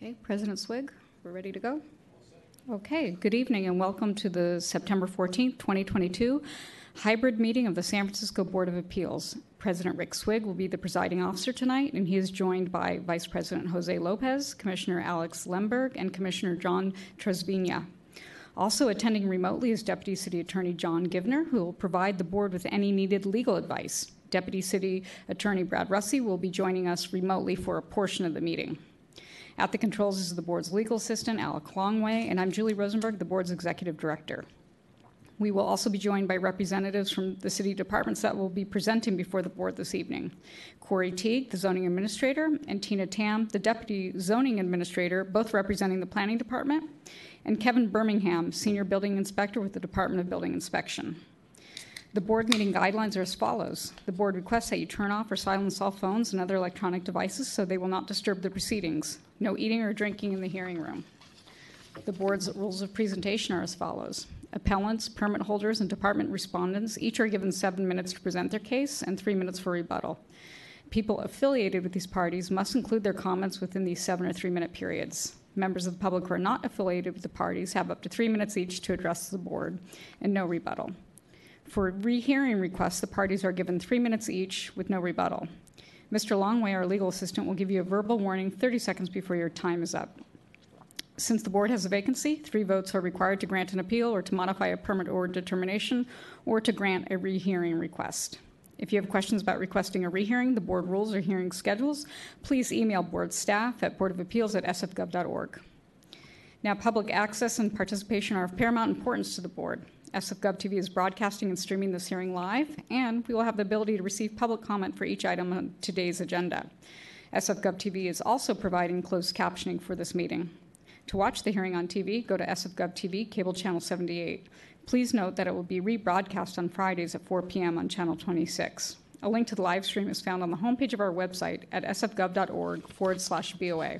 Okay, President Swig, we're ready to go? Okay, good evening and welcome to the September 14th, 2022 hybrid meeting of the San Francisco Board of Appeals. President Rick Swig will be the presiding officer tonight, and he is joined by Vice President Jose Lopez, Commissioner Alex Lemberg, and Commissioner John Trasviña. Also attending remotely is Deputy City Attorney John Givner, who will provide the board with any needed legal advice. Deputy City Attorney Brad Russi will be joining us remotely for a portion of the meeting. At the controls is the board's legal assistant, Alec Longway, and I'm Julie Rosenberg, the board's executive director. We will also be joined by representatives from the city departments that will be presenting before the board this evening. Corey Teague, the zoning administrator, and Tina Tam, the deputy zoning administrator, both representing the planning department, and Kevin Birmingham, senior building inspector with the Department of Building Inspection. The board meeting guidelines are as follows. The board requests that you turn off or silence all phones and other electronic devices so they will not disturb the proceedings. No eating or drinking in the hearing room. The board's rules of presentation are as follows. Appellants, permit holders, and department respondents each are given seven minutes to present their case and three minutes for rebuttal. People affiliated with these parties must include their comments within these seven or three minute periods. Members of the public who are not affiliated with the parties have up to three minutes each to address the board and no rebuttal. For rehearing requests, the parties are given three minutes each with no rebuttal. Mr. Longway, our legal assistant, will give you a verbal warning 30 seconds before your time is up. Since the board has a vacancy, three votes are required to grant an appeal or to modify a permit or determination or to grant a rehearing request. If you have questions about requesting a rehearing, the board rules or hearing schedules, please email board staff at boardofappeals at sfgov.org. Now, public access and participation are of paramount importance to the board. SFGov TV is broadcasting and streaming this hearing live, and we will have the ability to receive public comment for each item on today's agenda. SFGov TV is also providing closed captioning for this meeting. To watch the hearing on TV, go to SFGov TV, cable channel 78. Please note that it will be rebroadcast on Fridays at 4 p.m. on channel 26. A link to the live stream is found on the homepage of our website at sfgov.org forward slash BOA.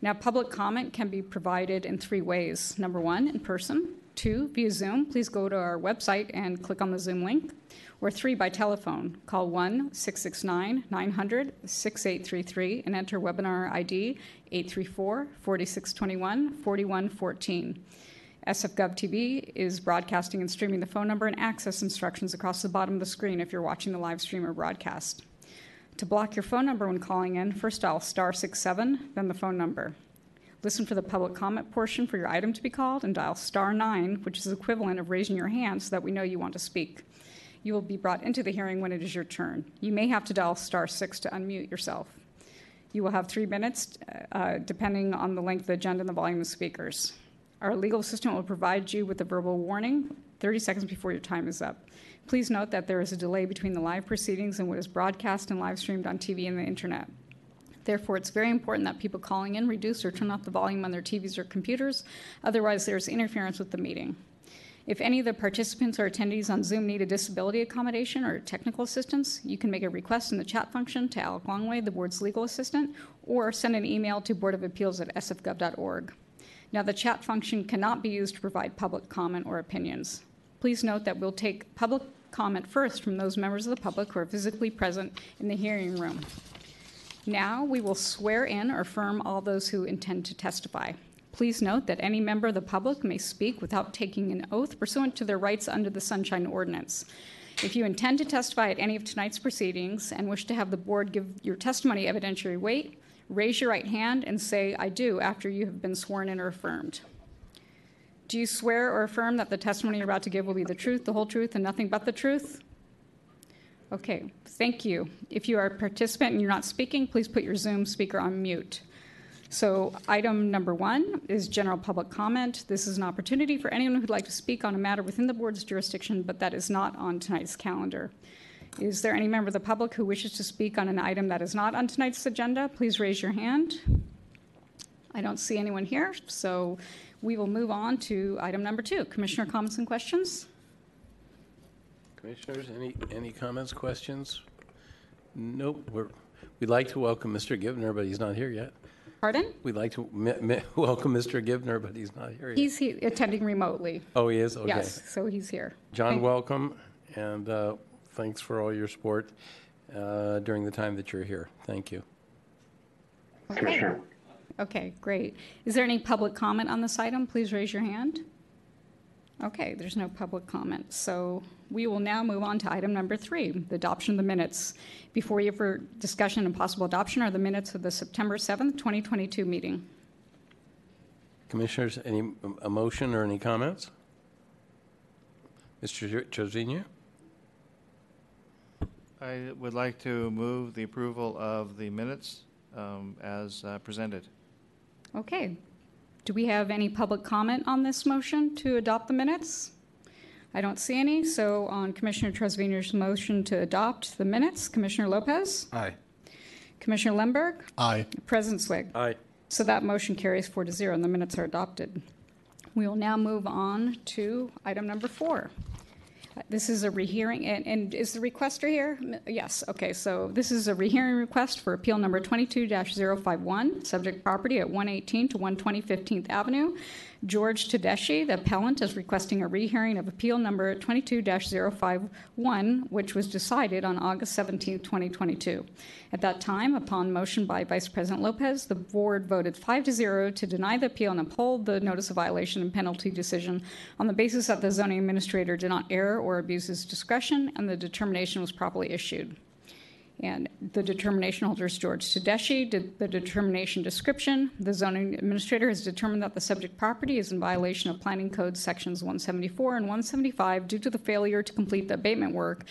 Now, public comment can be provided in three ways. Number one, in person. Two, via Zoom. Please go to our website and click on the Zoom link. Or three, by telephone. Call 1 669 900 6833 and enter webinar ID 834 4621 4114. SFGov TV is broadcasting and streaming the phone number and access instructions across the bottom of the screen if you're watching the live stream or broadcast. To block your phone number when calling in, first dial star 67, then the phone number. Listen for the public comment portion for your item to be called and dial star 9, which is equivalent of raising your hand so that we know you want to speak. You will be brought into the hearing when it is your turn. You may have to dial star 6 to unmute yourself. You will have three minutes, uh, depending on the length of the agenda and the volume of speakers. Our legal assistant will provide you with a verbal warning 30 seconds before your time is up. Please note that there is a delay between the live proceedings and what is broadcast and live streamed on TV and the internet. Therefore, it's very important that people calling in reduce or turn off the volume on their TVs or computers, otherwise, there's interference with the meeting. If any of the participants or attendees on Zoom need a disability accommodation or technical assistance, you can make a request in the chat function to Alec Longway, the board's legal assistant, or send an email to boardofappeals at sfgov.org. Now, the chat function cannot be used to provide public comment or opinions. Please note that we'll take public comment first from those members of the public who are physically present in the hearing room. Now we will swear in or affirm all those who intend to testify. Please note that any member of the public may speak without taking an oath pursuant to their rights under the Sunshine Ordinance. If you intend to testify at any of tonight's proceedings and wish to have the board give your testimony evidentiary weight, raise your right hand and say, I do, after you have been sworn in or affirmed. Do you swear or affirm that the testimony you're about to give will be the truth, the whole truth, and nothing but the truth? Okay, thank you. If you are a participant and you're not speaking, please put your Zoom speaker on mute. So, item number one is general public comment. This is an opportunity for anyone who'd like to speak on a matter within the board's jurisdiction, but that is not on tonight's calendar. Is there any member of the public who wishes to speak on an item that is not on tonight's agenda? Please raise your hand. I don't see anyone here, so we will move on to item number two Commissioner comments and questions. Commissioners, any, any comments, questions? Nope. We're, we'd like to welcome Mr. Givner, but he's not here yet. Pardon? We'd like to me- me- welcome Mr. Givner, but he's not here yet. He's he, attending remotely. Oh, he is? Okay. Yes, so he's here. John, Thank- welcome, and uh, thanks for all your support uh, during the time that you're here. Thank you. Okay. Commissioner, Okay, great. Is there any public comment on this item? Please raise your hand. Okay, there's no public comment. So we will now move on to item number three, the adoption of the minutes. Before you for discussion and possible adoption are the minutes of the September 7th, 2022 meeting. Commissioners, any, a motion or any comments? Mr. Trevino? I would like to move the approval of the minutes um, as uh, presented. Okay. Do we have any public comment on this motion to adopt the minutes? I don't see any. So on Commissioner Trasviña's motion to adopt the minutes, Commissioner Lopez, Aye. Commissioner Lemberg, Aye. President Swig. Aye. So that motion carries four to zero, and the minutes are adopted. We will now move on to item number four. This is a rehearing, and, and is the requester here? M- Yes, okay, so this is a rehearing request for appeal number 22-051, subject property at 118 to 120 15th Avenue. George Tedeschi, the appellant, is requesting a rehearing of appeal number 22-051, which was decided on August 17, 2022. At that time, upon motion by Vice President Lopez, the board voted 5 to 0 to deny the appeal and uphold the notice of violation and penalty decision on the basis that the zoning administrator did not err or abuse his discretion, and the determination was properly issued. And the determination holder is George Tedeschi. Did the determination description, the zoning administrator has determined that the subject property is in violation of Planning Code Sections 174 and 175 due to the failure to complete the abatement work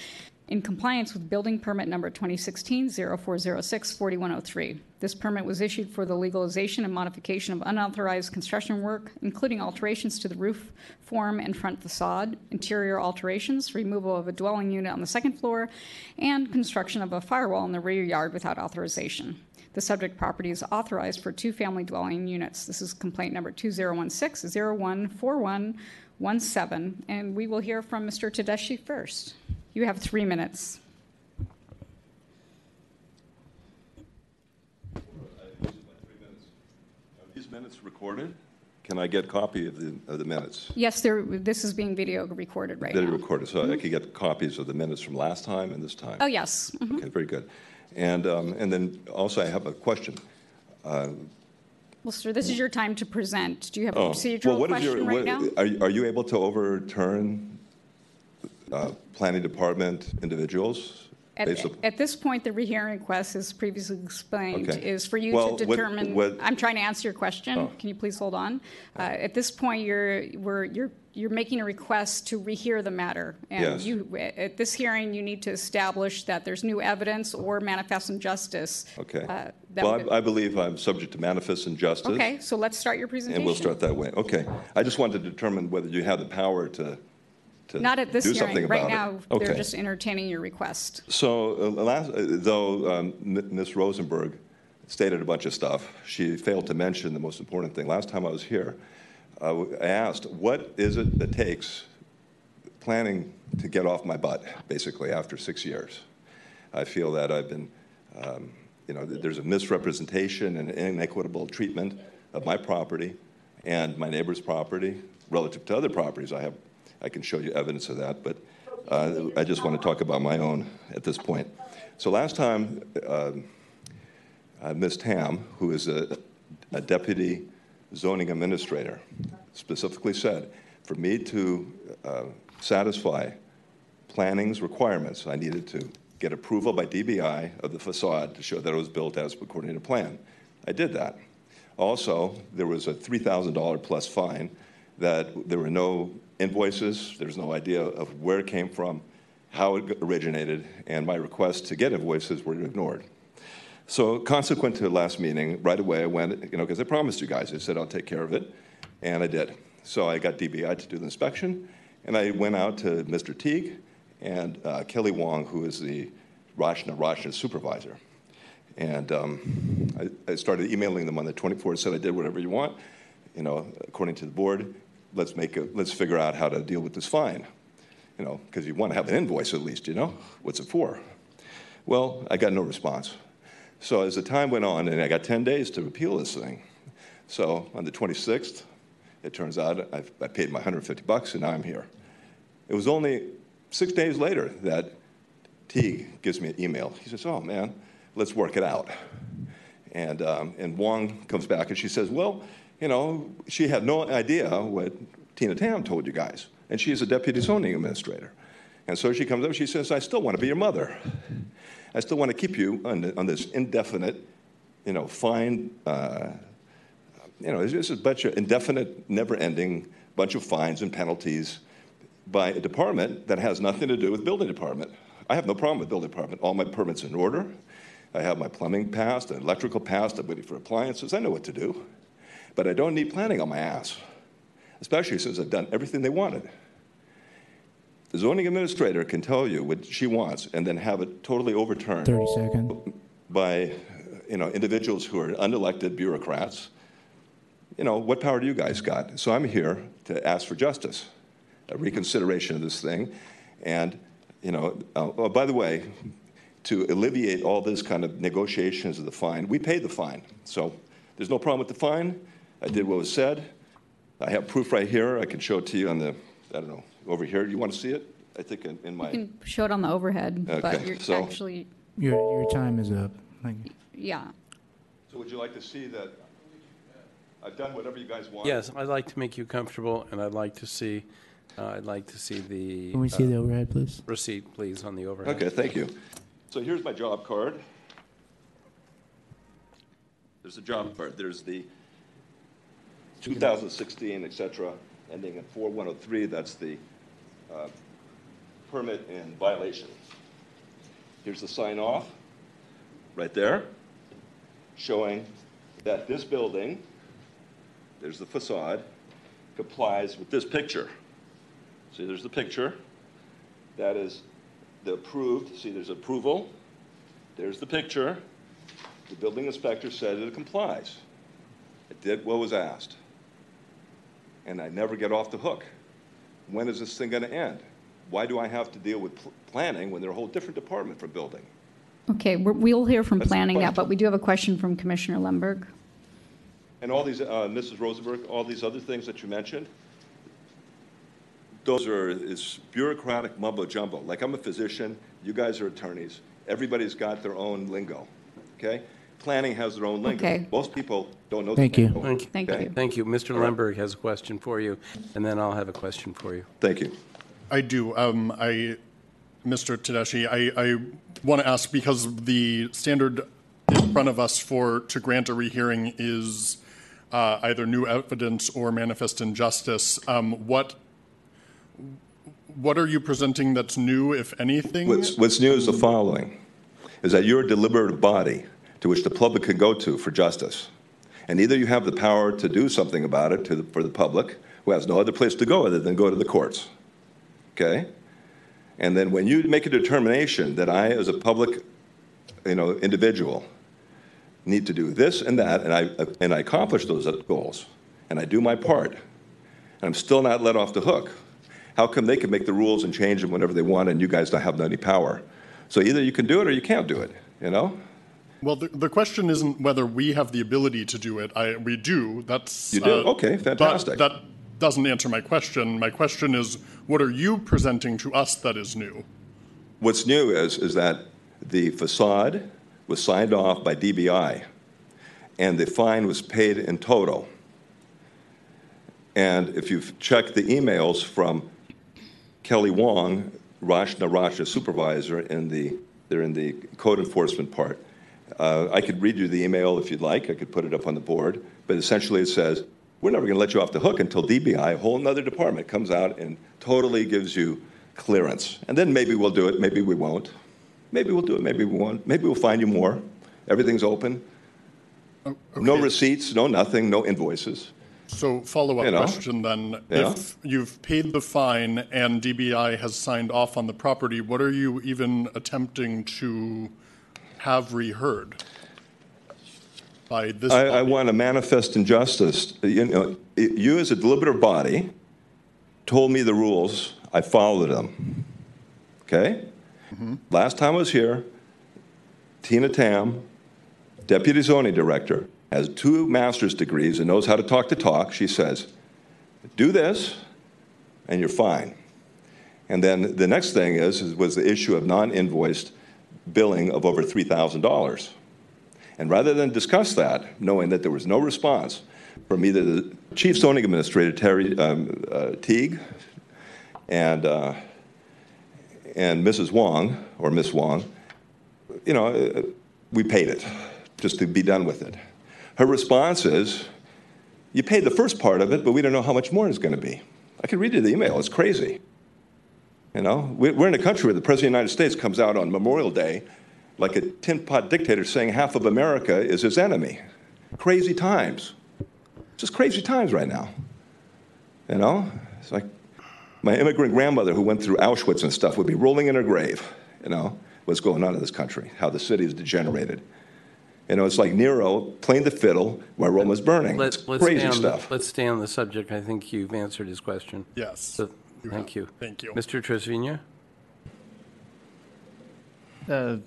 in compliance with building permit number 2016-0406-4103. This permit was issued for the legalization and modification of unauthorized construction work, including alterations to the roof form and front facade, interior alterations, removal of a dwelling unit on the second floor, and construction of a firewall in the rear yard without authorization. The subject property is authorized for two-family dwelling units. This is complaint number 2016-014117, and we will hear from Mr. Tedeschi first. You have three minutes. These minutes recorded? Can I get a copy of the, of the minutes? Yes, this is being video recorded right are now. recorded, so I could get copies of the minutes from last time and this time? Oh, yes. mhm. Okay, very good. And, um, and then also I have a question. Well, sir, this is your time to present. Do you have a Oh, well, procedural what is your- question right what- now? Are, you- are you able to overturn uh, planning department individuals? At, at this point, the rehearing request, as previously explained, Okay. is for you Well, to determine. what- I'm trying to answer your question. Oh. Can you please hold on? Uh, at this point, you're we're, you're you're making a request to rehear the matter, and Yes. you at this hearing you need to establish that there's new evidence or manifest injustice. Okay. uh, Well, would- I I believe I'm subject to manifest injustice. okay, so let's start your presentation. And we'll start that way. Okay. I just wanted to determine whether you have the power to, to Not at this do something hearing. Right about it. now, they're Okay. just entertaining your request. So, uh, last, uh, though um, M- Ms. Rosenberg stated a bunch of stuff, she failed to mention the most important thing. Last time I was here, uh, I asked, what is it that takes planning to get off my butt, basically, after six years? I feel that I've been, um, you know, there's a misrepresentation and inequitable treatment of my property and my neighbor's property relative to other properties. I have, I can show you evidence of that, but uh, I just want to talk about my own at this point. So last time, uh, Ms. Tam, who is a, a deputy zoning administrator, specifically said, for me to uh, satisfy planning's requirements, I needed to get approval by DBI of the facade to show that it was built as according to plan. I did that. Also, there was a $3,000 plus fine that there were no invoices, there's no idea of where it came from, how it originated, and my requests to get invoices were ignored. So consequent to the last meeting, right away I went, you know, because I promised you guys, I said I'll take care of it, and I did. So I got DBI to do the inspection, and I went out to Mr. Teague and uh, Kelly Wong, who is the Rachna Rachna supervisor. And um, I, I started emailing them on the 24th, said I did whatever you want, you know, according to the board. Let's make a, let's figure out how to deal with this fine, you know, because you want to have an invoice at least, you know, what's it for? Well, I got no response. So as the time went on, and I got 10 days to appeal this thing. So on the 26th, it turns out I, I paid my 150 bucks, and now I'm here. It was only six days later that Teague gives me an email. He says, "Oh man, let's work it out." And, um, and Wong comes back and she says, Well, you know, she had no idea what Tina Tam told you guys. And she's a deputy zoning administrator. And so she comes up she says, I still want to be your mother. I still want to keep you on, on this indefinite, you know, fine, uh, you know, it's just a bunch of indefinite, never ending bunch of fines and penalties by a department that has nothing to do with building department. I have no problem with building department. All my permits in order. I have my plumbing passed, and electrical passed. I'm waiting for appliances. I know what to do. But I don't need planning on my ass, especially since I've done everything they wanted. The zoning administrator can tell you what she wants and then have it totally overturned 30 seconds. by you know, individuals who are unelected bureaucrats. You know, what power do you guys got? So I'm here to ask for justice, a reconsideration of this thing. And, you know, uh, oh, by the way, to alleviate all this kind of negotiations of the fine, we paid the fine. So there's no problem with the fine. I did what was said. I have proof right here. I can show it to you on the, I don't know, over here. You want to see it? I think in, in my. You can show it on the overhead, but Okay, you're so- actually, Your, your time is up. Thank you. yeah. So would you like to see that I've done whatever you guys want? Yes, I'd like to make you comfortable, and I'd like to see, uh, I'd like to see the Can we see uh, the overhead, please? receipt, please, on the overhead. Okay, thank you. So here's my job card. There's the job card. There's the 2016, et cetera, ending in 4103. That's the uh, permit in violation. Here's the sign off, right there, showing that this building, there's the facade, complies with this picture. See, there's the picture. That is the approved, see, there's approval, there's the picture. The building inspector said it complies. It did what was asked. And I never get off the hook. When is this thing gonna end? Why do I have to deal with pl- planning when they're a whole different department for building? Okay, we're- we'll hear from That's planning now, but we do have a question from Commissioner Lemberg. And all these, uh, Mrs. Rosenberg, all these other things that you mentioned, those are, is bureaucratic mumbo jumbo. Like, I'm a physician, you guys are attorneys, everybody's got their own lingo, okay? Planning has their own lingo. Okay. Most people don't know. the Thank you. lingo, Thank you. Thank okay? you. Thank you. Mr. Lemberg has a question for you, and then I'll have a question for you. Thank you. I do. Um, I, Mr. Tedeschi, I, I want to ask because the standard in front of us for to grant a rehearing is uh, either new evidence or manifest injustice. Um, what what are you presenting that's new, if anything? What's, what's new is the following, is that you're a deliberative body to which the public can go to for justice. And either you have the power to do something about it the, for the public, who has no other place to go other than go to the courts, okay? And then when you make a determination that I, as a public, you know, individual, need to do this and that, and I, and I accomplish those goals, and I do my part, and I'm still not let off the hook, how come they can make the rules and change them whenever they want, and you guys don't have any power? So either you can do it or you can't do it, you know? Well, the, the question isn't whether we have the ability to do it. I, we do. That's You do? uh, Okay, but fantastic. that doesn't answer my question. My question is, what are you presenting to us that is new? What's new is, is that the facade was signed off by DBI, and the fine was paid in total. And if you've checked the emails from Kelly Wong, Rashna Rasha supervisor in the, they're in the code enforcement part. Uh, I could read you the email if you'd like, I could put it up on the board, but essentially it says, we're never gonna let you off the hook until DBI, a whole nother department, comes out and totally gives you clearance. And then maybe we'll do it, maybe we won't. Maybe we'll do it, maybe we won't. Maybe we'll find you more. Everything's open. No Okay. receipts, no nothing, no invoices. So follow-up You know? question then. Yeah. If you've paid the fine and DBI has signed off on the property, what are you even attempting to have reheard? By this I, I want to manifest injustice. You know, you as a deliberative body told me the rules, I followed them. Okay? Mm-hmm. Last time I was here, Tina Tam, Deputy Zoning Director, has two master's degrees and knows how to talk the talk. She says, do this, and you're fine. And then the next thing is, is was the issue of non-invoiced billing of over $3,000. And rather than discuss that, knowing that there was no response from either the Chief Zoning Administrator, Terry um, uh, Teague, and, uh, and Mrs. Wong, or Miss Wong, you know, uh, we paid it just to be done with it. Her response is, you paid the first part of it, but we don't know how much more is going to be. I can read you the email. It's crazy. You know, we- we're in a country where the President of the United States comes out on Memorial Day like a tin pot dictator saying half of America is his enemy. Crazy times. Just crazy times right now. You know, it's like my immigrant grandmother who went through Auschwitz and stuff would be rolling in her grave, you know, what's going on in this country, how the city is degenerated. You know, it's like Nero playing the fiddle while Rome was burning. Let's, It's let's crazy stay on, stuff. let's stay on the subject. I think you've answered his question. Yes. So, thank you. Thank you. Mr. Trevino? Uh,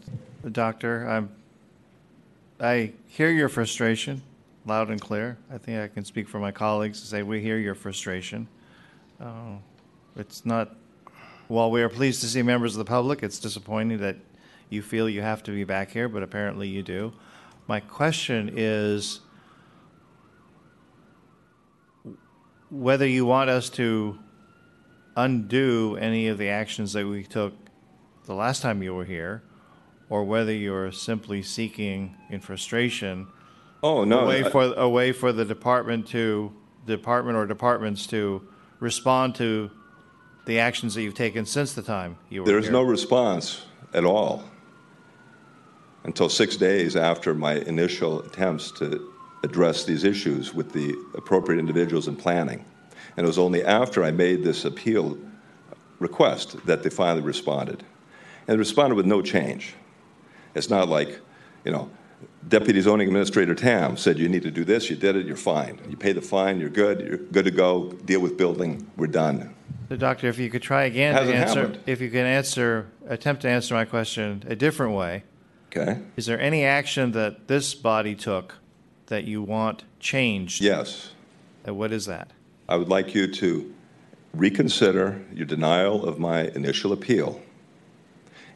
Doctor, I'm, I hear your frustration loud and clear. I think I can speak for my colleagues to say we hear your frustration. Uh, It's not, while we are pleased to see members of the public, it's disappointing that you feel you have to be back here, but apparently you do. My question is whether you want us to undo any of the actions that we took the last time you were here, or whether you're simply seeking in frustration Oh, no. a way I- for a way for the department to department or departments to respond to the actions that you've taken since the time you were There is here. no response at all until six days after my initial attempts to address these issues with the appropriate individuals in planning. And it was only after I made this appeal request that they finally responded. And they responded with no change. It's not like, you know, Deputy Zoning Administrator Tam said, you need to do this, you did it, you're fine. You pay the fine, you're good, you're good to go, deal with building, we're done. So, doctor, if you could try again to answer, happened. if you can answer, attempt to answer my question a different way. Okay? Is there any action that this body took that you want changed? Yes. And What is that? I would like you to reconsider your denial of my initial appeal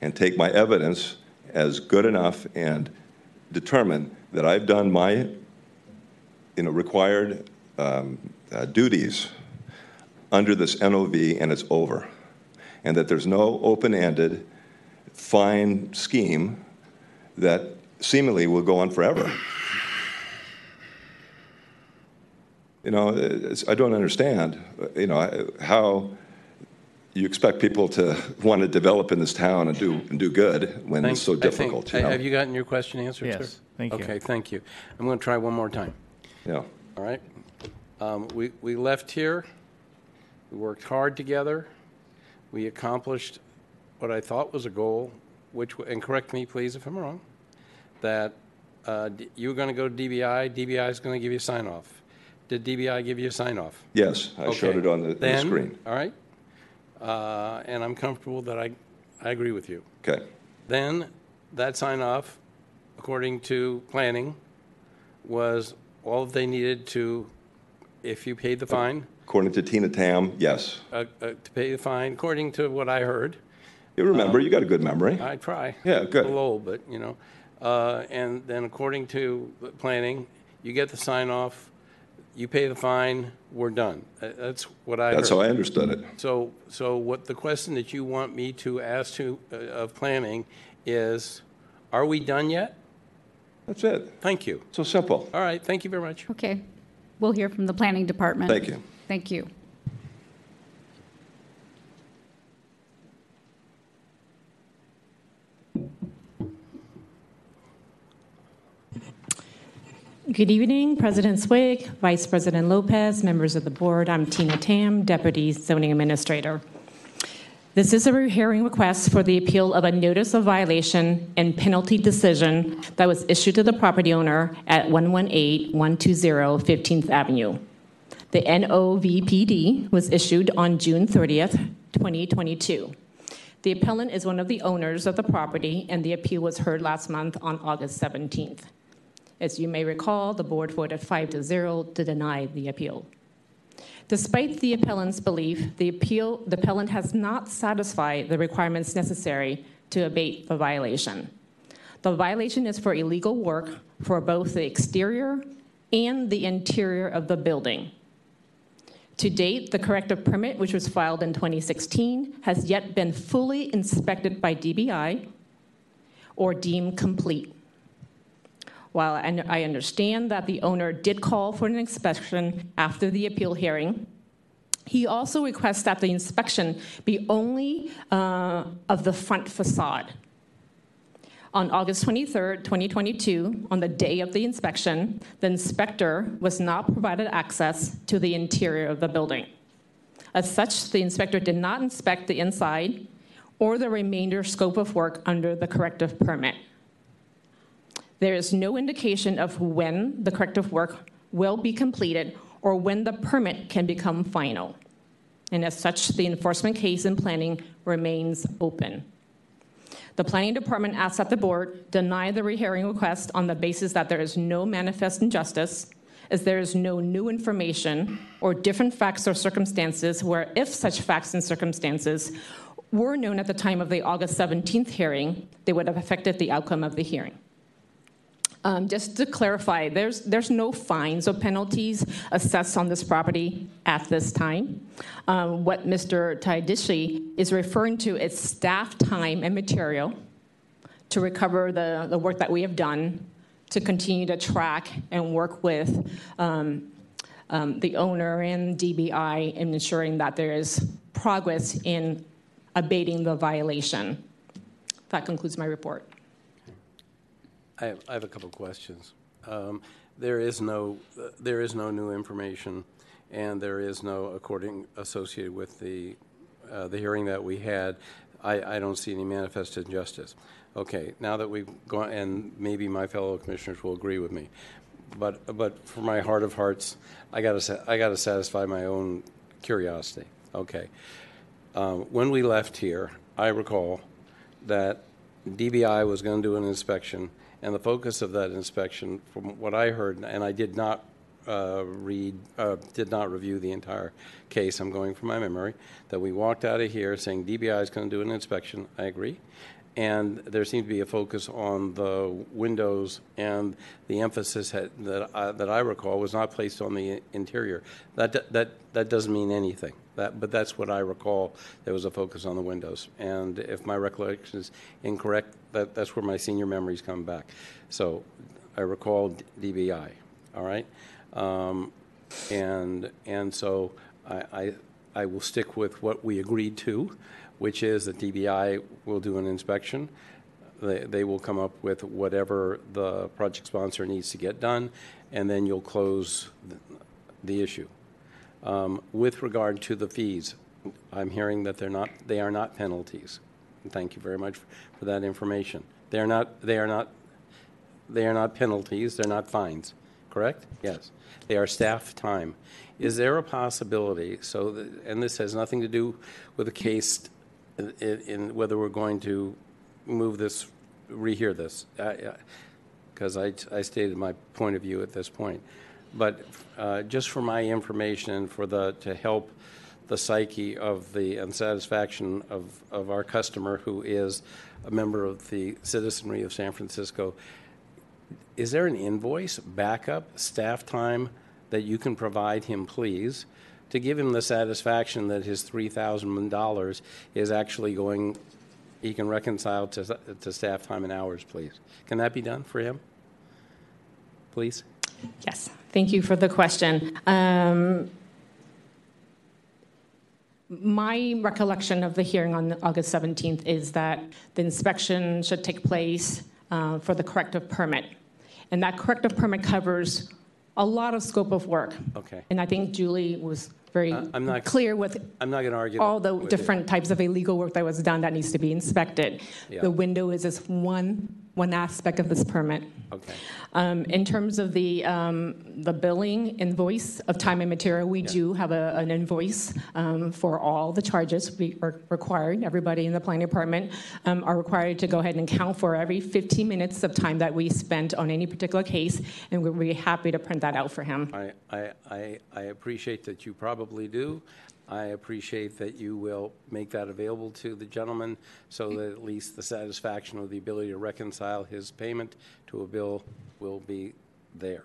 and take my evidence as good enough and determine that I've done my, you know, required um, uh, duties under this NOV and it's over. And that there's no open-ended fine scheme that seemingly will go on forever. You know, I don't understand, you know, how you expect people to want to develop in this town and do, and do good when it's so Thank- I think- difficult, you know? Have you gotten your question answered, sir? Yes, thank you. Okay, thank you. I'm going to try one more time, Yeah. all right? Um, We, we left here, we worked hard together, we accomplished what I thought was a goal, which, and correct me, please, if I'm wrong, that uh, you were going to go to DBI, DBI is going to give you a sign-off. Did DBI give you a sign-off? Yes, I showed Okay. it on the, the Then, screen. All right. Uh, And I'm comfortable that I, I agree with you. Okay. Then, that sign-off, according to planning, was all they needed to, if you paid the fine, According to Tina Tam, yes. uh, uh, to pay the fine, according to what I heard, You remember, you got a good memory. I try. Yeah, good. A little old, but, you know. Uh, And then according to the planning, you get the sign-off, you pay the fine, we're done. Uh, That's what I heard. That's how I understood it. So, so what the question that you want me to ask to, uh, of planning is, are we done yet? That's it. Thank you. So simple. All right, thank you very much. Okay. We'll hear from the planning department. Thank you. Thank you. Good evening, President Swig, Vice President Lopez, members of the board. I'm Tina Tam, Deputy Zoning Administrator. This is a hearing request for the appeal of a notice of violation and penalty decision that was issued to the property owner at 118-120 15th Avenue. The NOVPD was issued on June 30th, 2022. The appellant is one of the owners of the property, and the appeal was heard last month on August 17th. As you may recall, the board voted 5 to 0 to deny the appeal. Despite the appellant's belief, the appeal, the appellant has not satisfied the requirements necessary to abate the violation. The violation is for illegal work for both the exterior and the interior of the building. To date, the corrective permit, which was filed in 2016, has yet been fully inspected by DBI or deemed complete. While I understand that the owner did call for an inspection after the appeal hearing, he also requests that the inspection be only uh, of the front facade. On August 23, 2022, on the day of the inspection, the inspector was not provided access to the interior of the building. As such, the inspector did not inspect the inside or the remainder scope of work under the corrective permit. There is no indication of when the corrective work will be completed or when the permit can become final. And as such, the enforcement case in planning remains open. The planning department asks that the board deny the rehearing request on the basis that there is no manifest injustice, as there is no new information or different facts or circumstances where if such facts and circumstances were known at the time of the August 17th hearing, they would have affected the outcome of the hearing. Um, just to clarify, there's, there's no fines or penalties assessed on this property at this time. Um, what Mr. Tedeschi is referring to is staff time and material to recover the, the work that we have done to continue to track and work with um, um, the owner and DBI in ensuring that there is progress in abating the violation. That concludes my report. I have, I have a couple questions. Um, there is no uh, there is no new information, and there is no according associated with the uh, the hearing that we had. I, I don't see any manifest injustice. Okay, now that we've gone, and maybe my fellow commissioners will agree with me, but but for my heart of hearts, I got to I got to satisfy my own curiosity. Okay, um, when we left here, I recall that DBI was going to do an inspection and the focus of that inspection, from what I heard, and I did not uh, read, uh, did not review the entire case, I'm going from my memory, that we walked out of here saying DBI is going to do an inspection. I agree. And there seemed to be a focus on the windows, and the emphasis had, that, I, that I recall was not placed on the interior. That, that, that doesn't mean anything. That, but that's what I recall. There was a focus on the windows, and if my recollection is incorrect, that, that's where my senior memories come back. So I recall DBI. All right, um, and and so I, I I will stick with what we agreed to, which is that DBI will do an inspection. They, they will come up with whatever the project sponsor needs to get done, and then you'll close the, the issue. Um, with regard to the fees, I'm hearing that they're not, they are not penalties. Thank you very much for that information. They are not, they are not, they are not penalties, they're not fines, correct? Yes. They are staff time. Is there a possibility, so, that, and this has nothing to do with the case in, in whether we're going to move this, rehear this, because I, I, I stated my point of view at this point. But uh, just for my information for the to help the psyche of the unsatisfaction of, of our customer who is a member of the citizenry of San Francisco, is there an invoice, backup, staff time that you can provide him, please, to give him the satisfaction that his $3,000 is actually going, he can reconcile to, to staff time and hours, please? Can that be done for him? Please? Yes, thank you for the question. Um, my recollection of the hearing on August 17th is that the inspection should take place uh, for the corrective permit. And that corrective permit covers a lot of scope of work. Okay. And I think Julie was very Uh, I'm not- clear with I'm not going to argue. all the with you. different types of illegal work that was done that needs to be inspected. Yeah. The window is just one, one aspect of this permit. Okay. Um, In terms of the, um, the billing invoice of time and material, we do have a- an invoice um, for all the charges we are required. Everybody in the planning department um, are required to go ahead and count for every 15 minutes of time that we spent on any particular case, and we're be happy to print that out for him. I, I, I, I appreciate that you probably do. I appreciate that you will make that available to the gentleman so that at least the satisfaction of the ability to reconcile his payment to a bill will be there.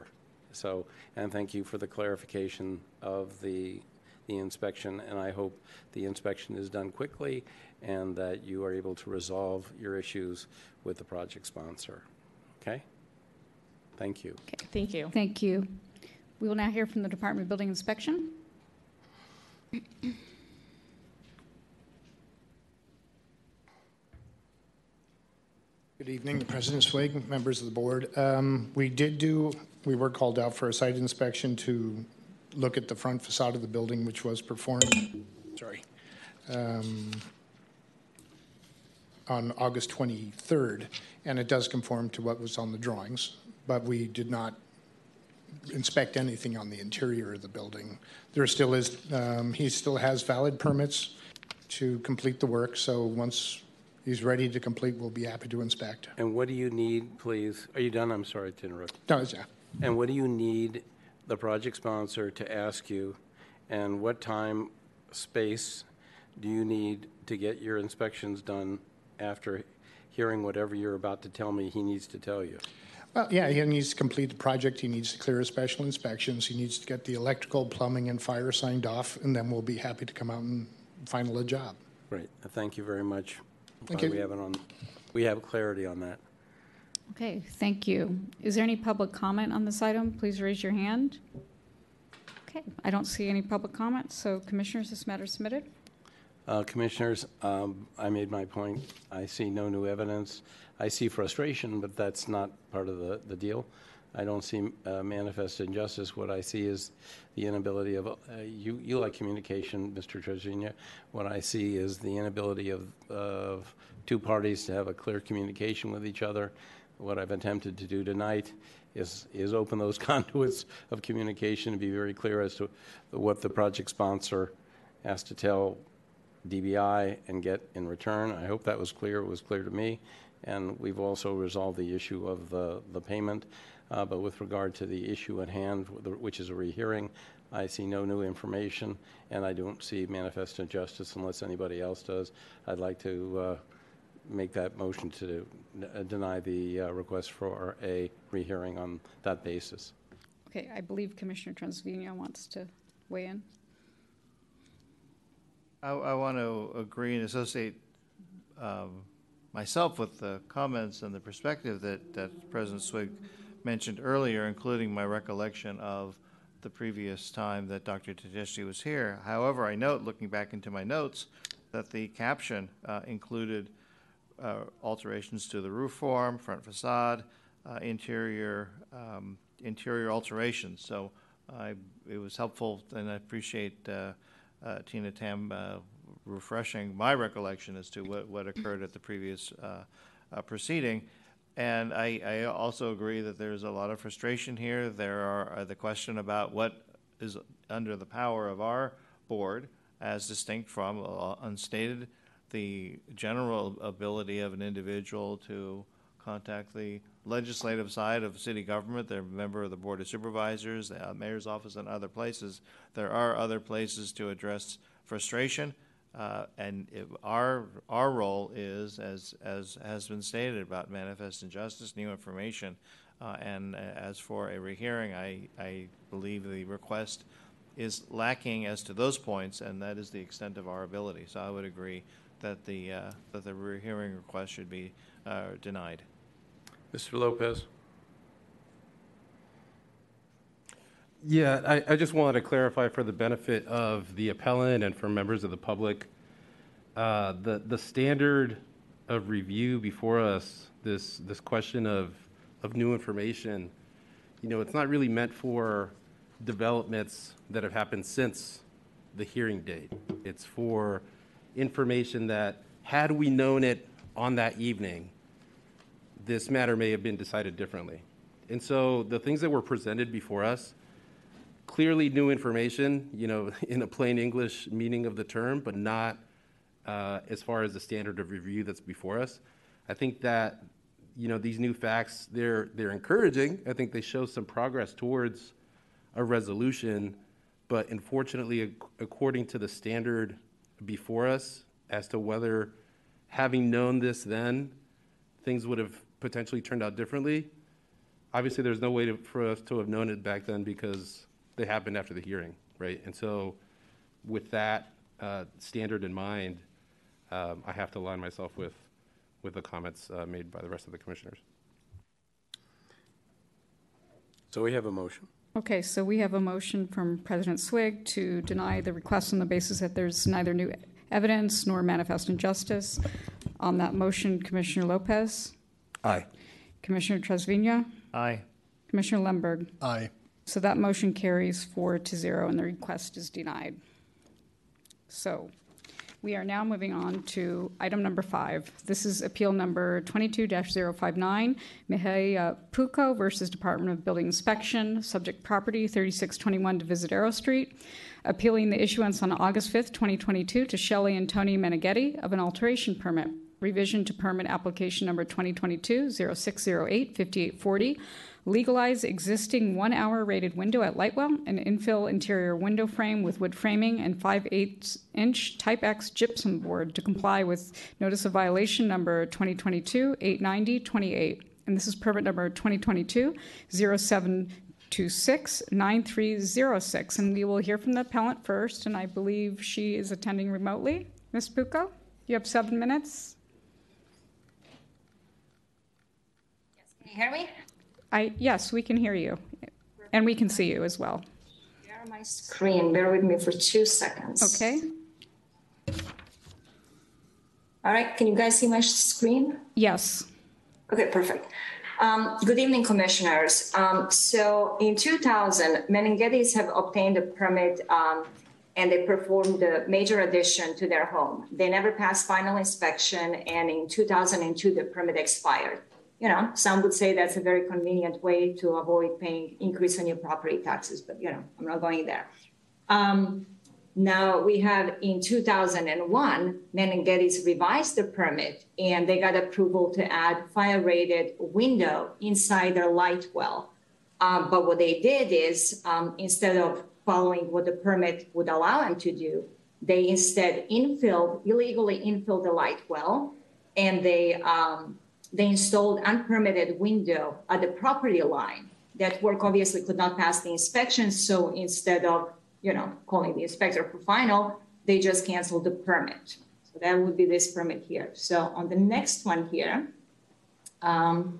So, and thank you for the clarification of the, the inspection, and I hope the inspection is done quickly and that you are able to resolve your issues with the project sponsor. Okay? Thank you. Okay, thank you. Thank you. We will now hear from the Department of Building Inspection. Good evening, the President Swig, members of the board. Um, We did do, we were called out for a site inspection to look at the front facade of the building, which was performed, sorry, um, on August 23rd, and it does conform to what was on the drawings, but we did not inspect anything on the interior of the building. There still is, um, he still has valid permits to complete the work, so once he's ready to complete, we'll be happy to inspect. And what do you need, please? Are you done? I'm sorry to interrupt. No, it's- yeah. And what do you need the project sponsor to ask you? And what time, space do you need to get your inspections done after hearing whatever you're about to tell me he needs to tell you? Well, yeah, he needs to complete the project, he needs to clear his special inspections, he needs to get the electrical, plumbing, and fire signed off, and then we'll be happy to come out and final a job. Great, uh, thank you very much. I'm Thank you. We have it on, we have clarity on that. Okay, thank you. Is there any public comment on this item? Please raise your hand. Okay, I don't see any public comments, so Commissioners, this matter is submitted. Uh, Commissioners, um, I made my point. I see no new evidence. I see frustration, but that's not part of the, the deal. I don't see uh, manifest injustice. What I see is the inability of, uh, you, you like communication, Mr. Trevino. What I see is the inability of, of two parties to have a clear communication with each other. What I've attempted to do tonight is, is open those conduits of communication and be very clear as to what the project sponsor has to tell DBI and get in return. I hope that was clear. It was clear to me. And we've also resolved the issue of the, the payment. Uh, But with regard to the issue at hand, which is a rehearing, I see no new information, and I don't see manifest injustice unless anybody else does. I'd like to uh, make that motion to uh, deny the uh, request for a rehearing on that basis. Okay, I believe Commissioner Trevino wants to weigh in. I, I want to agree and associate um, myself with the comments and the perspective that, that President Swig mentioned earlier, including my recollection of the previous time that Dr. Tedeschi was here. However, I note, looking back into my notes, that the caption uh, included uh, alterations to the roof form, front facade, uh, interior um, interior alterations. So it was helpful, and I appreciate uh, Tina Tam uh, refreshing my recollection as to what, what occurred at the previous uh, uh, proceeding. And I, I also agree that there's a lot of frustration here. There are uh, the question about what is under the power of our board, as distinct from unstated, the general ability of an individual to contact the legislative side of city government. They're a member of the Board of Supervisors, the uh, mayor's office, and other places. There are other places to address frustration. Uh, and our our role is, as as has been stated about manifest injustice, new information, uh, and uh, as for a rehearing, I I believe the request is lacking as to those points, and that is the extent of our ability. So I would agree that the uh, that the rehearing request should be uh, denied. Mr. Lopez? Yeah, I, I just wanted to clarify for the benefit of the appellant and for members of the public, uh, the, the standard of review before us, this, this question of, of new information, you know, it's not really meant for developments that have happened since the hearing date. It's for information that, had we known it on that evening, this matter may have been decided differently. And so the things that were presented before us, clearly new information, you know, in a plain English meaning of the term, but not uh, as far as the standard of review that's before us. I think that, you know, these new facts, they're, they're encouraging. I think they show some progress towards a resolution, But unfortunately, according to the standard before us, as to whether, having known this then, things would have potentially turned out differently, obviously, there's no way to, for us to have known it back then because they happened after the hearing, right? And so with that uh, standard in mind, um, I have to align myself with, with the comments uh, made by the rest of the commissioners. So we have a motion. Okay, so we have a motion from President Swig to deny the request on the basis that there's neither new evidence nor manifest injustice. On that motion, Commissioner Lopez, Aye. Commissioner Trasviña, Aye. Commissioner Lemberg. Aye. So that motion carries four to zero, and the request is denied. So we are now moving on to item number five. This is appeal number 22-059, Mejia Puco versus Department of Building Inspection, subject property 3621 Divisadero Street, appealing the issuance on August 5th, 2022 to Shelley and Tony Meneghetti of an alteration permit, revision to permit application number 2022-0608-5840, legalize existing one-hour rated window at Lightwell, an infill interior window frame with wood framing and 5/8-inch Type X gypsum board to comply with notice of violation number 2022-890-28. And this is permit number 2022-0726-9306. And we will hear from the appellant first, and I believe she is attending remotely. Ms. Pucco, you have seven minutes. Can you hear me? I, yes, we can hear you, and we can see you as well. Share my screen. Bear with me for two seconds. Okay? All right. Can you guys see my screen? Yes. Okay, perfect. Um, good evening, commissioners. Um, so in 2000, Menenghettis have obtained a permit um, and they performed a major addition to their home. They never passed final inspection, and in 2002, the permit expired. You know, some would say that's a very convenient way to avoid paying increase on your property taxes, but you know, I'm not going there. Um, now we have in 2001, Menenghettis revised the permit and they got approval to add fire rated window inside their light well. Um, but what they did is um, instead of following what the permit would allow them to do, they instead infilled, illegally infilled the light well and they, um, they installed unpermitted window at the property line. That work obviously could not pass the inspection. So instead of you know, calling the inspector for final, they just canceled the permit. So that would be this permit here. So on the next one here, um,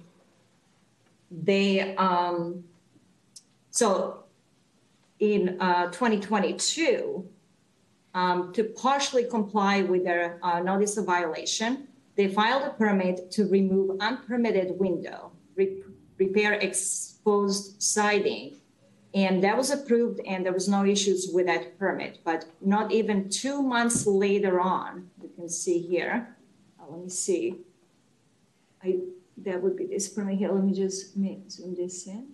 they, um, so in uh, 2022, um, to partially comply with their uh, notice of violation, they filed a permit to remove unpermitted window, re- repair exposed siding, and that was approved and there was no issues with that permit. But not even two months later on you can see here uh, let me see. I that would be this permit here. Let me just make, zoom this in.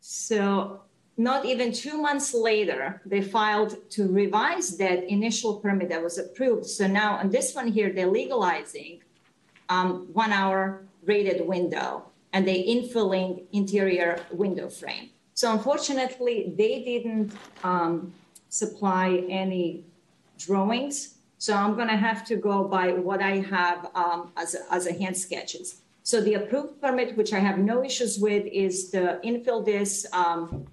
So not even two months later they filed to revise that initial permit that was approved so now on this one here they're legalizing um, one hour rated window and they infilling interior window frame. So unfortunately, they didn't um, supply any drawings. So I'm to have to go by what I have um, as, a, as a hand sketches. So the approved permit, which I have no issues with, is to infill this, um,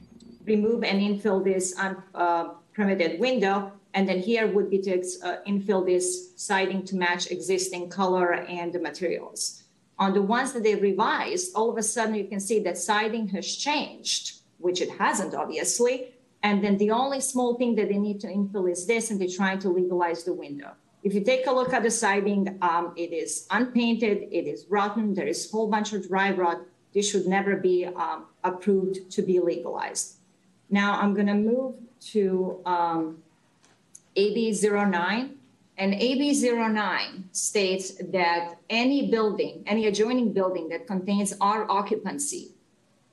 remove and infill this unpermitted uh, window. And then here would be to uh, infill this siding to match existing color and the materials. On the ones that they revised, all of a sudden you can see that siding has changed, which it hasn't, obviously. And then the only small thing that they need to infill is this, and they're trying to legalize the window. If you take a look at the siding, um, it is unpainted, it is rotten, there is a whole bunch of dry rot. This should never be um, approved to be legalized. Now I'm going to move to um, AB 09. And AB 09 states that any building, any adjoining building that contains our occupancy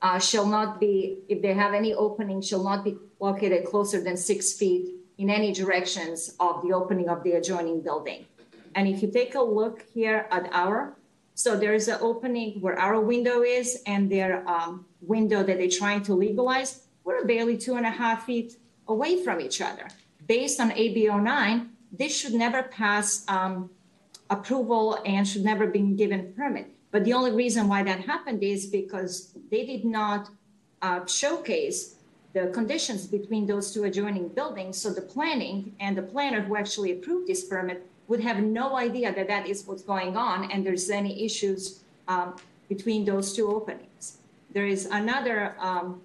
uh, shall not be, if they have any opening, shall not be located closer than six feet in any directions of the opening of the adjoining building. And if you take a look here at our So there is an opening where our window is and their um, window that they're trying to legalize. We're barely two and a half feet away from each other. Based on AB 09, this should never pass um, approval and should never be given permit. But the only reason why that happened is because they did not uh, showcase the conditions between those two adjoining buildings. So the planning and the planner who actually approved this permit would have no idea that that is what's going on and there's any issues um, between those two openings. There is another um,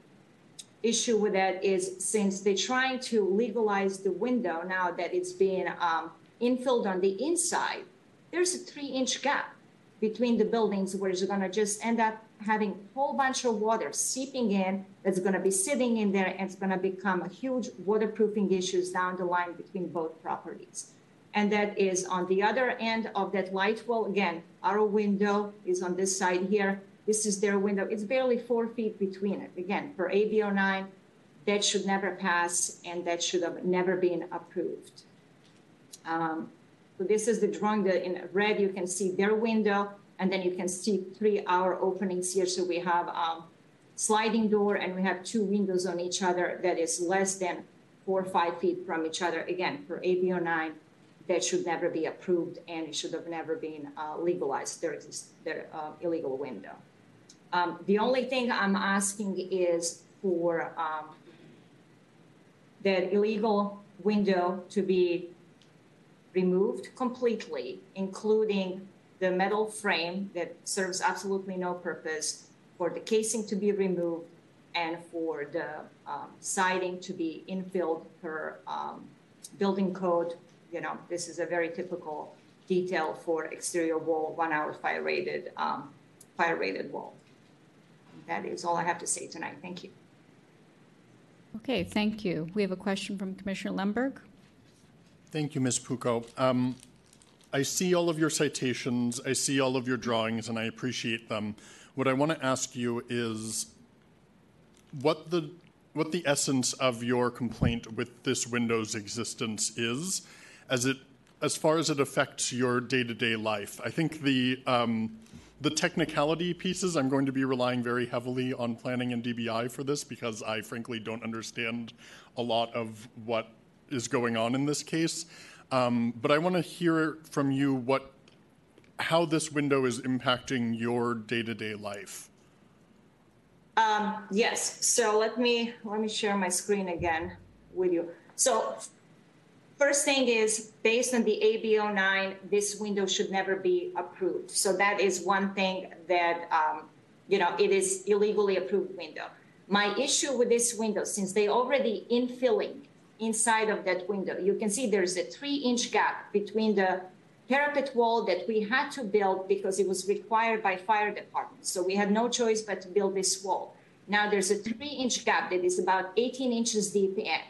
issue with that is since they're trying to legalize the window now that it's being um, infilled on the inside, there's a three inch gap between the buildings where it's going to just end up having a whole bunch of water seeping in that's going to be sitting in there and it's going to become a huge waterproofing issues down the line between both properties. And that is on the other end of that light wall. Again our window is on this side here this is their window it's barely four feet between it again for AB 09 that should never pass and that should have never been approved um, so this is the drawing that in red you can see their window and then you can see three hour openings here. So we have um, sliding door and we have two windows on each other that is less than four or five feet from each other. Again, for AB 09, that should never be approved and it should have never been uh, legalized. There is their uh, illegal window. Um, the only thing I'm asking is for um, that illegal window to be removed completely, including the metal frame that serves absolutely no purpose, for the casing to be removed, and for the um, siding to be infilled per um, building code. You know, this is a very typical detail for exterior wall, one hour fire rated, um, fire rated wall. That is all I have to say tonight. Thank you. Okay, thank you. We have a question from Commissioner Lemberg. Thank you, Ms. Pucco. Um, I see all of your citations, I see all of your drawings, and I appreciate them. What I want to ask you is what the what the essence of your complaint with this window's existence is, as it as far as it affects your day-to-day life. I think the um, the technicality pieces, I'm going to be relying very heavily on planning and DBI for this because I frankly don't understand a lot of what is going on in this case. Um, but I want to hear from you what, how this window is impacting your day-to-day life. Um, yes. So let me let me share my screen again with you. So first thing is based on the AB 09, this window should never be approved. So that is one thing that um, you know it is illegally approved window. My issue with this window, since they already infilling inside of that window. You can see there's a three inch gap between the parapet wall that we had to build because it was required by fire department. So we had no choice but to build this wall. Now there's a three inch gap that is about 18 inches deep in.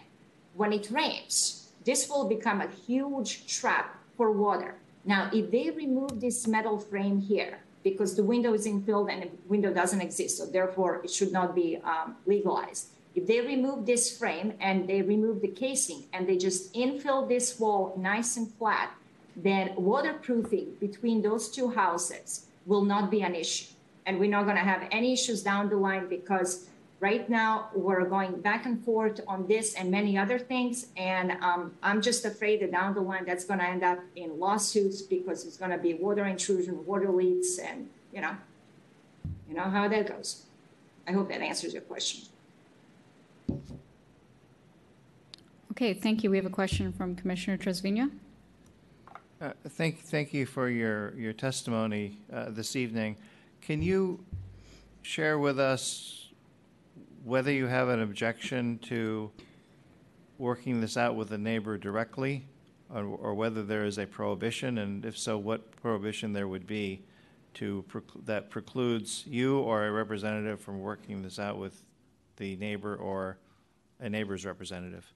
When it rains, this will become a huge trap for water. Now, if they remove this metal frame here, because the window is infilled and the window doesn't exist, so therefore it should not be um, legalized. If they remove this frame and they remove the casing and they just infill this wall nice and flat, then waterproofing between those two houses will not be an issue. And we're not going to have any issues down the line because right now we're going back and forth on this and many other things. And um, I'm just afraid that down the line that's going to end up in lawsuits because it's going to be water intrusion, water leaks, and you know, you know how that goes. I hope that answers your question. Okay, thank you. We have a question from Commissioner Trasviña. Uh, Thank, thank you for your, your testimony uh, this evening. Can you share with us whether you have an objection to working this out with a neighbor directly, or or whether there is a prohibition, and if so, what prohibition there would be to, that precludes you or a representative from working this out with the neighbor or a neighbor's representative?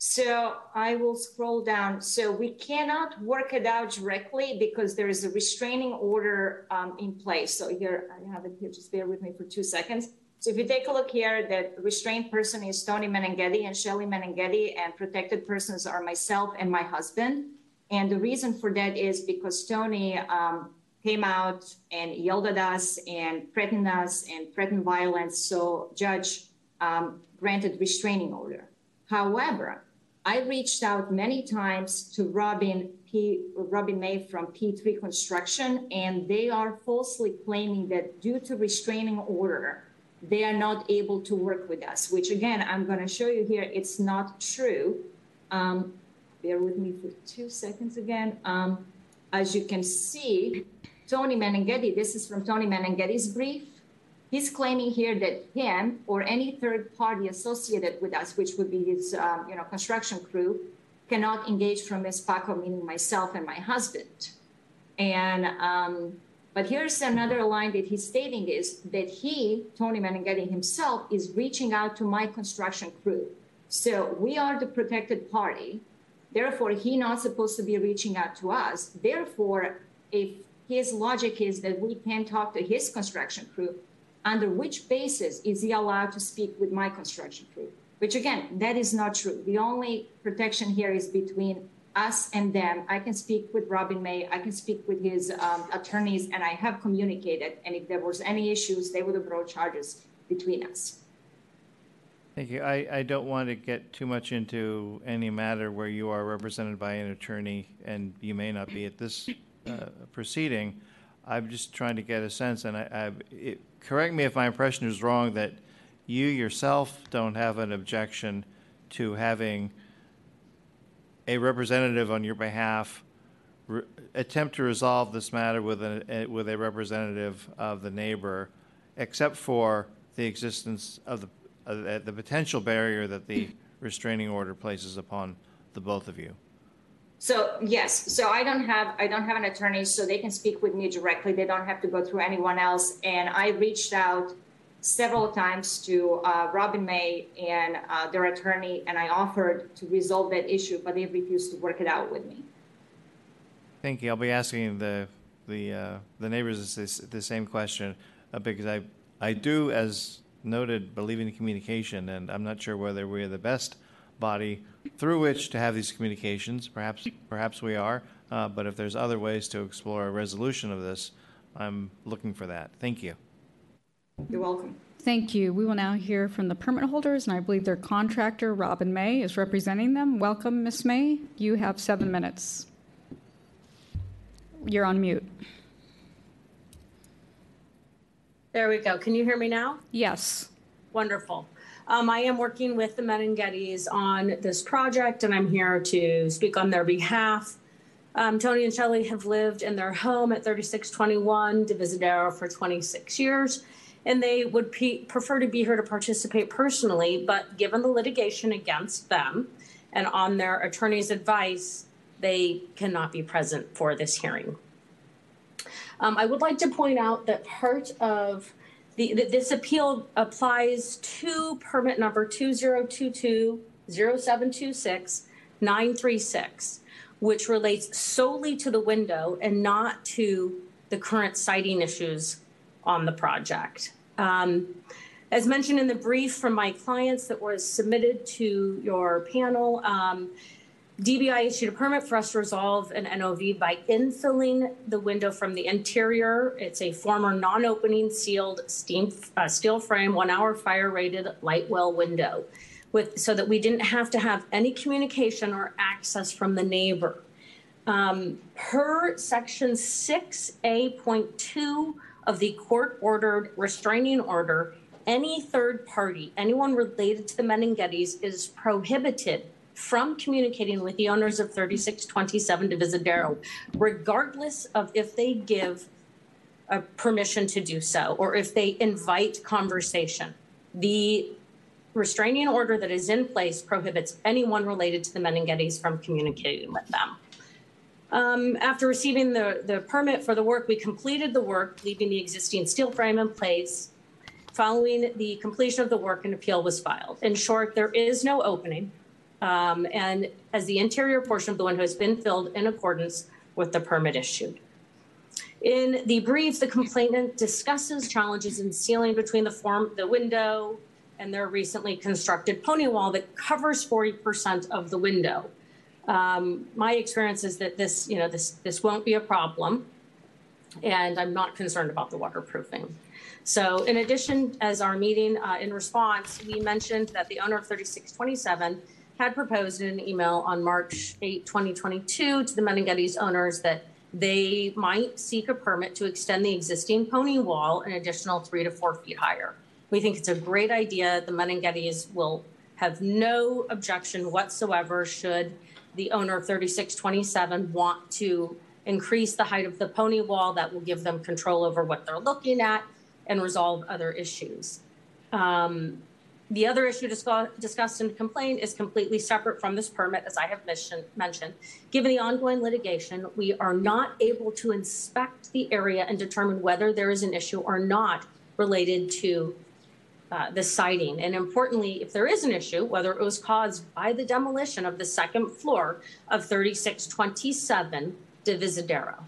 So I will scroll down. So we cannot work it out directly because there is a restraining order um, in place. So here, I have it here, just bear with me for two seconds. So if you take a look here, that restrained person is Tony Menenghetti and Shelly Menenghetti, and protected persons are myself and my husband. And the reason for that is because Tony um, came out and yelled at us and threatened us and threatened violence. So judge um, granted restraining order. However, I reached out many times to Robin P. Robin May from P3 Construction, and they are falsely claiming that due to restraining order, they are not able to work with us. Which again, I'm going to show you here. It's not true. Um, bear with me for two seconds again. Um, as you can see, Tony Menenghetti. This is from Tony Menenghetti's brief. He's claiming here that him or any third party associated with us, which would be his, um, you know, construction crew, cannot engage from Ms. Paco, meaning myself and my husband. And um, but here's another line that he's stating is that he, Tony Menenghetti himself, is reaching out to my construction crew. So we are the protected party. Therefore, he not supposed to be reaching out to us. Therefore, if his logic is that we can talk to his construction crew, under which basis is he allowed to speak with my construction crew? Which again, that is not true. The only protection here is between us and them. I can speak with Robin May. I can speak with his um, attorneys, and I have communicated. And if there was any issues, they would have brought charges between us. Thank you. I, I don't want to get too much into any matter where you are represented by an attorney and you may not be at this uh, proceeding. I'm just trying to get a sense, and I, I, it, correct me if my impression is wrong, that you yourself don't have an objection to having a representative on your behalf re- attempt to resolve this matter with a, a- with a representative of the neighbor, except for the existence of the, uh, the potential barrier that the restraining order places upon the both of you. So yes, so I don't have I don't have an attorney, so they can speak with me directly. They don't have to go through anyone else. And I reached out several times to uh, Robin May and uh, their attorney, and I offered to resolve that issue, but they refused to work it out with me. Thank you. I'll be asking the, the, uh, the neighbors this, the same question, uh, because I, I do, as noted, believe in communication, and I'm not sure whether we're the best body through which to have these communications. Perhaps, perhaps we are, uh, but if there's other ways to explore a resolution of this, I'm looking for that. Thank you. You're welcome. Thank you. We will now hear from the permit holders, and I believe their contractor, Robin May, is representing them. Welcome, Ms. May. You have seven minutes. You're on mute. There we go. Can you hear me now? Yes. Wonderful. Um, I am working with the Menenghettis on this project, and I'm here to speak on their behalf. Um, Tony and Shelley have lived in their home at 3621 Divisadero for 26 years, and they would pe- prefer to be here to participate personally, but given the litigation against them and on their attorney's advice, they cannot be present for this hearing. Um, I would like to point out that part of the, this appeal applies to permit number 2022 0726 936, which relates solely to the window and not to the current siting issues on the project. Um, as mentioned in the brief from my clients that was submitted to your panel, um, DBI issued a permit for us to resolve an NOV by infilling the window from the interior. It's a former non-opening sealed steam, uh, steel frame, one hour fire rated light well window with, so that we didn't have to have any communication or access from the neighbor. Um, per section 6A.2 of the court ordered restraining order, any third party, anyone related to the Menenghettis is prohibited from communicating with the owners of 3627 Divisadero, regardless of if they give a permission to do so or if they invite conversation. The restraining order that is in place prohibits anyone related to the Menenghettis from communicating with them. Um, after receiving the, the permit for the work, we completed the work, leaving the existing steel frame in place. Following the completion of the work, an appeal was filed. In short, there is no opening. Um, and as the interior portion of the window has been filled in accordance with the permit issued. In the brief, the complainant discusses challenges in sealing between the form, the window and their recently constructed pony wall that covers 40% of the window. Um, my experience is that this, you know, this, this won't be a problem. and I'm not concerned about the waterproofing. So in addition, as our meeting uh, in response, we mentioned that the owner of 3627 had proposed in an email on March 8, 2022 to the Meneghetti's owners that they might seek a permit to extend the existing pony wall an additional three to four feet higher. We think it's a great idea. The Meneghettis will have no objection whatsoever should the owner of 3627 want to increase the height of the pony wall. That will give them control over what they're looking at and resolve other issues. Um, the other issue discuss, discussed in complaint is completely separate from this permit, as I have mission, mentioned. Given the ongoing litigation, we are not able to inspect the area and determine whether there is an issue or not related to uh, the siding. And importantly, if there is an issue, whether it was caused by the demolition of the second floor of 3627 Divisadero.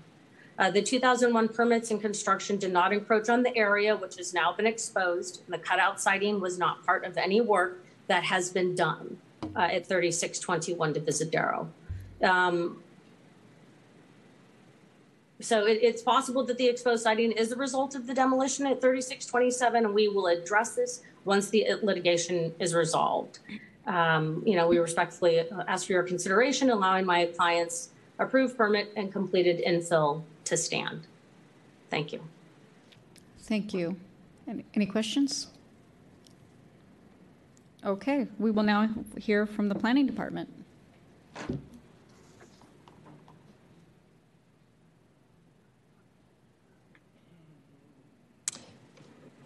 Uh, the 2001 permits and construction did not encroach on the area, which has now been exposed. The cutout siding was not part of any work that has been done uh, at 3621 Divisadero. Um, so it, it's possible that the exposed siding is the result of the demolition at 3627, and we will address this once the litigation is resolved. Um, you know, we respectfully ask for your consideration, allowing my clients approved permit and completed infill to stand. Thank you. Thank you. Any, any questions? Okay, we will now hear from the Planning Department.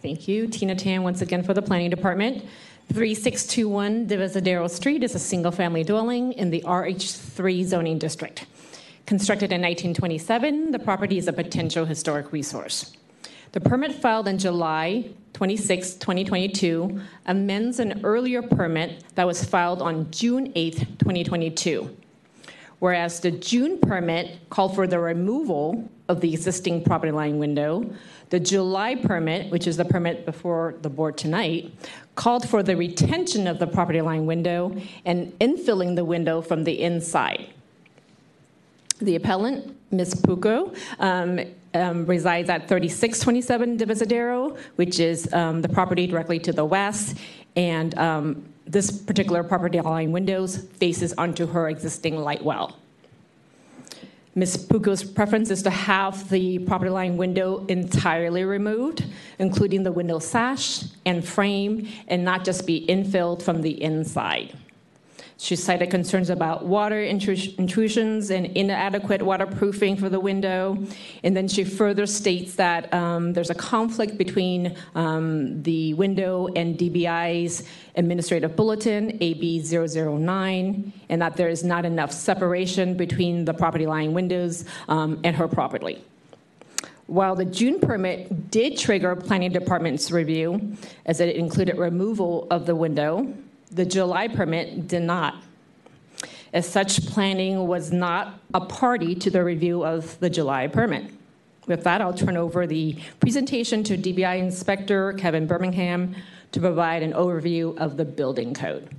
Thank you. Tina Tam once again for the Planning Department. 3621 Divisadero Street is a single family dwelling in the RH3 zoning district. Constructed in 1927, the property is a potential historic resource. The permit filed in July 26, 2022, amends an earlier permit that was filed on June 8, 2022. Whereas the June permit called for the removal of the existing property line window, the July permit, which is the permit before the board tonight, called for the retention of the property line window and infilling the window from the inside. The appellant, Ms. Puco, um, um, resides at 3627 Divisadero, which is um, the property directly to the west, and um, this particular property line windows faces onto her existing light well. Ms. Puco's preference is to have the property line window entirely removed, including the window sash and frame, and not just be infilled from the inside. She cited concerns about water intrusions and inadequate waterproofing for the window. And then she further states that um, there's a conflict between um, the window and DBI's administrative bulletin, AB 009, and that there is not enough separation between the property line windows um, and her property. While the June permit did trigger planning department's review, as it included removal of the window, the July permit did not. As such, planning was not a party to the review of the July permit. With that, I'll turn over the presentation to DBI Inspector Kevin Birmingham to provide an overview of the building code.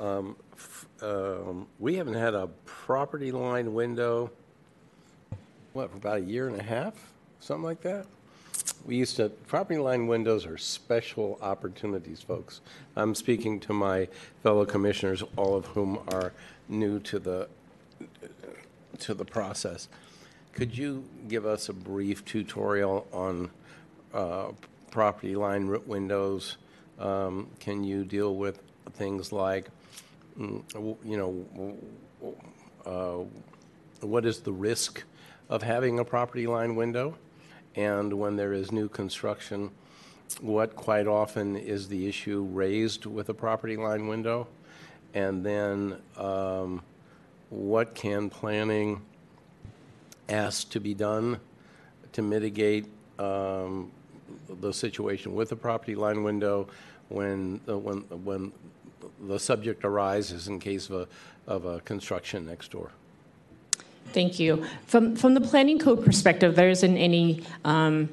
Um, um, we haven't had a property line window, what, for about a year and a half? Something like that? We used to, property line windows are special opportunities, folks. I'm speaking to my fellow commissioners, all of whom are new to the, to the process. Could you give us a brief tutorial on uh, property line windows? Um, Can you deal with things like, mm, you know, uh, what is the risk of having a property line window? And when there is new construction, what quite often is the issue raised with a property line window? And then um, what can planning ask to be done to mitigate um, the situation with a property line window when, uh, when, when the subject arises in case of a, of a construction next door? Thank you. From, from the planning code perspective, there isn't any um,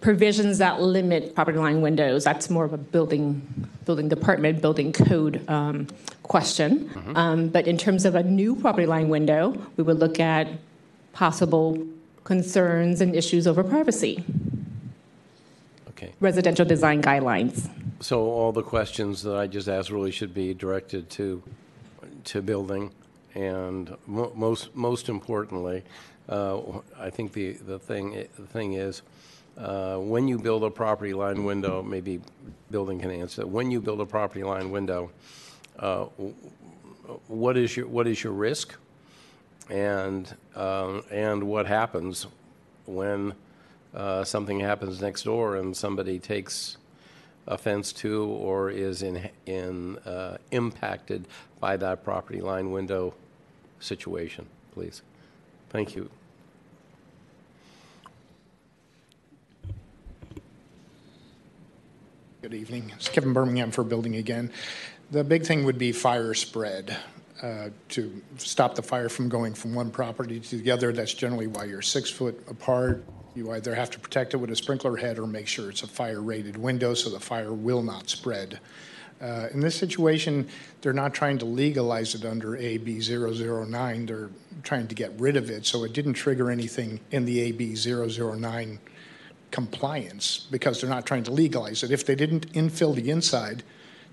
provisions that limit property line windows. That's more of a building, building department, building code um, question. Um, But in terms of a new property line window, we would look at possible concerns and issues over privacy, Okay. residential design guidelines. So all the questions that I just asked really should be directed to, to building. And mo- most, most importantly, uh, I think the, the thing, the thing is, uh, when you build a property line window, maybe building can answer, that, when you build a property line window, uh, what is your, what is your risk? And, um, and what happens when uh, something happens next door and somebody takes offense to or is in, in, uh, impacted by that property line window situation, please? Thank you. Good evening. It's Kevin Birmingham for Building Again. The big thing would be fire spread. uh, To stop the fire from going from one property to the other, that's generally why you're six foot apart. You either have to protect it with a sprinkler head or make sure it's a fire-rated window so the fire will not spread. Uh, In this situation, they're not trying to legalize it under AB 009. They're trying to get rid of it, so it didn't trigger anything in the AB 009 compliance because they're not trying to legalize it. If they didn't infill the inside,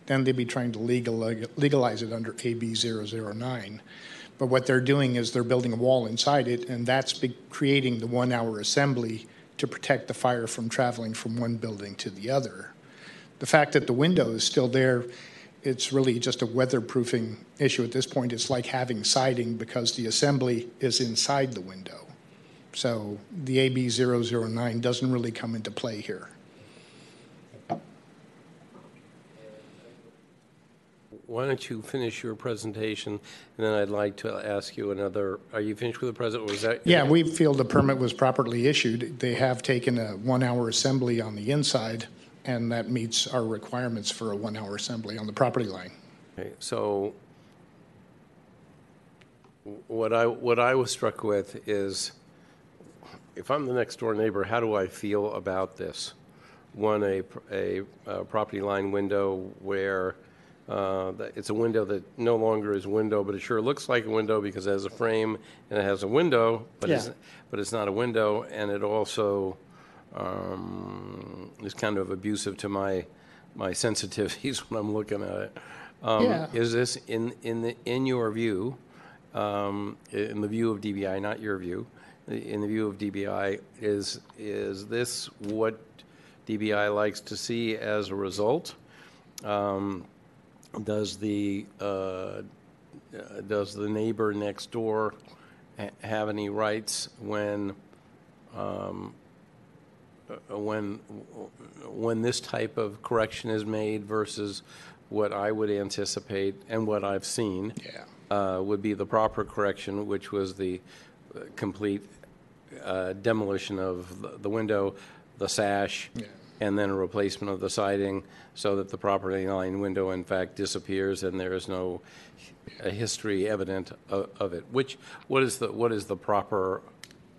then they'd be trying to legal, legalize it under AB 009. But what they're doing is they're building a wall inside it, and that's creating the one-hour assembly to protect the fire from traveling from one building to the other. The fact that the window is still there, it's really just a weatherproofing issue at this point. It's like having siding because the assembly is inside the window. So the AB 009 doesn't really come into play here. Why don't you finish your presentation, and then I'd like to ask you another, are you finished with the present, was that? Yeah, we feel the permit was properly issued. They have taken a one-hour assembly on the inside, and that meets our requirements for a one-hour assembly on the property line. Okay, so what I, what I was struck with is, if I'm the next door neighbor, how do I feel about this? One, a, a, uh property line window where uh, it's a window that no longer is a window, but it sure looks like a window because it has a frame and it has a window, but it's, Yeah. but it's not a window, and it also um, is kind of abusive to my, my sensitivities when I'm looking at it. Um, Yeah. Is this, in, in, the, in your view, um, in the view of DBI, not your view, in the view of DBI, is, is this what DBI likes to see as a result? Um, Does the, uh, uh, does the neighbor next door ha- have any rights when, um, when, when this type of correction is made versus what I would anticipate and what I've seen? Yeah. uh, would be the proper correction, which was the uh, complete uh, demolition of the- window, the sash, Yeah. and then a replacement of the siding so that the property line window in fact disappears and there is no uh, history evident of, of it. Which, what is the, what is the proper,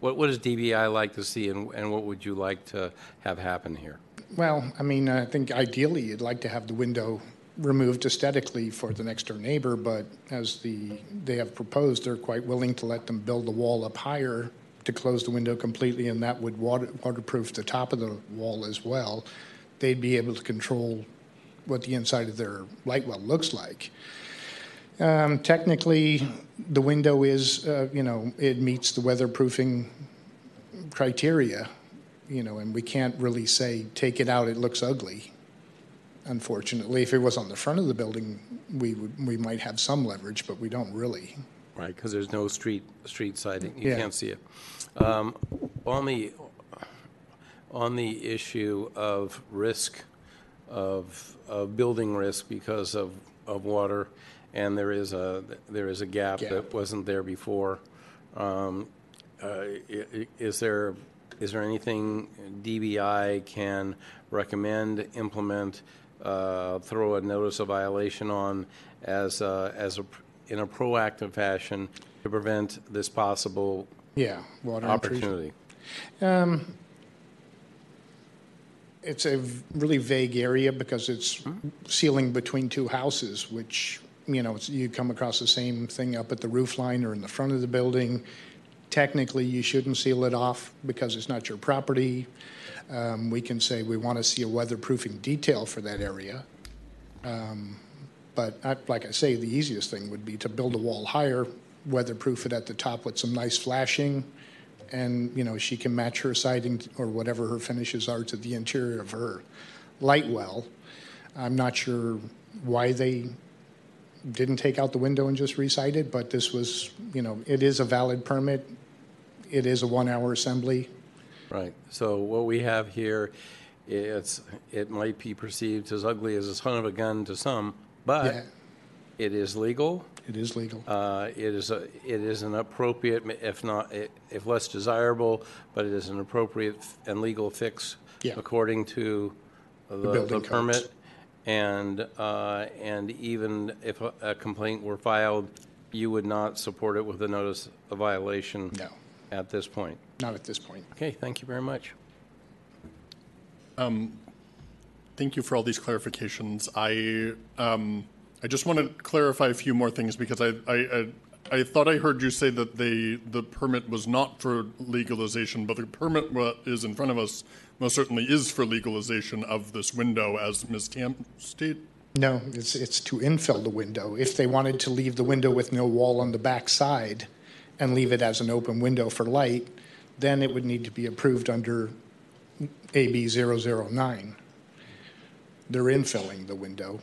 what, what does DBI like to see and, and what would you like to have happen here? Well, I mean, I think ideally you'd like to have the window removed aesthetically for the next door neighbor, but as the, they have proposed, they're quite willing to let them build the wall up higher to close the window completely, and that would water, waterproof the top of the wall as well. They'd be able to control what the inside of their light well looks like. Um, technically, the window is, uh, you know, it meets the weatherproofing criteria, you know, and we can't really say, take it out, it looks ugly. Unfortunately, if it was on the front of the building, we would, we might have some leverage, but we don't really. Right, because there's no street, street siding, you Yeah. can't see it. Um, On the, on the issue of risk, of, of building risk because of, of water, and there is a, there is a gap that wasn't there before, um, uh, is there, is there anything DBI can recommend, implement, uh, throw a notice of violation on as, a- as a, in a proactive fashion to prevent this possible Yeah, opportunity? it's a v- really vague area because it's sealing between two houses, which, you know, you come across the same thing up at the roof line or in the front of the building. Technically, you shouldn't seal it off because it's not your property. Um, we can say we want to see a weatherproofing detail for that area. Um, But I- like I say, the easiest thing would be to build a wall higher, weatherproof it at the top with some nice flashing, and, you know, she can match her siding or whatever her finishes are to the interior of her light well. I'm not sure why they didn't take out the window and just recite it, but this was, you know, it is a valid permit. It is a one-hour assembly. Right. So what we have here, it's, it might be perceived as ugly as a son of a gun to some, Yeah, but it is legal. it is legal. Uh, It is, a it is an appropriate, if not, if less desirable, but it is an appropriate and legal fix Yeah. according to the building the codes. permit. And, uh, and even if a- a complaint were filed, you would not support it with a notice of violation? No. At this point? Not at this point. Okay, thank you very much. Thank you for all these clarifications. I, um, I just want to clarify a few more things because I, I, I, I thought I heard you say that they, the permit was not for legalization, but the permit what is in front of us most certainly is for legalization of this window, as Ms. Tam stated. No, it's, it's to infill the window. If they wanted to leave the window with no wall on the back side and leave it as an open window for light, then it would need to be approved under AB 009. They're infilling the window.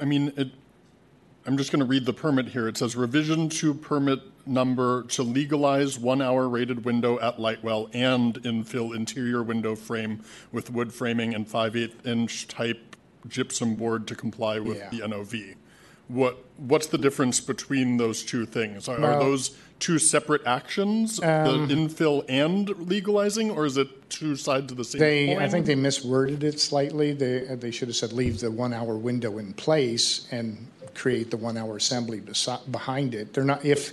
I mean, it, I'm just going to read the permit here. It says revision to permit number to legalize one-hour rated window at Lightwell and infill interior window frame with wood framing and 5/8 inch type gypsum board to comply with Yeah. the NOV. What, what's the difference between those two things? Are, are those two separate actions, the um, infill and legalizing, or is it two sides of the same They, coin? I think they misworded it slightly. They, they should have said leave the one-hour window in place and create the one-hour assembly besi- behind it. They're not, if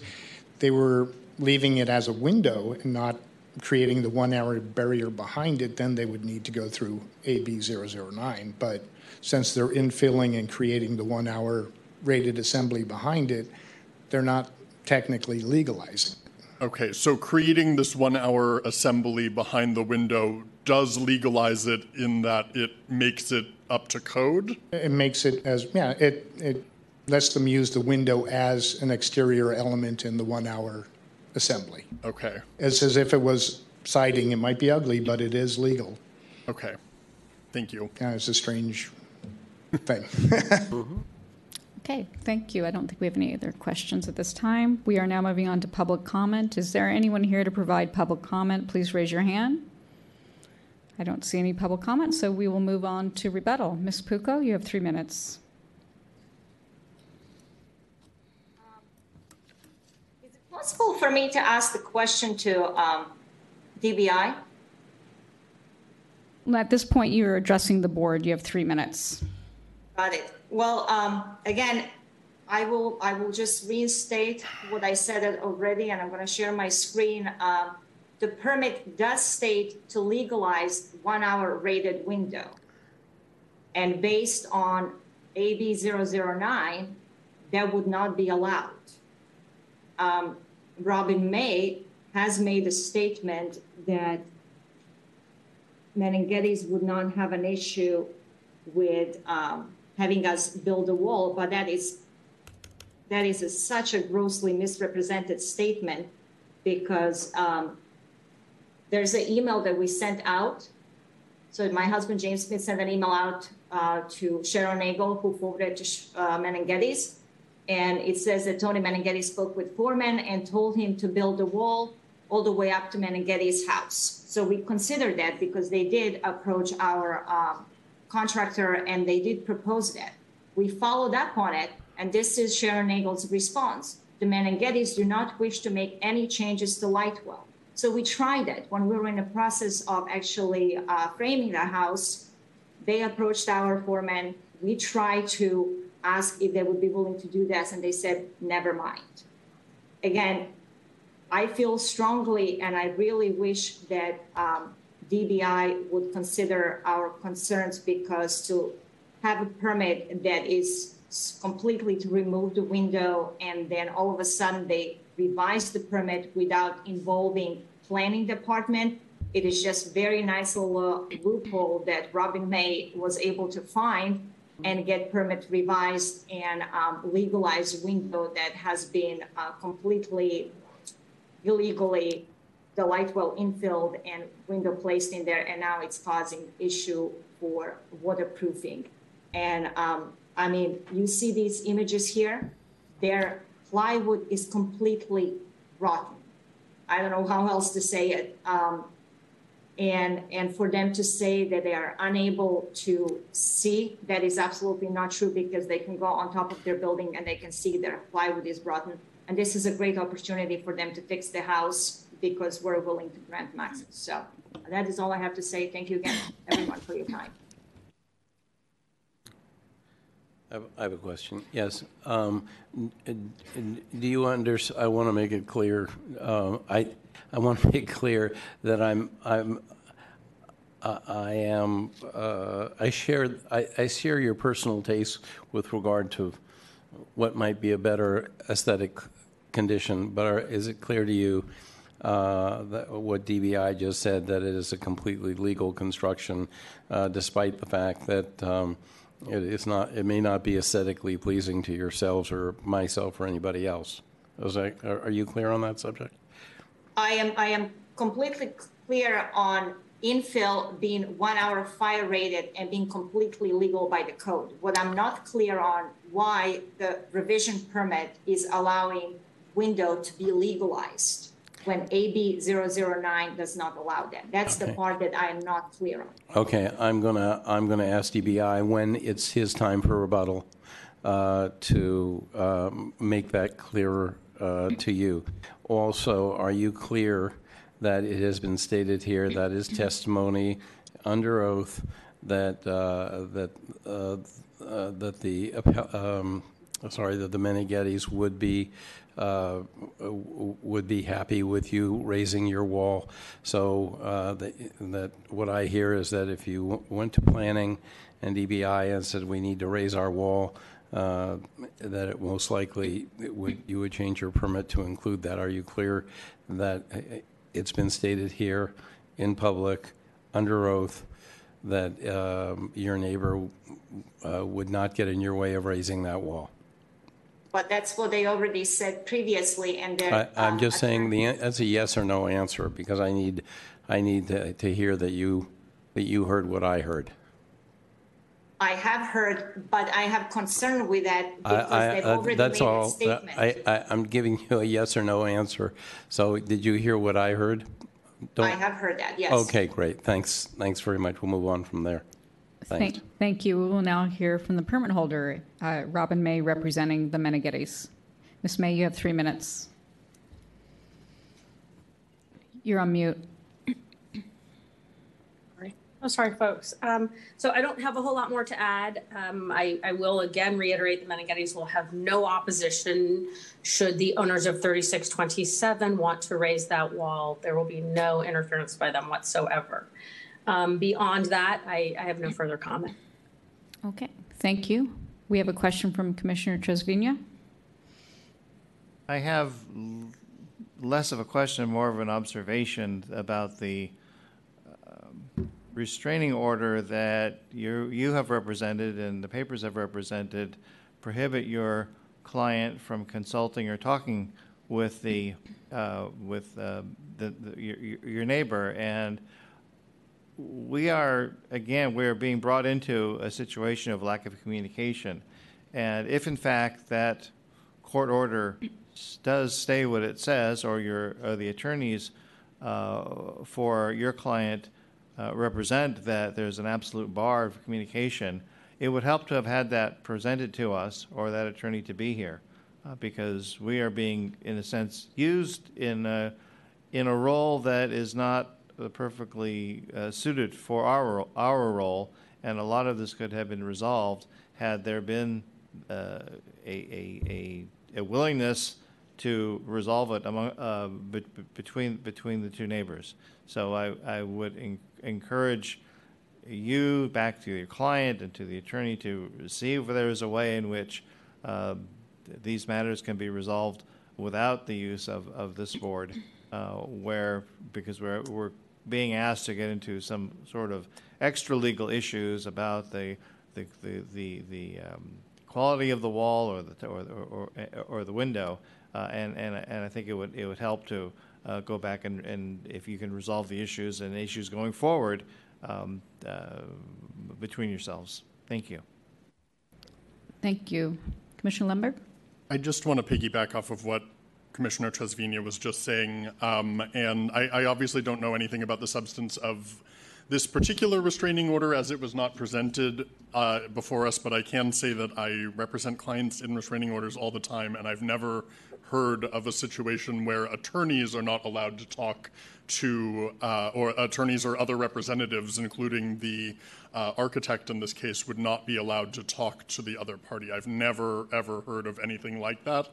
they were leaving it as a window and not creating the one-hour barrier behind it, then they would need to go through AB 009. But since they're infilling and creating the one-hour rated assembly behind it, they're not technically legalizing. Okay, so creating this one-hour assembly behind the window does legalize it in that it makes it up to code? It makes it as, yeah, it, it lets them use the window as an exterior element in the one-hour assembly. Okay, It's as if it was siding. It might be ugly, but it is legal. okay. Thank you. Yeah, it's a strange thing. Okay, thank you. I don't think we have any other questions at this time. We are now moving on to public comment. Is there anyone here to provide public comment? Please raise your hand. I don't see any public comment, so we will move on to rebuttal. Ms. Pucco, you have three minutes. Is it possible for me to ask the question to um, DBI? At this point, you're addressing the board. You have three minutes. Got it. Well, um, again, I will, I will just reinstate what I said already, and I'm going to share my screen. Um, The permit does state to legalize one-hour rated window. And based on AB 009, that would not be allowed. Um, Robin May has made a statement that Menenghetti's would not have an issue with um, having us build a wall, but that is that is a, such a grossly misrepresented statement because um, there's an email that we sent out. So my husband James Smith sent an email out uh, to Sharon Nagel, who forwarded to uh, and it says that Tony Menenghetti spoke with Foreman and told him to build a wall all the way up to Menenghetti's house. So we considered that because they did approach our um, contractor and they did propose that. We followed up on it, and this is Sharon Nagel's response. The Menenghettis do not wish to make any changes to Lightwell. So we tried it when we were in the process of actually uh, framing the house. They approached our foreman. We tried to ask if they would be willing to do this, and they said, never mind. Again, I feel strongly, and I really wish that um, DBI would consider our concerns because to have a permit that is completely to remove the window and then all of a sudden they revise the permit without involving planning department, it is just very nice little loophole that Robin May was able to find and get permit revised and um, legalize window that has been uh, completely illegally the light well infilled and window placed in there, and now it's causing issue for waterproofing. And um, I mean, you see these images here, their plywood is completely rotten. I don't know how else to say it. Um, and and for them to say that they are unable to see, that is absolutely not true because they can go on top of their building and they can see their plywood is rotten. And this is a great opportunity for them to fix the house because we're willing to grant maxes. So that is all I have to say. Thank you again, everyone, for your time. I have- a question. Yes. Um, Do you under, I want to make it clear, uh, I, I want to make clear that I'm, I'm, I I am, uh, I share, I I share your personal taste with regard to what might be a better aesthetic condition, but are- is it clear to you uh, that what DBI just said, that it is a completely legal construction, uh, despite the fact that um, it is not, it may not be aesthetically pleasing to yourselves or myself or anybody else? Are are you clear on that subject? I am I am completely clear on infill being one hour fire rated and being completely legal by the code. What I'm not clear on why the revision permit is allowing window to be legalized when AB 009 does not allow that. That's the part that I am not clear on. Okay, I'm gonna, I'm gonna ask DBI when it's his time for rebuttal uh, to um, make that clearer uh, to you. Also, are you clear that it has been stated here that is testimony under oath that, uh, that, uh, uh, that the, um, sorry, that the Meneghettis would be, uh, would be happy with you raising your wall. So uh, that, that what I hear is that if you w- went to planning and DBI and said, we need to raise our wall, uh, that it most likely, it would, you would change your permit to include that. Are you clear that uh, it's been stated here in public, under oath, that um, your neighbor uh, would not get in your way of raising that wall? But that's what they already said previously and. I, I'm um, just saying the, that's a yes or no answer, because I need, I need to, to hear that you, that you heard what I heard. I have heard, but I have concern with that because I, they've uh, already that's made a all. statement. I, I, I'm giving you a yes or no answer. So did you hear what I heard? Don't- I have heard that, yes. Okay, great. Thanks. Thanks very much. We'll move on from there. Thanks. Thank, thank you. We will now hear from the permit holder, uh, Robin May, representing the Meneghettis. Ms. May, you have three minutes. You're on mute. Oh, sorry, folks. Um, so I don't have a whole lot more to add. Um, I, I will again reiterate the Meneghettis will have no opposition should the owners of 3627 want to raise that wall. There will be no interference by them whatsoever. Um, beyond that, I, I have no further comment. Okay, thank you. We have a question from Commissioner Trasviña. I have l- less of a question, more of an observation about the restraining order that you, you have represented and the papers have represented prohibit your client from consulting or talking with the, uh, with uh, the, the- your, your- neighbor. And we are, again, we're being brought into a situation of lack of communication. And if in fact that court order does say what it says, or your, or the attorneys uh, for your client uh, represent that there's an absolute bar of communication, it would help to have had that presented to us, or that attorney to be here, uh, because we are being, in a sense, used in a, in a role that is not uh, perfectly uh, suited for our, our role, and a lot of this could have been resolved had there been uh, a, a, a, a willingness to resolve it among, uh, be- be- between, between the two neighbors. So I, I would encourage you, back to your client and to the attorney, to see if there is a way in which uh, these matters can be resolved without the use of, of this board, uh, where, because we're, we're being asked to get into some sort of extra legal issues about the, the, the, the, the um, quality of the wall or the, or, or, or, the window. Uh, and, and, and I think it would, it would help to uh, go back and, and if you can resolve the issues and issues going forward um, uh, between yourselves. Thank you. Thank you. Commissioner Lemberg? I just want to piggyback off of what Commissioner Trasviña was just saying. Um, and I, I obviously don't know anything about the substance of this particular restraining order as it was not presented uh, before us, but I can say that I represent clients in restraining orders all the time, and I've never heard of a situation where attorneys are not allowed to talk to, uh, or attorneys or other representatives, including the uh, architect in this case, would not be allowed to talk to the other party. I've never, ever heard of anything like that.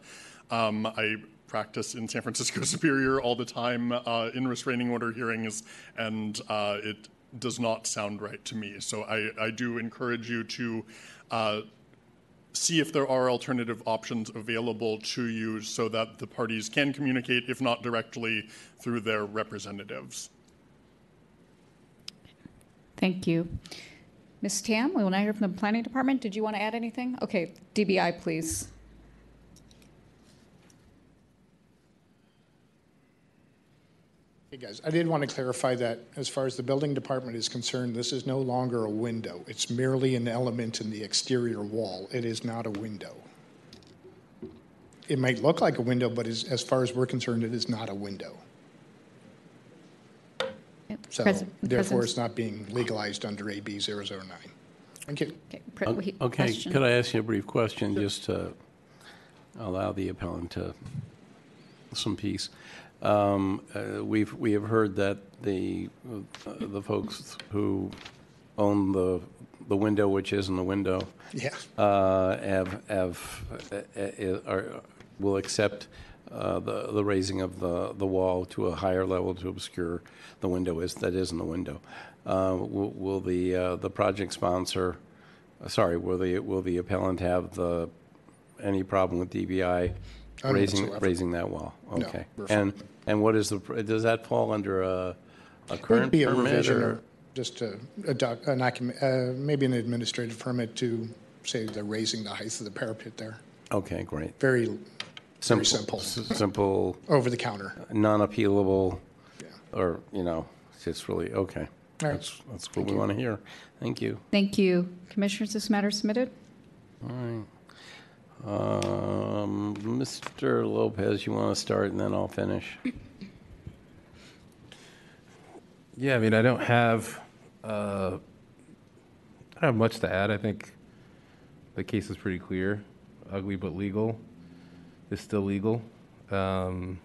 Um, I practice in San Francisco Superior all the time uh, in restraining order hearings, and uh, it does not sound right to me. So I, I do encourage you to uh, see if there are alternative options available to you so that the parties can communicate, if not directly, through their representatives. Thank you. Ms. Tam, we will now hear from the Planning Department. Did you want to add anything? Okay, DBI, please. Hey, guys, I did want to clarify that as far as the building department is concerned, this is no longer a window. It's merely an element in the exterior wall. It is not a window. It might look like a window, but as, as far as we're concerned, it is not a window. So Pres- therefore, President- it's not being legalized under AB 009. Thank you. Okay, pre- uh, O- Okay, question. could I ask you a brief question, just to allow the appellant to, some peace? Um, uh, We've, we have heard that the, uh, the folks who own the, the window, which isn't the window, Yeah. uh, have, have, uh, uh, are, will accept uh, the, the raising of the, the wall to a higher level to obscure the window is, that isn't the window. Uh, Will, will the, uh, the project sponsor, uh, sorry, will the, will the appellant have the, any problem with DBI None raising, whatsoever. raising that wall? No, Okay. we're fine. And, and what is the, does that fall under a, a Would current be a permit revision or? or just a, a doc, an, occup- uh, maybe an administrative permit to say they're raising the height of the parapet there. Okay, great. Very Simple. simple. s- Simple. over the counter. non-appealable, Yeah. or, you know, it's just really, okay. All right. That's, that's what we want to hear. Thank you. Thank you. Commissioners, this matter is submitted. All right. Um, Mr. Lopez, you want to start and then I'll finish? Yeah, I mean, I don't have, uh, I don't have much to add. I think the case is pretty clear. Ugly but legal is still legal. Um,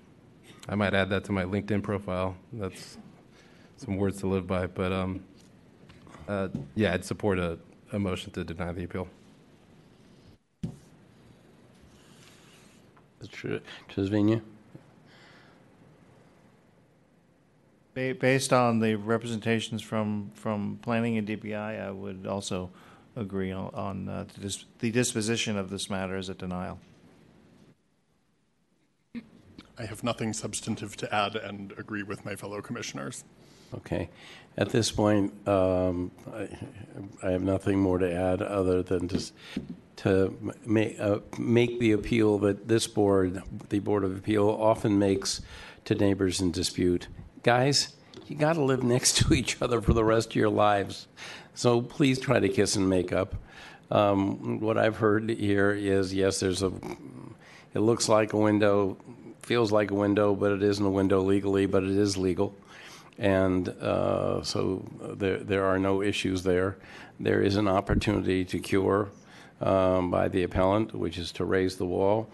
I might add that to my LinkedIn profile. That's some words to live by. But um, uh, yeah, I'd support a, a motion to deny the appeal. Trasviña? Ba- Based on the representations from, from planning and DBI, I would also agree on, on uh, the dis- the disposition of this matter as a denial. I have nothing substantive to add and agree with my fellow commissioners. Okay. At this point, um, I I have nothing more to add other than just to make, make the appeal that this board, the Board of Appeal, often makes to neighbors in dispute. Guys, you got to live next to each other for the rest of your lives. So please try to kiss and make up. Um, What I've heard here is, yes, there's a, it looks like a window, feels like a window, but it isn't a window legally, but it is legal. And uh, so there, there are no issues there. There is an opportunity to cure um, by the appellant, which is to raise the wall.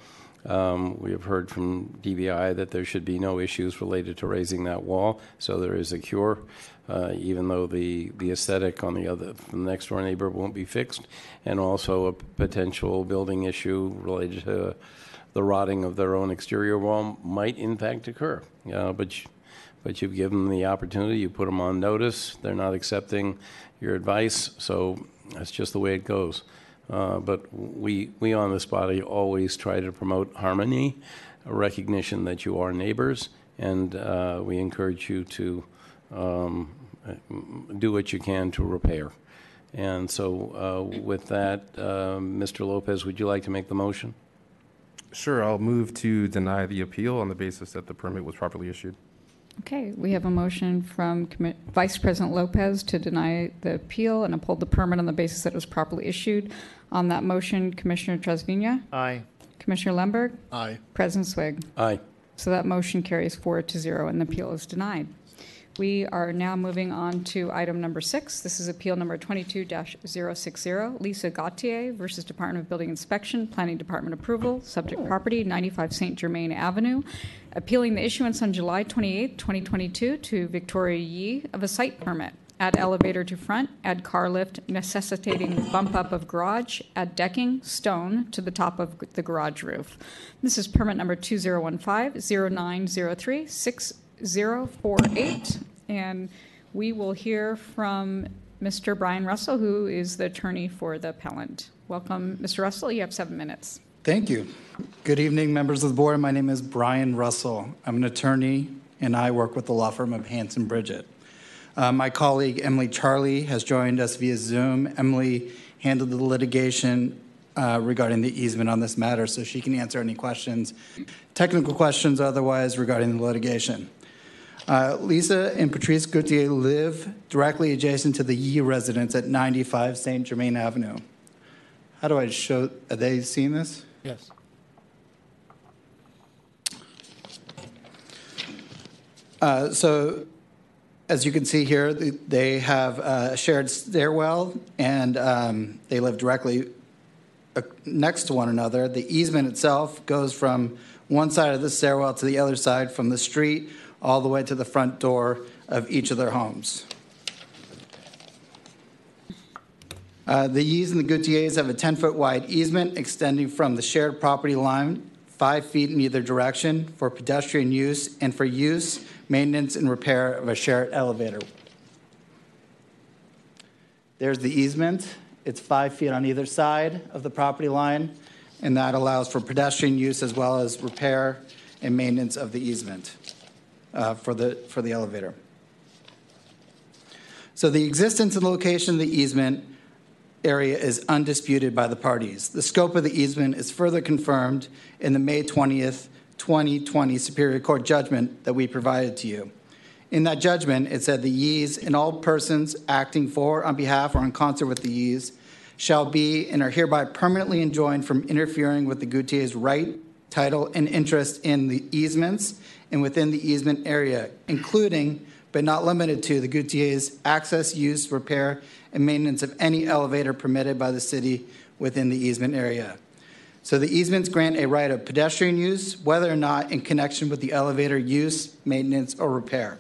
Um, We have heard from DBI that there should be no issues related to raising that wall, so there is a cure, uh, even though the the aesthetic on the other, the next door neighbor won't be fixed, and also a potential building issue related to the rotting of their own exterior wall might in fact occur. Uh, But but you've given them the opportunity, you put them on notice, they're not accepting your advice, so that's just the way it goes. Uh, But we, we on this body always try to promote harmony, a recognition that you are neighbors, and uh, we encourage you to um, do what you can to repair. And so uh, with that, um, Mr. Lopez, would you like to make the motion? Sure, I'll move to deny the appeal on the basis that the permit was properly issued. Okay, we have a motion from Commi- Vice President Lopez to deny the appeal and uphold the permit on the basis that it was properly issued. On that motion, Commissioner Trasviña, Aye. Commissioner Lemberg, Aye. President Swig. Aye. So that motion carries four to zero, and the appeal is denied. We are now moving on to item number six. This is appeal number 22-060, Lisa Gautier versus Department of Building Inspection, Planning Department approval, subject property, 95 St. Germain Avenue, appealing the issuance on July 28, 2022, to Victoria Yee of a site permit. Add elevator to front, add car lift necessitating bump up of garage, add decking, stone to the top of the garage roof. This is permit number 2015-0903-6048. And we will hear from Mr. Brian Russell, who is the attorney for the appellant. Welcome, Mr. Russell. You have seven minutes. Thank you. Good evening, members of the board. My name is Brian Russell. I'm an attorney, and I work with the law firm of Hanson Bridgett. Uh, my colleague Emily Charlie has joined us via Zoom. Emily handled the litigation uh, regarding the easement on this matter, so she can answer any questions, technical questions otherwise regarding the litigation. Uh, Lisa and Patrice Gauthier live directly adjacent to the Yee residence at 95 St. Germain Avenue. How do I show? Are they seeing this? Yes. Uh, so, as you can see here, they have a shared stairwell and um, they live directly uh, next to one another. The easement itself goes from one side of the stairwell to the other side from the street all the way to the front door of each of their homes. Uh, the Yees and the Gauthiers have a 10 foot wide easement extending from the shared property line, five feet in either direction, for pedestrian use and for use, maintenance, and repair of a shared elevator. There's the easement. It's five feet on either side of the property line, and that allows for pedestrian use as well as repair and maintenance of the easement uh, for, the, for the elevator. So the existence and location of the easement area is undisputed by the parties. The scope of the easement is further confirmed in the May 20th, 2020 Superior Court judgment that we provided to you. In that judgment, it said the Yees and all persons acting for, on behalf, or in concert with the Yees shall be and are hereby permanently enjoined from interfering with the Gauthiers' right, title, and interest in the easements and within the easement area, including but not limited to the Gauthiers' access, use, repair, and maintenance of any elevator permitted by the city within the easement area. So the easements grant a right of pedestrian use, whether or not in connection with the elevator use, maintenance, or repair.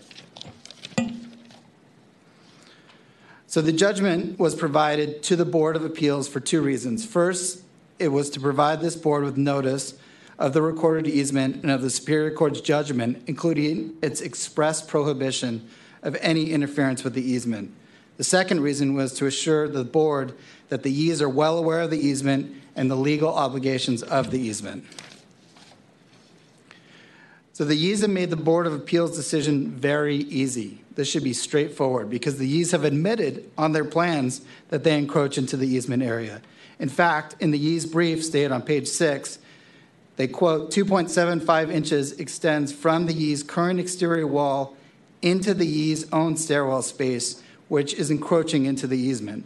So the judgment was provided to the Board of Appeals for two reasons. First, it was to provide this board with notice of the recorded easement and of the Superior Court's judgment, including its express prohibition of any interference with the easement. The second reason was to assure the board that the Yees are well aware of the easement and the legal obligations of the easement. So the Yees have made the Board of Appeals decision very easy. This should be straightforward because the Yees have admitted on their plans that they encroach into the easement area. In fact, in the Yees brief stated on page six, they quote, 2.75 inches extends from the Yee's current exterior wall into the Yee's own stairwell space, which is encroaching into the easement.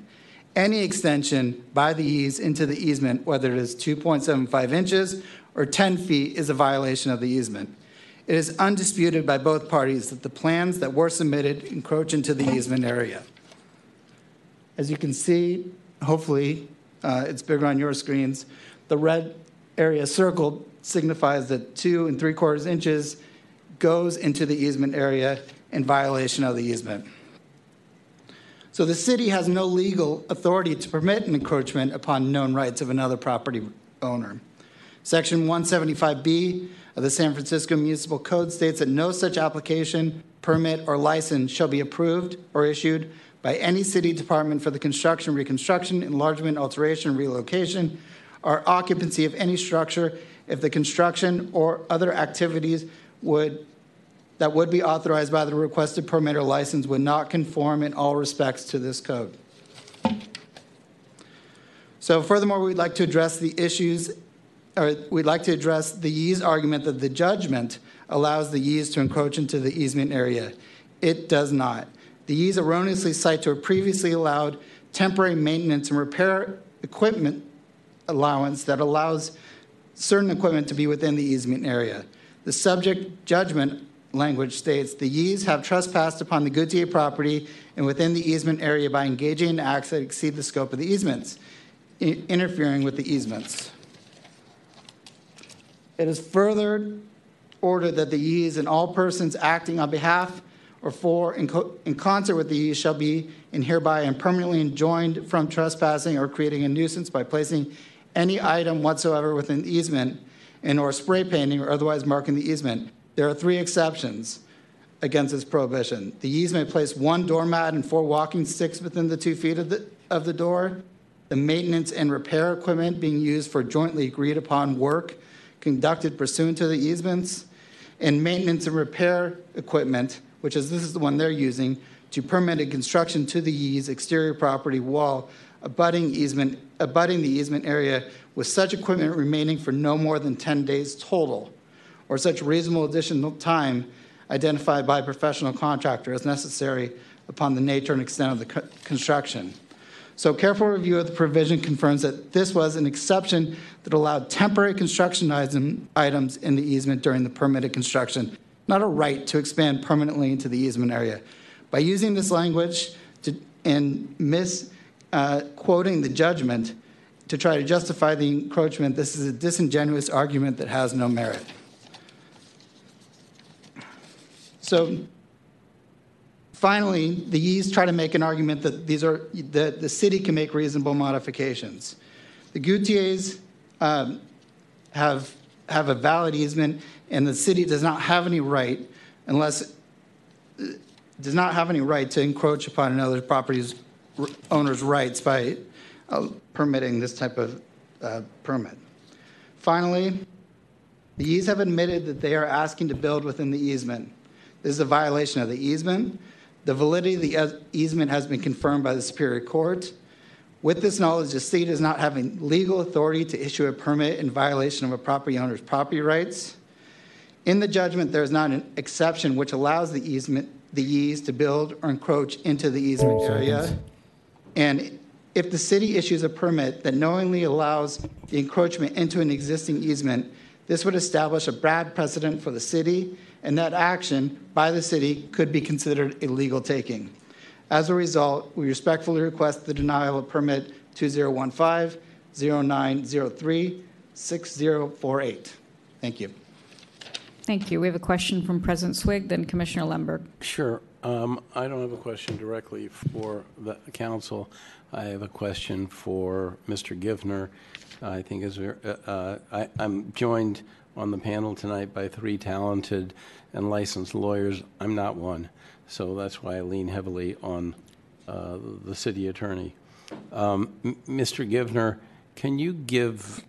Any extension by the Yees into the easement, whether it is 2.75 inches or 10 feet, is a violation of the easement. It is undisputed by both parties that the plans that were submitted encroach into the easement area. As you can see, hopefully, uh, it's bigger on your screens, the red area circled signifies that two and three quarters inches goes into the easement area in violation of the easement. So the city has no legal authority to permit an encroachment upon known rights of another property owner. Section 175B of the San Francisco Municipal Code states that no such application, permit, or license shall be approved or issued by any city department for the construction, reconstruction, enlargement, alteration, relocation, or occupancy of any structure if the construction or other activities would that would be authorized by the requested permit or license would not conform in all respects to this code. So furthermore, we'd like to address the issues, or we'd like to address the Yee's argument that the judgment allows the Yees to encroach into the easement area. It does not. The Yees erroneously cite to a previously allowed temporary maintenance and repair equipment allowance that allows certain equipment to be within the easement area. The subject judgment language states the Yees have trespassed upon the Gauthier property and within the easement area by engaging in acts that exceed the scope of the easements, i- interfering with the easements. It is further ordered that the Yees and all persons acting on behalf or for in, co- in concert with the Yees shall be and hereby and permanently enjoined from trespassing or creating a nuisance by placing any item whatsoever within the easement and or spray painting or otherwise marking the easement. There are three exceptions against this prohibition. The Yees may place one doormat and four walking sticks within the two feet of the, of the door. The maintenance and repair equipment being used for jointly agreed upon work conducted pursuant to the easements, and maintenance and repair equipment, which is this is the one they're using, to permitted construction to the Yees exterior property wall abutting easement abutting the easement area with such equipment remaining for no more than 10 days total, or such reasonable additional time identified by a professional contractor as necessary upon the nature and extent of the co- construction. So, careful review of the provision confirms that this was an exception that allowed temporary construction item, items in the easement during the permitted construction, not a right to expand permanently into the easement area. By using this language to, and misquoting the judgment to try to justify the encroachment, this is a disingenuous argument that has no merit. So, Finally, the Yees try to make an argument that these are that the city can make reasonable modifications. The Gauthiers um, have have a valid easement, and the city does not have any right, unless does not have any right to encroach upon another property's owner's rights by uh, permitting this type of uh, permit. Finally, the Yees have admitted that they are asking to build within the easement. This is a violation of the easement. The validity of the easement has been confirmed by the Superior Court. With this knowledge, the state does not have legal authority to issue a permit in violation of a property owner's property rights. In the judgment, there is not an exception which allows the easement, the Yees to build or encroach into the easement area. And if the city issues a permit that knowingly allows the encroachment into an existing easement, this would establish a bad precedent for the city and that action by the city could be considered a legal taking. As a result, we respectfully request the denial of permit 2015 0903 6048. Thank you. Thank you. We have a question from President Swig, then Commissioner Lemberg. Sure. Um, I don't have a question directly for the council. I have a question for Mr. Givner. I think is uh, uh, I, I'm joined on the panel tonight by three talented and licensed lawyers. I'm not one, so that's why I lean heavily on uh, the city attorney. Um, Mr. Givner, can you give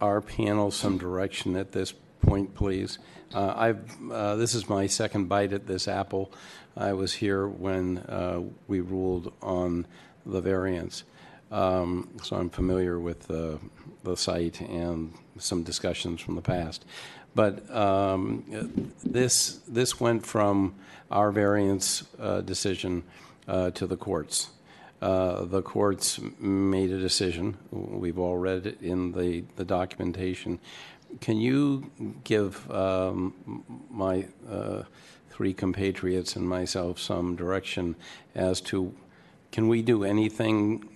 our panel some direction at this point, please? Uh, I've, uh, this is my second bite at this apple. I was here when uh, we ruled on the variance, um, so I'm familiar with the site and some discussions from the past. But um, this this went from our variance uh, decision uh, to the courts. Uh, the courts made a decision. We've all read it in the, the documentation. Can you give um, my uh, three compatriots and myself some direction as to can we do anything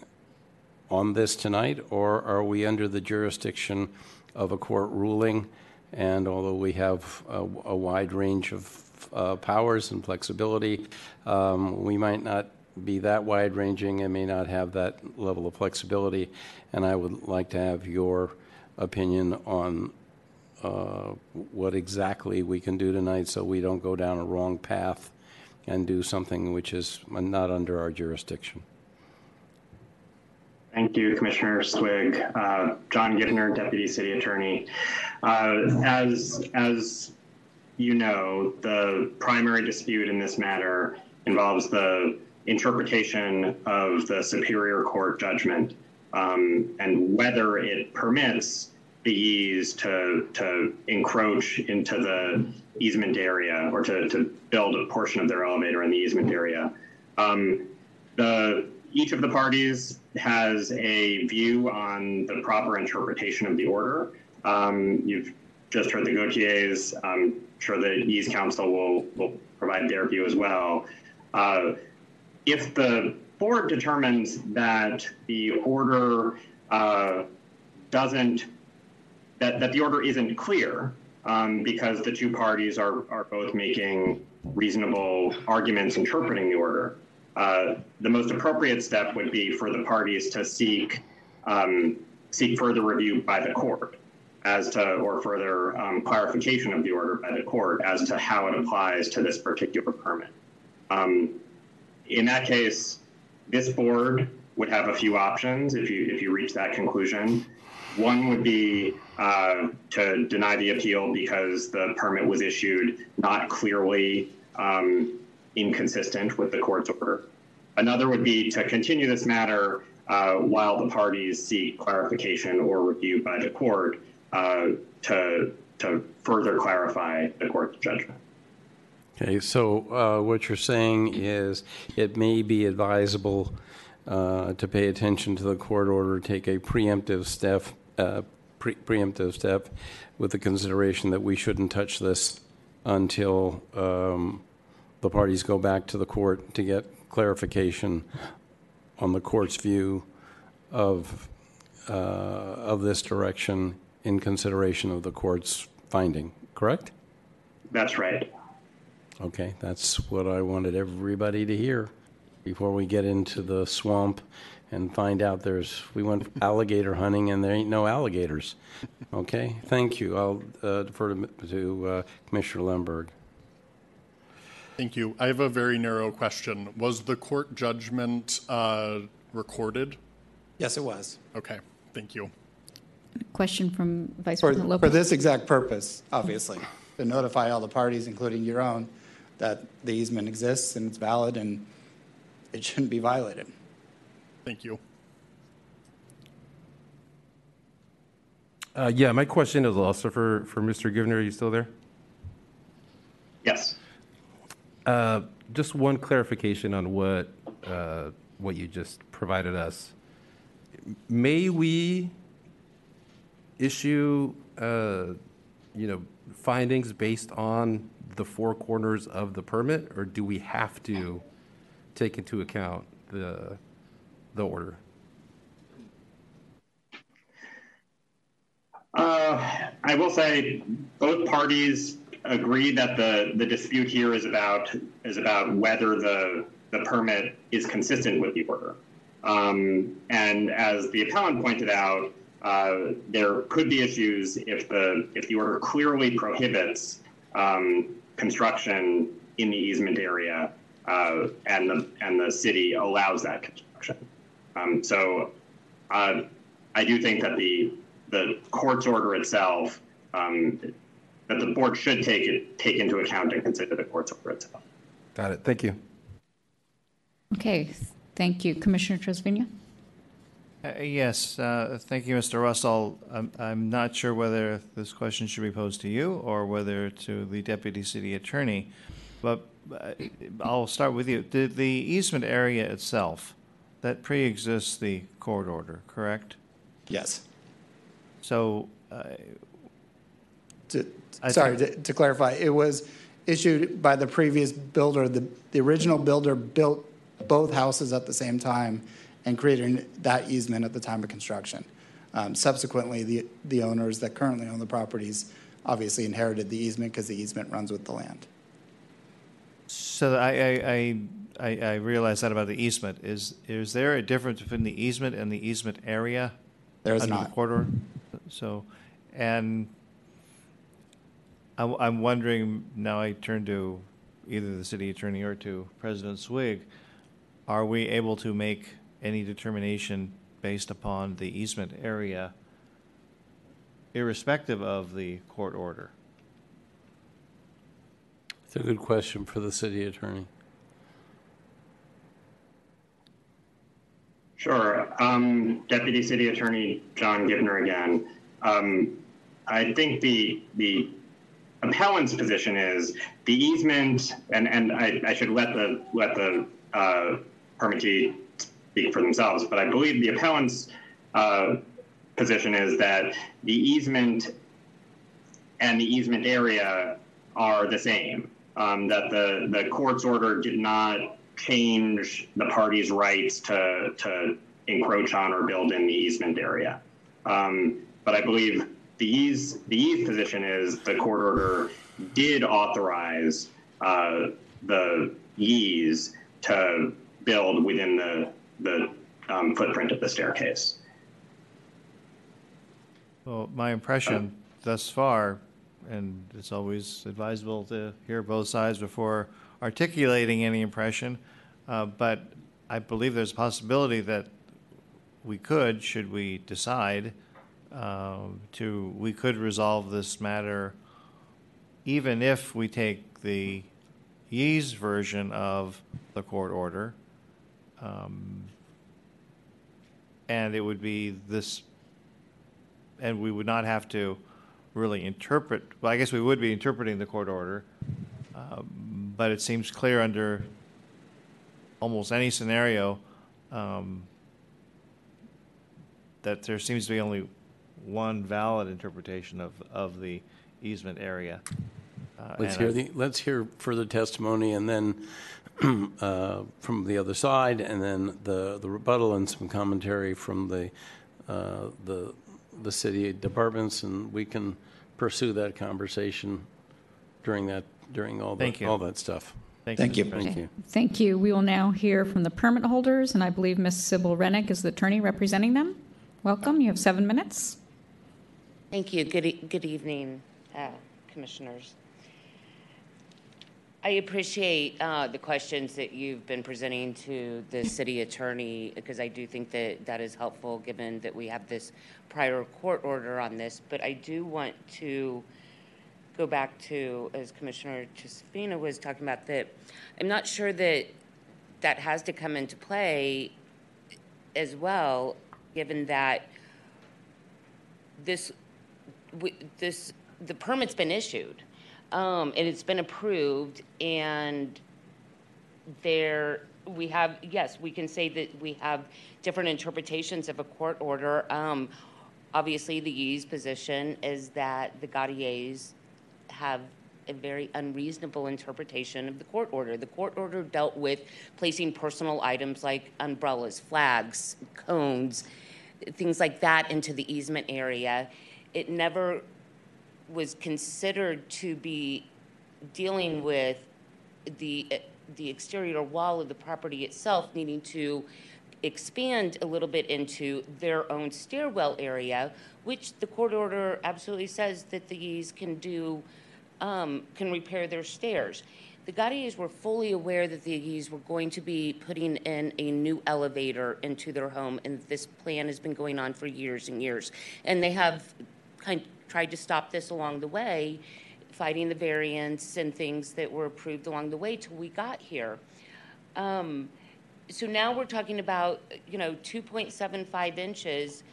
on this tonight, or are we under the jurisdiction of a court ruling. And although we have a, a wide range of uh, powers and flexibility, um, we might not be that wide ranging and may not have that level of flexibility. And I would like to have your opinion on what exactly we can do tonight so we don't go down a wrong path and do something which is not under our jurisdiction. Thank you, Commissioner Swig. Uh, John Givner, Deputy City Attorney. Uh, as, as you know, the primary dispute in this matter involves the interpretation of the Superior Court judgment um, and whether it permits the Yees to, to encroach into the easement area or to, to build a portion of their elevator in the easement area. Um, the, each of the parties has a view on the proper interpretation of the order. Um, you've just heard the Gautiers. I'm sure the Yees' Counsel will, will provide their view as well. Uh, if the board determines that the order uh, doesn't, that, that the order isn't clear, um, because the two parties are, are both making reasonable arguments interpreting the order, uh, the most appropriate step would be for the parties to seek um, seek further review by the court as to or further um, clarification of the order by the court as to how it applies to this particular permit. Um, in that case, this board would have a few options if you if you reach that conclusion. One would be uh, to deny the appeal because the permit was issued not clearly um, inconsistent with the court's order. Another would be to continue this matter uh, while the parties seek clarification or review by the court uh, to, to further clarify the court's judgment. Okay, so uh, what you're saying is it may be advisable uh, to pay attention to the court order, take a preemptive step, uh, pre- preemptive step, with the consideration that we shouldn't touch this until um, the parties go back to the court to get clarification on the court's view of uh, of this direction in consideration of the court's finding. Correct? That's right. Okay, that's what I wanted everybody to hear before we get into the swamp and find out there's we went alligator hunting and there ain't no alligators. Okay, thank you. I'll uh, defer to, to uh, Commissioner Lemberg. Thank you. I have a very narrow question. Was the court judgment uh, recorded? Yes, it was. Okay, thank you. Question from Vice For, President for this exact purpose, obviously, to notify all the parties, including your own, that the easement exists and it's valid and it shouldn't be violated. Thank you. Uh, yeah, my question is also for, for Mr. Givner. Are you still there? Yes. Uh, just one clarification on what uh, what you just provided us. May we issue, uh, you know, findings based on the four corners of the permit, or do we have to take into account the the order? Uh, I will say both parties agree that the, the dispute here is about is about whether the the permit is consistent with the order. Um, and as the appellant pointed out, uh, there could be issues if the if the order clearly prohibits um, construction in the easement area, uh, and the and the city allows that construction. Um, so, uh, I do think that the the court's order itself um, that the board should take it take into account and consider the court's order itself. Got it. Thank you. Okay, thank you. Commissioner Trasviña? Uh, Yes, uh, thank you, Mr. Russell. I'm, I'm not sure whether this question should be posed to you or whether to the deputy city attorney, but uh, I'll start with you. The, the easement area itself, that pre-exists the court order, correct? Yes. So, uh, To, I sorry, to, to clarify, it was issued by the previous builder. The, the original builder built both houses at the same time and created that easement at the time of construction. Um, Subsequently, the the owners that currently own the properties obviously inherited the easement because the easement runs with the land. So I, I, I, I I realize that about the easement. Is, is there a difference between the easement and the easement area? There is under the not. court order? So, and I'm, I'm wondering, now I turn to either the city attorney or to President Swig, are we able to make any determination based upon the easement area irrespective of the court order? It's a good question for the city attorney. Sure. Um, Deputy City Attorney John Givner again. Um, I think the the appellant's position is the easement, and and I, I should let the let the uh, permittee speak for themselves, but I believe the appellant's uh, position is that the easement and the easement area are the same. Um, that the the court's order did not change the parties' rights to to encroach on or build in the easement area. Um, but I believe the Yees the Yees' position is the court order did authorize uh, the Yees to build within the the um, footprint of the staircase. Well, my impression thus far, and it's always advisable to hear both sides before articulating any impression, uh, but I believe there's a possibility that we could, should we decide, um, to, we could resolve this matter even if we take the Yee's version of the court order. um, And it would be this and we would not have to really interpret, well, I guess we would be interpreting the court order, um, but it seems clear under almost any scenario um, that there seems to be only one valid interpretation of, of the easement area. Uh, Let's hear I- the, let's hear further testimony and then uh, from the other side, and then the, the rebuttal and some commentary from the, uh, the, the city departments, and we can pursue that conversation during that, during all you. all that stuff. Thank you. Mr. President. Thank you. Thank you. We will now hear from the permit holders, and I believe Ms. Sybil Rennick is the attorney representing them. Welcome. You have seven minutes. Thank you. Good, e- good evening, uh, commissioners. I appreciate uh, the questions that you've been presenting to the city attorney because I do think that that is helpful given that we have this prior court order on this. But I do want to go back to, as Commissioner Trasviña was talking about, that I'm not sure that that has to come into play as well, given that this this the permit's been issued um, and it's been approved and there we have yes we can say that we have different interpretations of a court order. Um, obviously the Yee's position is that the Gauthiers have a very unreasonable interpretation of the court order. The court order dealt with placing personal items like umbrellas, flags, cones, things like that into the easement area. It never was considered to be dealing with the, the exterior wall of the property itself needing to expand a little bit into their own stairwell area, which the court order absolutely says that these can do, um, can repair their stairs. The Gauthiers were fully aware that the Yees were going to be putting in a new elevator into their home, and this plan has been going on for years and years. And they have kind of tried to stop this along the way, fighting the variance and things that were approved along the way till we got here. Um, so now we're talking about, you know, 2.75 inches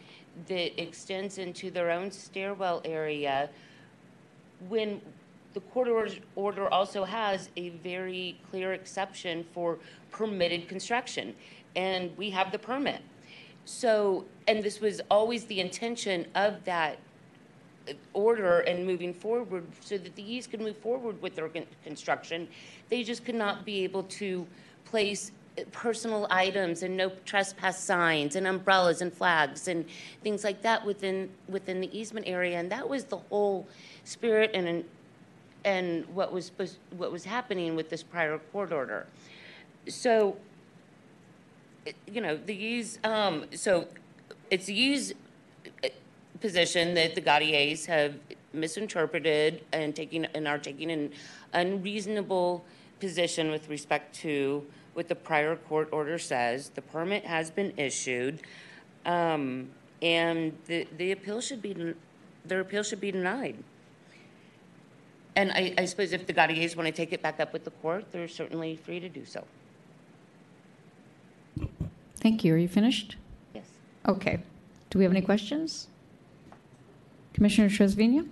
that extends into their own stairwell area when the court order- also has a very clear exception for permitted construction, and we have the permit. So, and this was always the intention of that order and moving forward, so that the Yees could move forward with their construction. They just could not be able to place personal items and no trespass signs and umbrellas and flags and things like that within, within the easement area. And that was the whole spirit and, and what was, what was happening with this prior court order. So, you know, the use, um, so it's the uh, position that the Gauthiers have misinterpreted and taking, and are taking an unreasonable position with respect to what the prior court order says. The permit has been issued, um, and the, the appeal should be, their appeal should be denied. And I, I suppose if the Gauthiers want to take it back up with the court, they're certainly free to do so. Thank you. Are you finished? Yes. Okay. Do we have any questions? Commissioner Trasviña?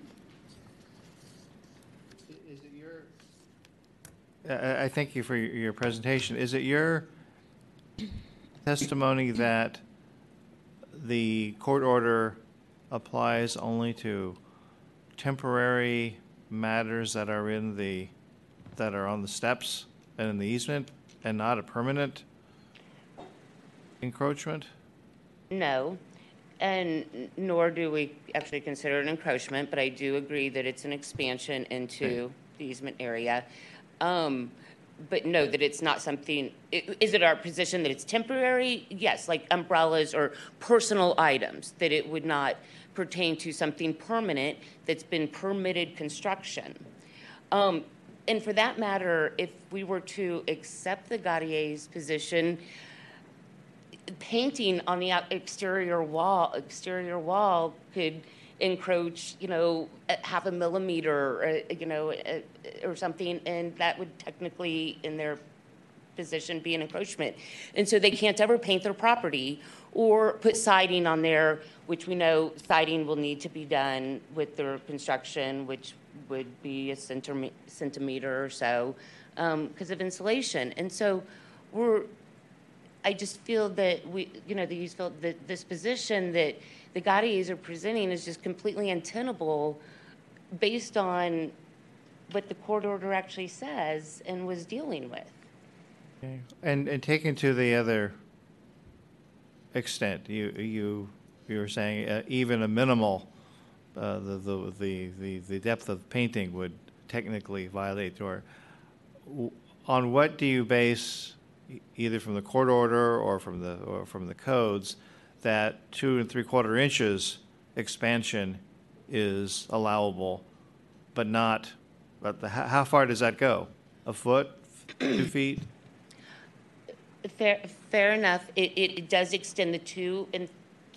I I thank you for your your presentation. Is it your testimony that the court order applies only to temporary matters that are in the, that are on the steps and in the easement, and not a permanent encroachment? No, and nor do we actually consider it an encroachment, but I do agree that it's an expansion into the easement area. Um, But no, that it's not something, i- is it our position that it's temporary? Yes, like umbrellas or personal items, that it would not pertain to something permanent that's been permitted construction. Um, And for that matter, if we were to accept the Gauthiers' position, painting on the exterior wall, exterior wall could encroach, you know, half a millimeter, uh, you know, uh, or something, and that would technically, in their position, be an encroachment. And so they can't ever paint their property or put siding on there, which we know siding will need to be done with their construction, which would be a centime- centimeter or so, um, because of insulation. And so we're, I just feel that we, you know, that this position that the Gauthiers are presenting is just completely untenable based on what the court order actually says and was dealing with. Okay. And, and taken to the other extent, you, you, you were saying uh, even a minimal, uh, the, the, the, the- depth of painting would technically violate your, on what do you base, either from the court order or from the, or from the codes, that two and three quarter inches expansion is allowable, but not, but the, how far does that go? A foot, two feet? Fair, fair enough. It, it does extend the two and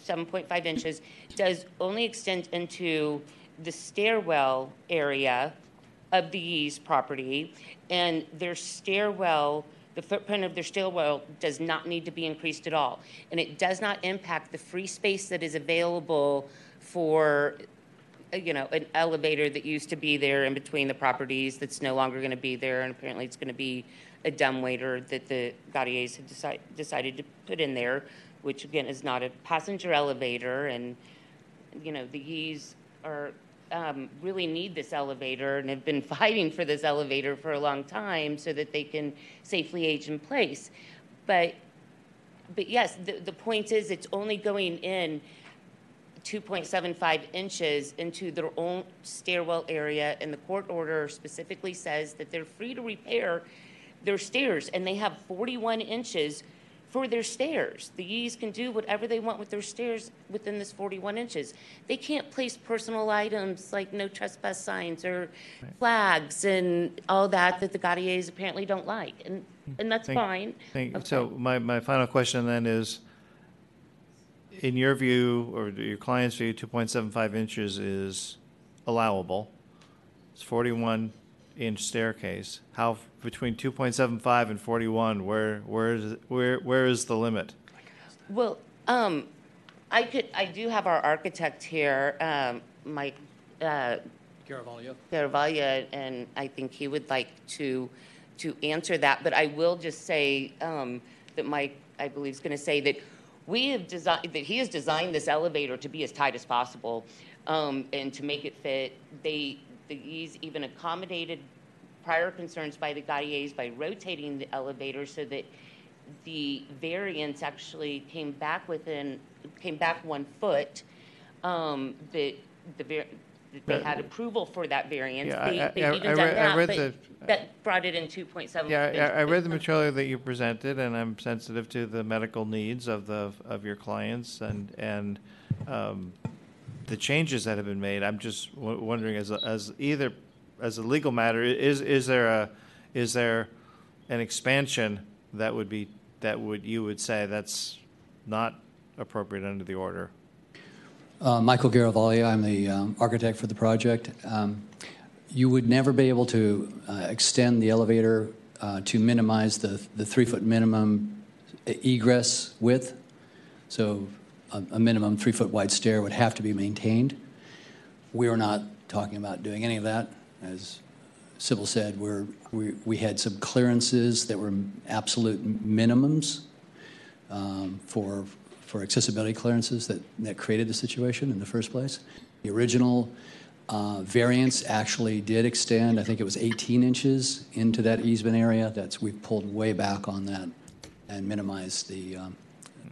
7.5 inches, does only extend into the stairwell area of the Yee's property. And their stairwell, the footprint of their stairwell does not need to be increased at all. And it does not impact the free space that is available for, you know, an elevator that used to be there in between the properties that's no longer going to be there. And apparently it's going to be a dumbwaiter that the Gauthiers had decide, decided to put in there, which again is not a passenger elevator. And, you know, the Yees are, um, really need this elevator and have been fighting for this elevator for a long time so that they can safely age in place. But, but yes, the, the point is it's only going in 2.75 inches into their own stairwell area, and the court order specifically says that they're free to repair their stairs, and they have 41 inches for their stairs. The Yees can do whatever they want with their stairs within this 41 inches. They can't place personal items like no trespass signs or flags and all that that the Gauthiers apparently don't like, and, and that's Thank- fine. Thank, so my, my final question then is, in your view, or your client's view, 2.75 inches is allowable. It's 41 inch staircase. How, between 2.75 and 41, where, where is, where, where is the limit? Well, um, I could, I do have our architect here, um, Mike, uh, Garavaglia. Garavaglia, and I think he would like to, to answer that. But I will just say, um, that Mike, I believe, is going to say that we have designed, that he has designed this elevator to be as tight as possible, um, and to make it fit. They, the, even accommodated prior concerns by the Gauthiers by rotating the elevator so that the variance actually came back within, came back one foot, um, that the, var- that they had approval for that variance. Yeah, I- They- I- They've I- even done read- I that, read but the- that brought it in 2.7. Yeah, I, I read the material that you presented, and I'm sensitive to the medical needs of the, of your clients and, and um, the changes that have been made. I'm just w- wondering, as, a- as either, as a legal matter, is, is there a, is there an expansion that would be, that would, you would say that's not appropriate under the order? Uh, Michael Garavaglia, I'm the um, architect for the project. Um, You would never be able to uh, extend the elevator uh, to minimize the, the three-foot minimum egress width. So a, a minimum three-foot wide stair would have to be maintained. We're not talking about doing any of that. As Sybil said, we're, we, we had some clearances that were absolute minimums um, for, for accessibility clearances that, that created the situation in the first place. The original uh, variance actually did extend, I think it was 18 inches into that easement area. That's, we've pulled way back on that and minimized the, um,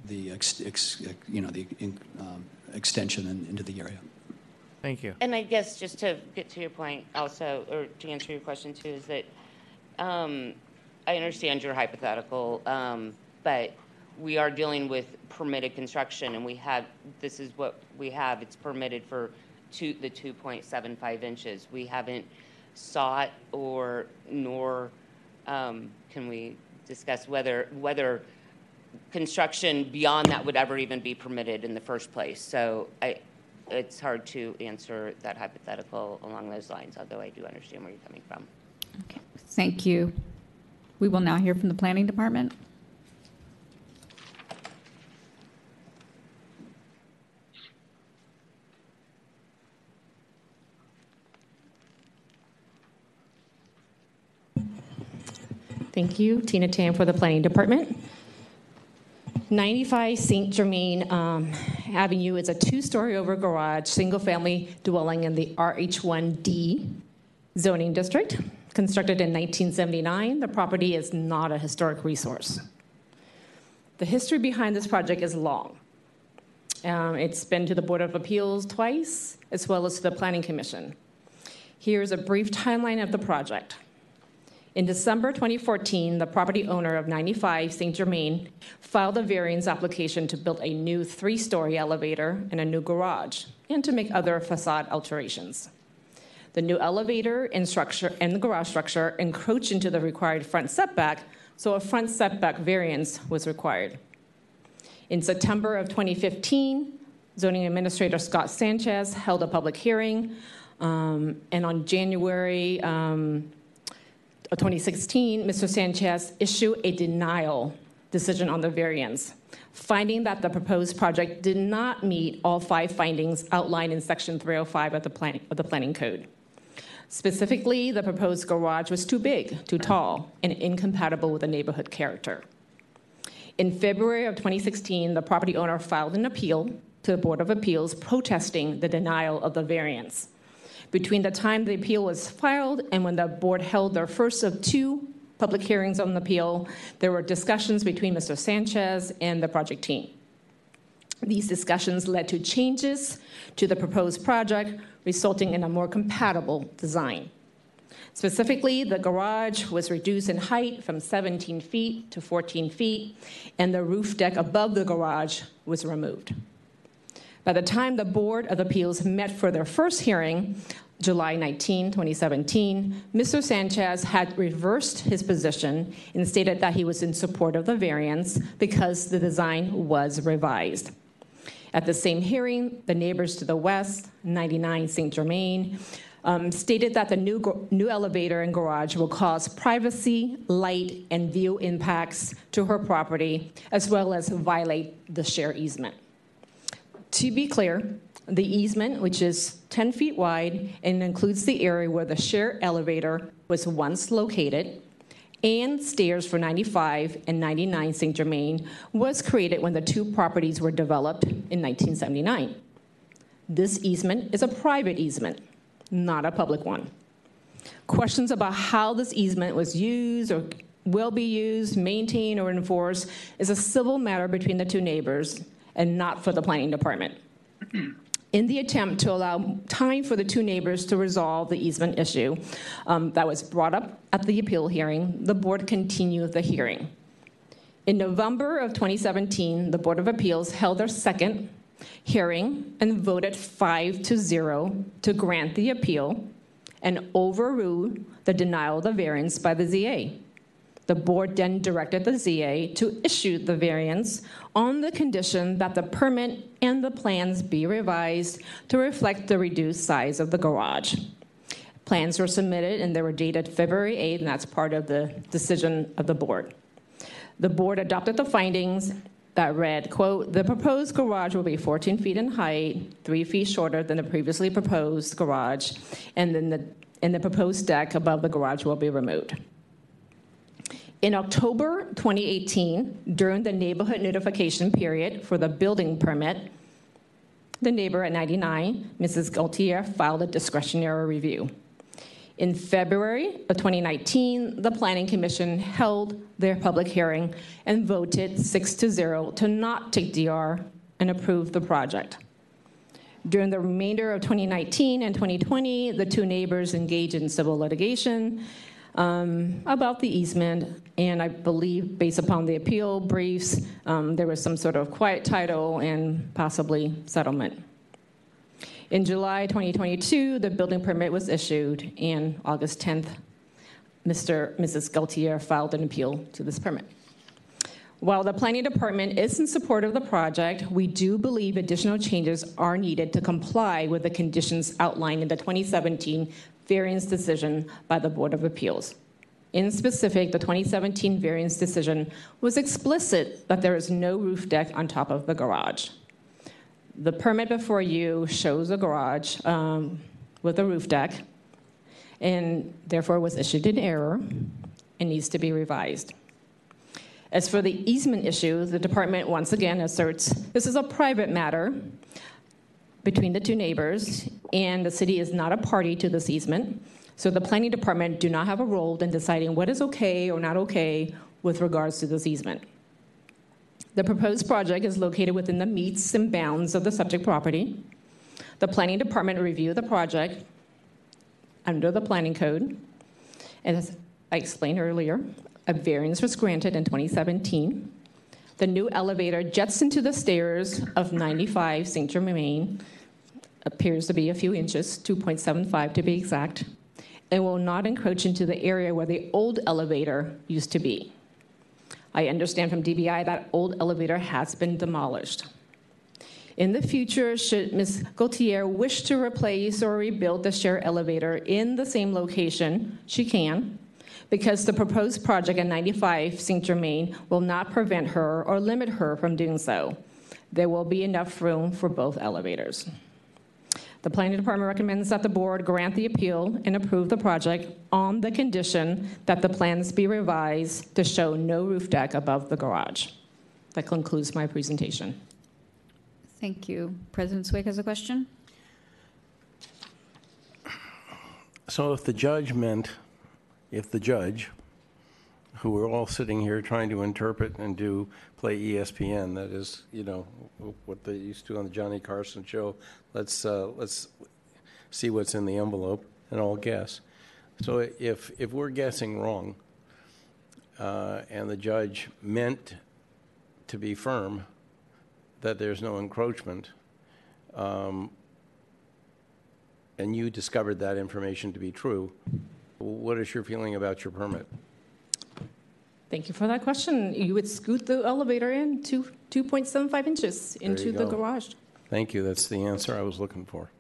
the, ex, ex, you know, the in, um, extension in, into the area. Thank you. And I guess just to get to your point also, or to answer your question too, is that um, I understand your hypothetical, um, but we are dealing with permitted construction and we have, this is what we have, it's permitted for two, the 2.75 inches. We haven't sought or nor um, can we discuss whether, whether construction beyond that would ever even be permitted in the first place. So I, it's hard to answer that hypothetical along those lines, although I do understand where you're coming from. Okay, thank you. We will now hear from the Planning Department. Thank you. Tina Tam for the Planning Department. 95 St. Germain um, Avenue is a two-story over garage, single-family dwelling in the RH1D zoning district. Constructed in 1979, the property is not a historic resource. The history behind this project is long. Um, It's been to the Board of Appeals twice, as well as to the Planning Commission. Here's a brief timeline of the project. In December 2014, the property owner of 95 St. Germain filed a variance application to build a new three story elevator and a new garage, and to make other facade alterations. The new elevator and structure and the garage structure encroach into the required front setback, so a front setback variance was required. In September of 2015, zoning administrator Scott Sanchez held a public hearing, um, and on January um, 2016, Mr. Sanchez issued a denial decision on the variance, finding that the proposed project did not meet all five findings outlined in Section 305 of the, plan- of the Planning Code. Specifically, the proposed garage was too big, too tall, and incompatible with the neighborhood character. In February of 2016, the property owner filed an appeal to the Board of Appeals protesting the denial of the variance. Between the time the appeal was filed and when the board held their first of two public hearings on the appeal, there were discussions between Mr. Sanchez and the project team. These discussions led to changes to the proposed project, resulting in a more compatible design. Specifically, the garage was reduced in height from 17 feet to 14 feet, and the roof deck above the garage was removed. By the time the Board of Appeals met for their first hearing, July 19, 2017, Mr. Sanchez had reversed his position and stated that he was in support of the variance because the design was revised. At the same hearing, the neighbors to the west, 99 St. Germain, um, stated that the new, new elevator and garage will cause privacy, light, and view impacts to her property, as well as violate the share easement. To be clear, the easement, which is 10 feet wide and includes the area where the share elevator was once located, and stairs for 95 and 99 St. Germain, was created when the two properties were developed in 1979. This easement is a private easement, not a public one. Questions about how this easement was used or will be used, maintained, or enforced is a civil matter between the two neighbors and not for the planning department. In the attempt to allow time for the two neighbors to resolve the easement issue um, that was brought up at the appeal hearing, the board continued the hearing. In November of 2017, the Board of Appeals held their second hearing and voted five to zero to grant the appeal and overrule the denial of the variance by the ZA. The board then directed the ZA to issue the variance on the condition that the permit and the plans be revised to reflect the reduced size of the garage. Plans were submitted and they were dated February 8th, and that's part of the decision of the board. The board adopted the findings that read, quote, "The proposed garage will be 14 feet in height, three feet shorter than the previously proposed garage, and then the, and the proposed deck above the garage will be removed." In October 2018, during the neighborhood notification period for the building permit, the neighbor at 99, Mrs. Gauthier, filed a discretionary review. In February of 2019, the Planning Commission held their public hearing and voted six to zero to not take DR and approve the project. During the remainder of 2019 and 2020, the two neighbors engaged in civil litigation um, about the easement, and I believe, based upon the appeal briefs, um, there was some sort of quiet title and possibly settlement. In July 2022, the building permit was issued, and August 10th, Mr. Mrs. Gauthier filed an appeal to this permit. While the planning department is in support of the project, we do believe additional changes are needed to comply with the conditions outlined in the 2017 variance decision by the Board of Appeals. In specific, the 2017 variance decision was explicit that there is no roof deck on top of the garage. The permit before you shows a garage um, with a roof deck, and therefore was issued in error and needs to be revised. As for the easement issue, the department once again asserts this is a private matter between the two neighbors, and the city is not a party to this easement. So the planning department do not have a role in deciding what is okay or not okay with regards to this easement. The proposed project is located within the meets and bounds of the subject property. The planning department reviewed the project under the planning code. As I explained earlier, a variance was granted in 2017. The new elevator jets into the stairs of 95 St. Germain, appears to be a few inches, 2.75 to be exact, and will not encroach into the area where the old elevator used to be. I understand from DBI that old elevator has been demolished. In the future, should Ms. Gauthier wish to replace or rebuild the share elevator in the same location, she can, because the proposed project at 95 St. Germain will not prevent her or limit her from doing so. There will be enough room for both elevators. The planning department recommends that the board grant the appeal and approve the project on the condition that the plans be revised to show no roof deck above the garage. That concludes my presentation. Thank you. President Swig has a question? So if the judge meant, if the judge, who we're all sitting here trying to interpret and do play ESPN, that is, you know, what they used to on the Johnny Carson show, let's, uh, let's see what's in the envelope and I'll guess. So if, if we're guessing wrong, uh, and the judge meant to be firm that there's no encroachment, um, and you discovered that information to be true, what is your feeling about your permit? Thank you for that question. You would scoot the elevator in two, 2.75 inches into the go. garage. Thank you, that's the answer I was looking for.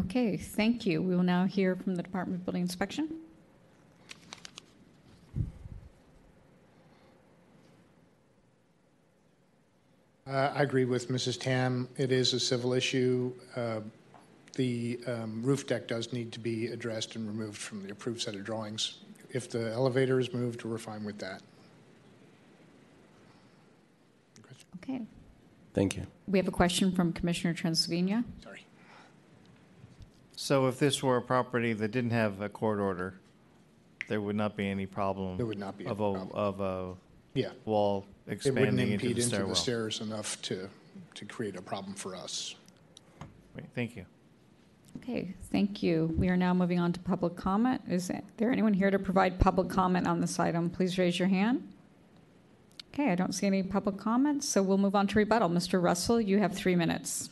Okay, thank you. We will now hear from the Department of Building Inspection. Uh, I agree with Mrs. Tam. It is a civil issue. Uh, The um, roof deck does need to be addressed and removed from the approved set of drawings. If the elevator is moved, we're fine with that. Okay. Thank you. We have a question from Commissioner Trasviña. Sorry. So if this were a property that didn't have a court order, there would not be any problem. There would not be Of any a, of a Yeah. wall It wouldn't expanding into impede the into the stairs enough to, to create a problem for us. Great, Thank you. Okay, thank you. We are now moving on to public comment. Is there anyone here to provide public comment on this item? Please raise your hand. Okay, I don't see any public comments, so we'll move on to rebuttal. Mr. Russell, you have three minutes.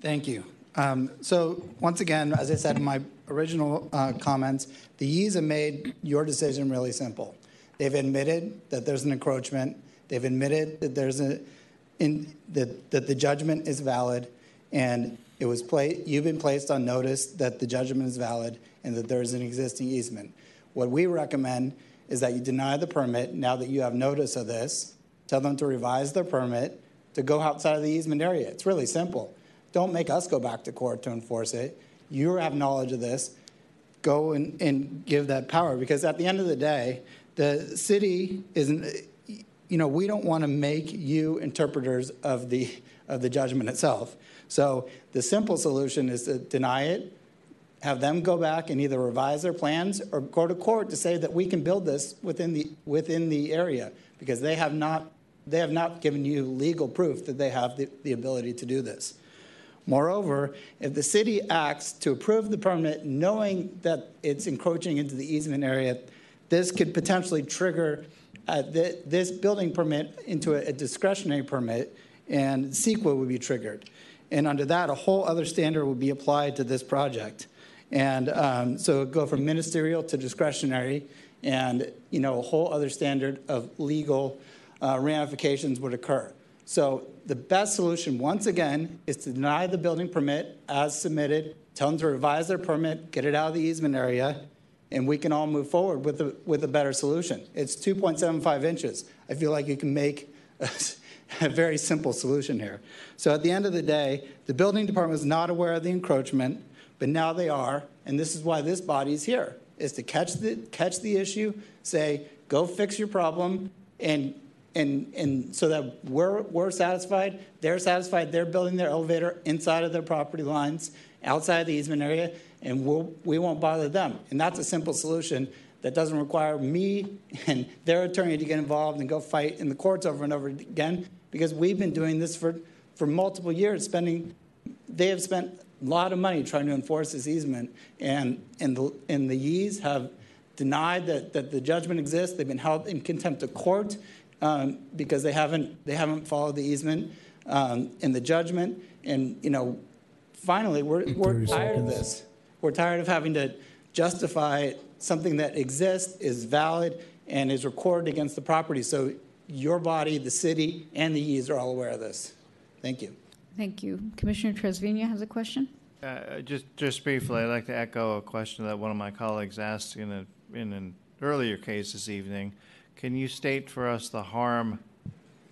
Thank you. Um, So, once again, as I said in my original uh, comments, the Yees have made your decision really simple. They've admitted that there's an encroachment. They've admitted that there's a, in, that, that the judgment is valid, and it was pla- you've been placed on notice that the judgment is valid and that there is an existing easement. What we recommend is that you deny the permit now that you have notice of this. Tell them to revise their permit to go outside of the easement area. It's really simple. Don't make us go back to court to enforce it. You have knowledge of this. Go and, and give that power because at the end of the day, the city isn't, you know, we don't want to make you interpreters of the, of the judgment itself. So the simple solution is to deny it, have them go back and either revise their plans or go to court to say that we can build this within the, within the area because they have not, they have not given you legal proof that they have the, the ability to do this. Moreover, if the city acts to approve the permit knowing that it's encroaching into the easement area, this could potentially trigger uh, th- this building permit into a, a discretionary permit, and CEQA would be triggered. And under that, a whole other standard would be applied to this project. And um, so go from ministerial to discretionary, and you know a whole other standard of legal uh, ramifications would occur. So the best solution, once again, is to deny the building permit as submitted, tell them to revise their permit, get it out of the easement area, and we can all move forward with a, with a better solution. It's 2.75 inches. I feel like you can make a, a very simple solution here. So at the end of the day, the building department was not aware of the encroachment, but now they are, and this is why this body is here, is to catch the, catch the issue, say, go fix your problem, and and, and so that we're, we're satisfied, they're satisfied, they're building their elevator inside of their property lines, outside of the easement area, and we'll, we won't bother them. And that's a simple solution that doesn't require me and their attorney to get involved and go fight in the courts over and over again, because we've been doing this for, for multiple years, spending, they have spent lot of money trying to enforce this easement, and, and, the, and the Yees have denied that, that the judgment exists. They've been held in contempt of court um, because they haven't they haven't followed the easement um, in the judgment. And you know, finally, we're we're tired of this. We're tired of having to justify something that exists, is valid, and is recorded against the property. So your body, the city, and the Yees are all aware of this. Thank you. Thank you. Commissioner Trasviña has a question. Uh, Just, just briefly, I'd like to echo a question that one of my colleagues asked in a, in an earlier case this evening. Can you state for us the harm,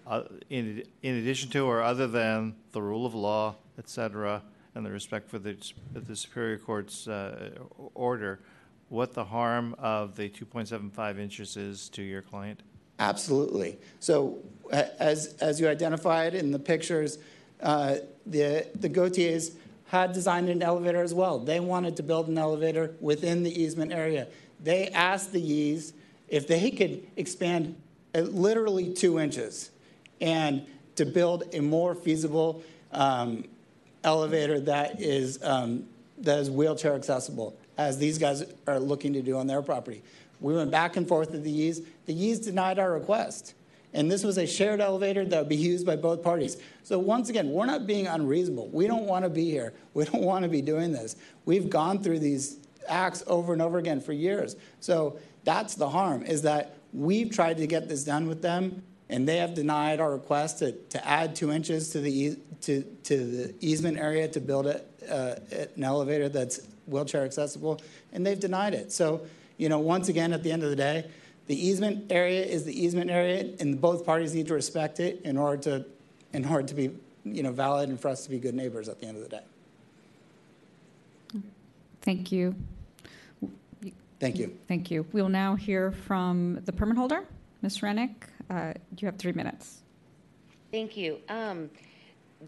uh, in, in addition to or other than the rule of law, et cetera, and the respect for the, the Superior Court's uh, order, what the harm of the 2.75 inches is to your client? Absolutely. So, as, as you identified in the pictures, uh, the, the Gauthiers had designed an elevator as well. They wanted to build an elevator within the easement area. They asked the Yees if they could expand literally two inches and to build a more feasible um, elevator that is, um, that is wheelchair accessible, as these guys are looking to do on their property. We went back and forth with the Yees. The Yees denied our request. And this was a shared elevator that would be used by both parties. So, once again, we're not being unreasonable. We don't want to be here. We don't want to be doing this. We've gone through these acts over and over again for years. So, that's the harm, is that we've tried to get this done with them, and they have denied our request to, to add two inches to the, to, to the easement area to build a, uh, an elevator that's wheelchair accessible, and they've denied it. So, you know, once again, at the end of the day, the easement area is the easement area, and both parties need to respect it in order to, in order to be, you know, valid and for us to be good neighbors at the end of the day. Thank you. Thank you. Thank you. We'll now hear from the permit holder, Ms. Rennick. Uh, you have three minutes. Thank you. Um,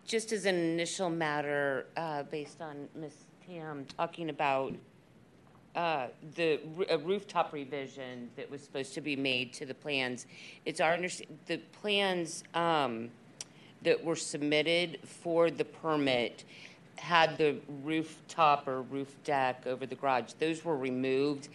Just as an initial matter, uh, based on Ms. Tam talking about uh, the rooftop revision that was supposed to be made to the plans. It's our, underst- the plans um, that were submitted for the permit had the rooftop or roof deck over the garage. Those were removed.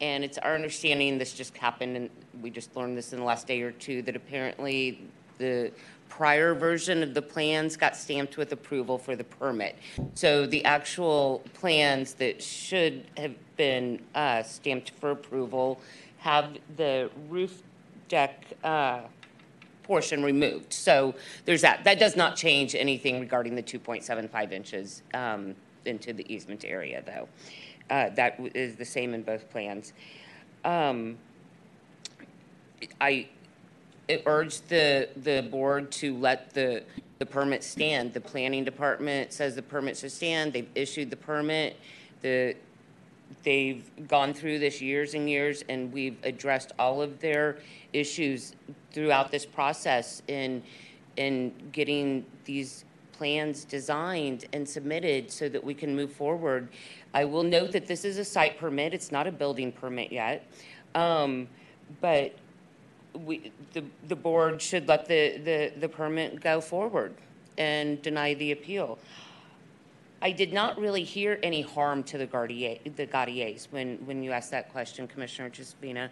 And it's our understanding, this just happened, and we just learned this in the last day or two, that apparently the prior version of the plans got stamped with approval for the permit. So the actual plans that should have been uh, stamped for approval have the roof deck uh, portion removed. So there's that. That does not change anything regarding the 2.75 inches um, into the easement area, though. Uh, That is the same in both plans. Um, I urge the, the board to let the, the permit stand. The planning department says the permit should stand. They've issued the permit. The, they've gone through this years and years, and we've addressed all of their issues throughout this process in, in getting these plans designed and submitted so that we can move forward. I will note that this is a site permit, it's not a building permit yet. Um, But we, the, the board should let the, the, the permit go forward and deny the appeal. I did not really hear any harm to the Gardier, the Gauthiers when, when you asked that question, Commissioner Trasviña.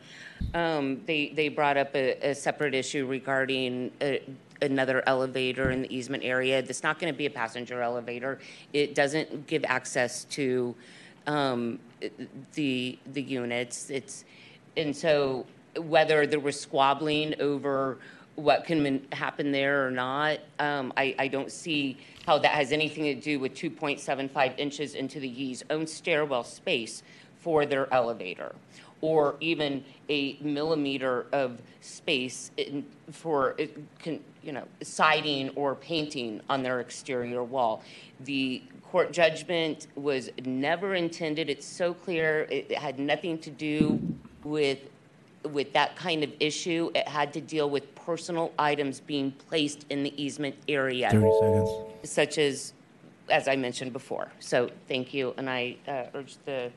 Um, they, they brought up a, a separate issue regarding a, another elevator in the easement area. That's not going to be a passenger elevator. It doesn't give access to um, the the units. It's and so whether there was squabbling over what can happen there or not, um, I, I don't see how that has anything to do with 2.75 inches into the Yee's own stairwell space for their elevator, or even a millimeter of space in, for, you know, siding or painting on their exterior wall. The court judgment was never intended, it's so clear, it had nothing to do with with that kind of issue. It had to deal with personal items being placed in the easement area. 30 seconds. Such as, as I mentioned before. So thank you, and I uh, urge the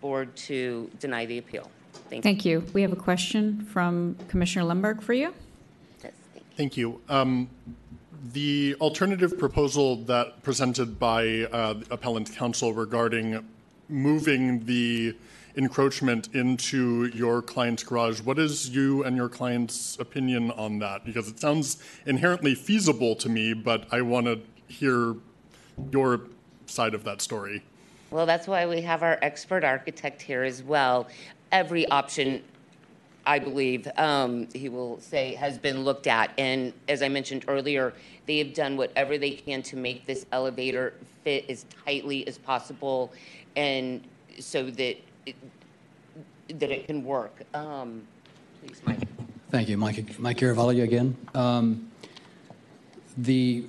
board to deny the appeal. Thank you. Thank you. We have a question from Commissioner Lemberg for you. Thank you. Um, The alternative proposal that presented by uh, the appellant counsel regarding moving the encroachment into your client's garage, what is you and your client's opinion on that? Because it sounds inherently feasible to me, but I want to hear your side of that story. Well, that's why we have our expert architect here as well. Every option, I believe, um, he will say, has been looked at. And as I mentioned earlier, they have done whatever they can to make this elevator fit as tightly as possible and so that that it can work. Um, please, Mike. Thank you, Mike, Mike Garavaglia again. Um, The,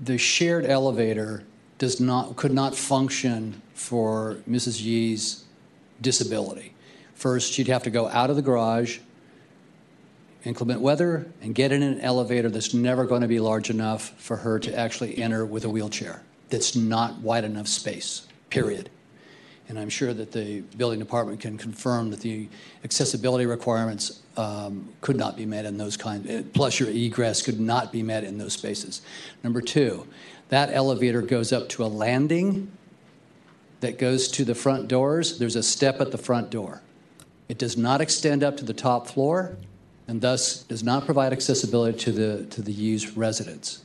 the shared elevator does not, could not function for Mrs. Yee's disability. First, she'd have to go out of the garage, inclement weather, and get in an elevator that's never going to be large enough for her to actually enter with a wheelchair. That's not wide enough space, period. And I'm sure that the building department can confirm that the accessibility requirements um, could not be met in those kinds, plus your egress could not be met in those spaces. Number two, that elevator goes up to a landing that goes to the front doors. There's a step at the front door. It does not extend up to the top floor and thus does not provide accessibility to the, to the used residents.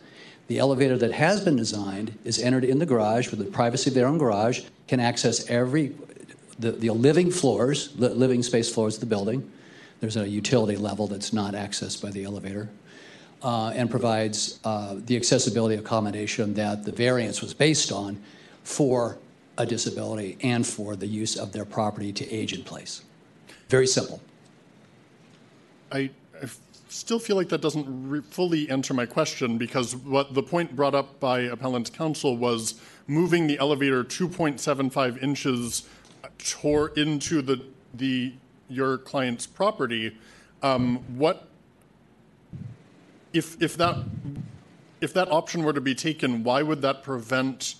The elevator that has been designed is entered in the garage with the privacy of their own garage, can access every, the, the living floors, li- living space floors of the building. There's a utility level that's not accessed by the elevator. Uh, and provides uh, the accessibility accommodation that the variance was based on for a disability and for the use of their property to age in place. Very simple. I, I still feel like that doesn't re- fully answer my question because what the point brought up by appellant counsel was moving the elevator 2.75 inches tor- into the the your client's property. Um, what if if that if that option were to be taken? Why would that prevent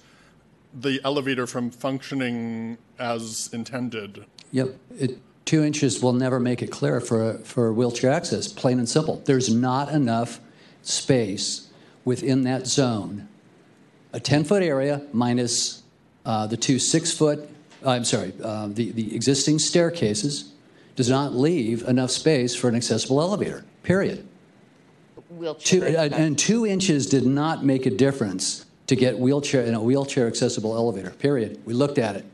the elevator from functioning as intended? Yep. It, two inches will never make it clear for, for wheelchair access, plain and simple. There's not enough space within that zone. A 10 foot area minus uh, the two six foot, I'm sorry, uh, the, the existing staircases does not leave enough space for an accessible elevator, period. Two, Wheelchair. and and two inches did not make a difference to get wheelchair in a wheelchair accessible elevator, period. We looked at it.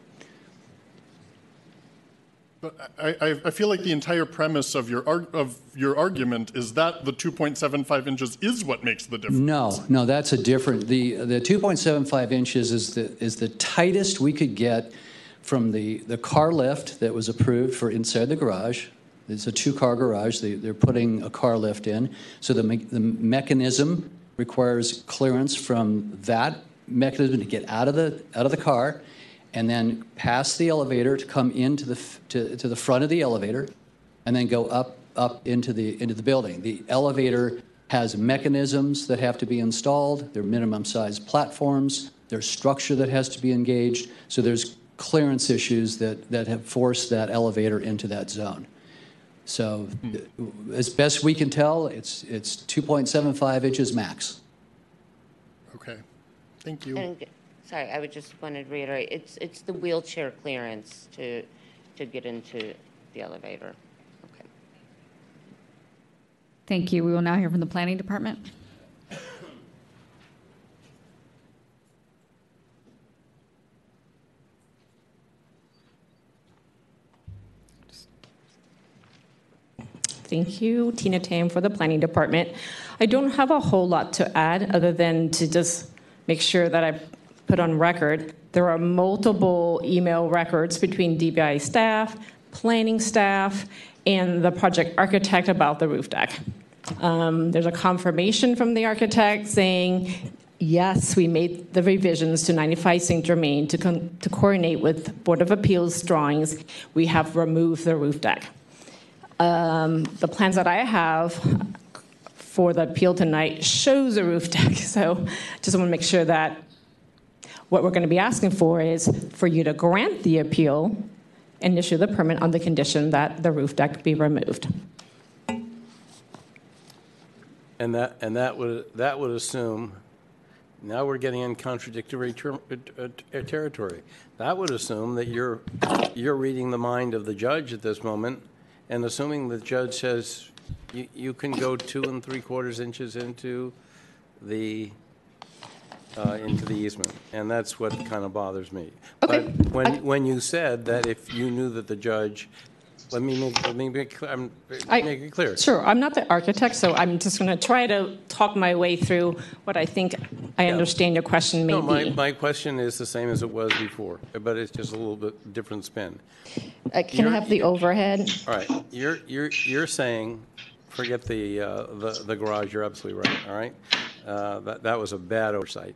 But I, I, feel like the entire premise of your, of your argument is that the 2.75 inches is what makes the difference. No, no, that's a different. The the 2.75 inches is the is the tightest we could get from the the car lift that was approved for inside the garage. It's a two-car garage. They, they're putting a car lift in, so the me- the mechanism requires clearance from that mechanism to get out of the out of the car, and then pass the elevator to come into the f- to, to the front of the elevator, and then go up up into the into the building. The elevator has mechanisms that have to be installed. There are minimum size platforms. There's structure that has to be engaged. So there's clearance issues that that have forced that elevator into that zone. So, uh, as best we can tell, it's it's 2.75 inches max. Okay, thank you. And, sorry, I would just wanted to reiterate, it's, it's the wheelchair clearance to, to get into the elevator. Okay. Thank you. We will now hear from the Planning Department. Thank you, Tina Tam for the Planning Department. I don't have a whole lot to add other than to just make sure that I put on record there are multiple email records between DBI staff, planning staff, and the project architect about the roof deck. Um, there's a confirmation from the architect saying, yes, we made the revisions to 95 St. Germain to, con- to coordinate with Board of Appeals drawings. We have removed the roof deck. Um, the plans that I have for the appeal tonight shows a roof deck. So just want to make sure that what we're going to be asking for is for you to grant the appeal and issue the permit on the condition that the roof deck be removed. And that, and that would, that would assume, now we're getting in contradictory ter- uh, territory. That would assume that you're, you're reading the mind of the judge at this moment, and assuming the judge says you, you can go two and three quarters inches into the, uh, into the easement. And that's what kind of bothers me. Okay. But when, when you said that if you knew that the judge, let me make, let me make, cl- I'm- I- make it clear. Sure, I'm not the architect, so I'm just going to try to talk my way through what I think I understand your question may No, my, be. my question is the same as it was before, but it's just a little bit different spin. Uh, Can I you're- have the overhead? All right, you're, you're, you're saying, forget the, uh, the, the garage, you're absolutely right, all right? Uh, that, that was a bad oversight.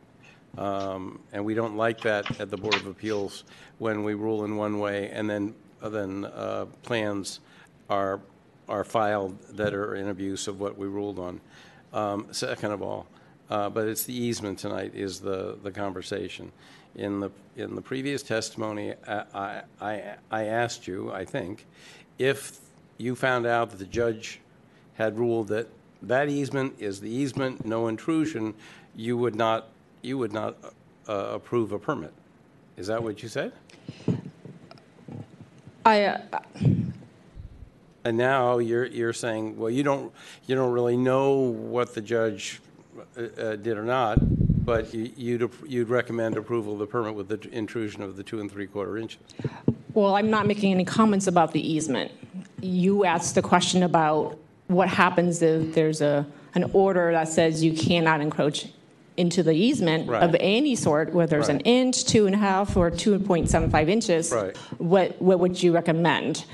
Um, and we don't like that at the Board of Appeals when we rule in one way and then, uh, then, uh, plans are, are filed that are in abuse of what we ruled on. Um, second of all, uh, but it's the easement tonight is the, the conversation. In the, in the previous testimony, I, I, I I asked you, I think, if you found out that the judge had ruled that that easement is the easement, no intrusion, you would not, you would not uh, approve a permit. Is that what you said? I, uh, And now you're, you're saying, well, you don't, you don't really know what the judge uh, uh, did or not, but you- you'd, you'd recommend approval of the permit with the intrusion of the two and three quarter inches. Well, I'm not making any comments about the easement. You asked the question about what happens if there's a, an order that says you cannot encroach into the easement Right. of any sort, whether it's an inch, two and a half, or 2.75 inches. Right. What, what would you recommend?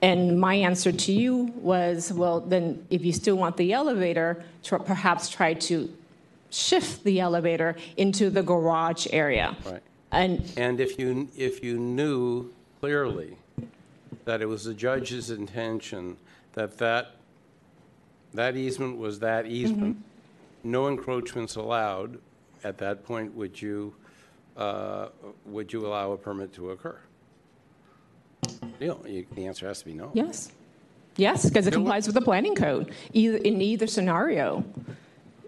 And my answer to you was, well, then if you still want the elevator, tr- perhaps try to shift the elevator into the garage area. Right. And And if you, if you knew clearly that it was the judge's intention that that, that easement was that mm-hmm. easement, no encroachments allowed, at that point, would you, uh, would you allow a permit to occur? You know, you- the answer has to be no. Yes. Yes, because it complies with the planning code, either, in either scenario.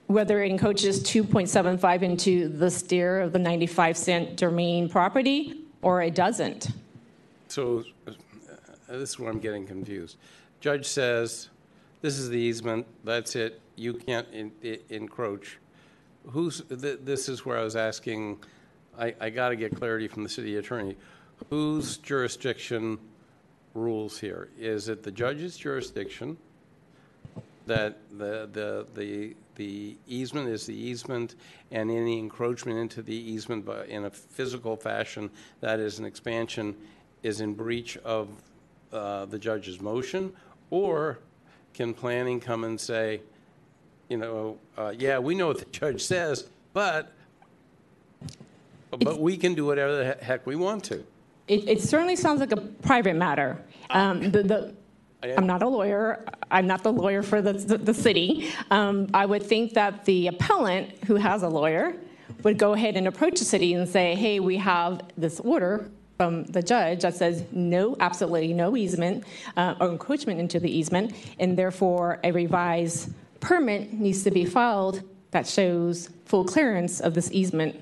Whether it encroaches 2.75 into the steer of the 95 St. Germain property, or it doesn't. So uh, this is where I'm getting confused. Judge says, this is the easement, that's it, you can't en- e- encroach. Who's, th- this is where I was asking, I, I got to get clarity from the city attorney. Whose jurisdiction rules here? Is it the judge's jurisdiction that the, the, the, the easement is the easement and any encroachment into the easement by, in a physical fashion that is an expansion is in breach of uh, the judge's motion? Or can planning come and say, you know, uh, yeah, we know what the judge says, but, but we can do whatever the heck we want to? It, it certainly sounds like a private matter. Um, the, the, I'm not a lawyer. I'm not the lawyer for the, the, the city. Um, I would think that the appellant, who has a lawyer, would go ahead and approach the city and say, hey, we have this order from the judge that says no, absolutely no easement uh, or encroachment into the easement, and therefore a revised permit needs to be filed that shows full clearance of this easement.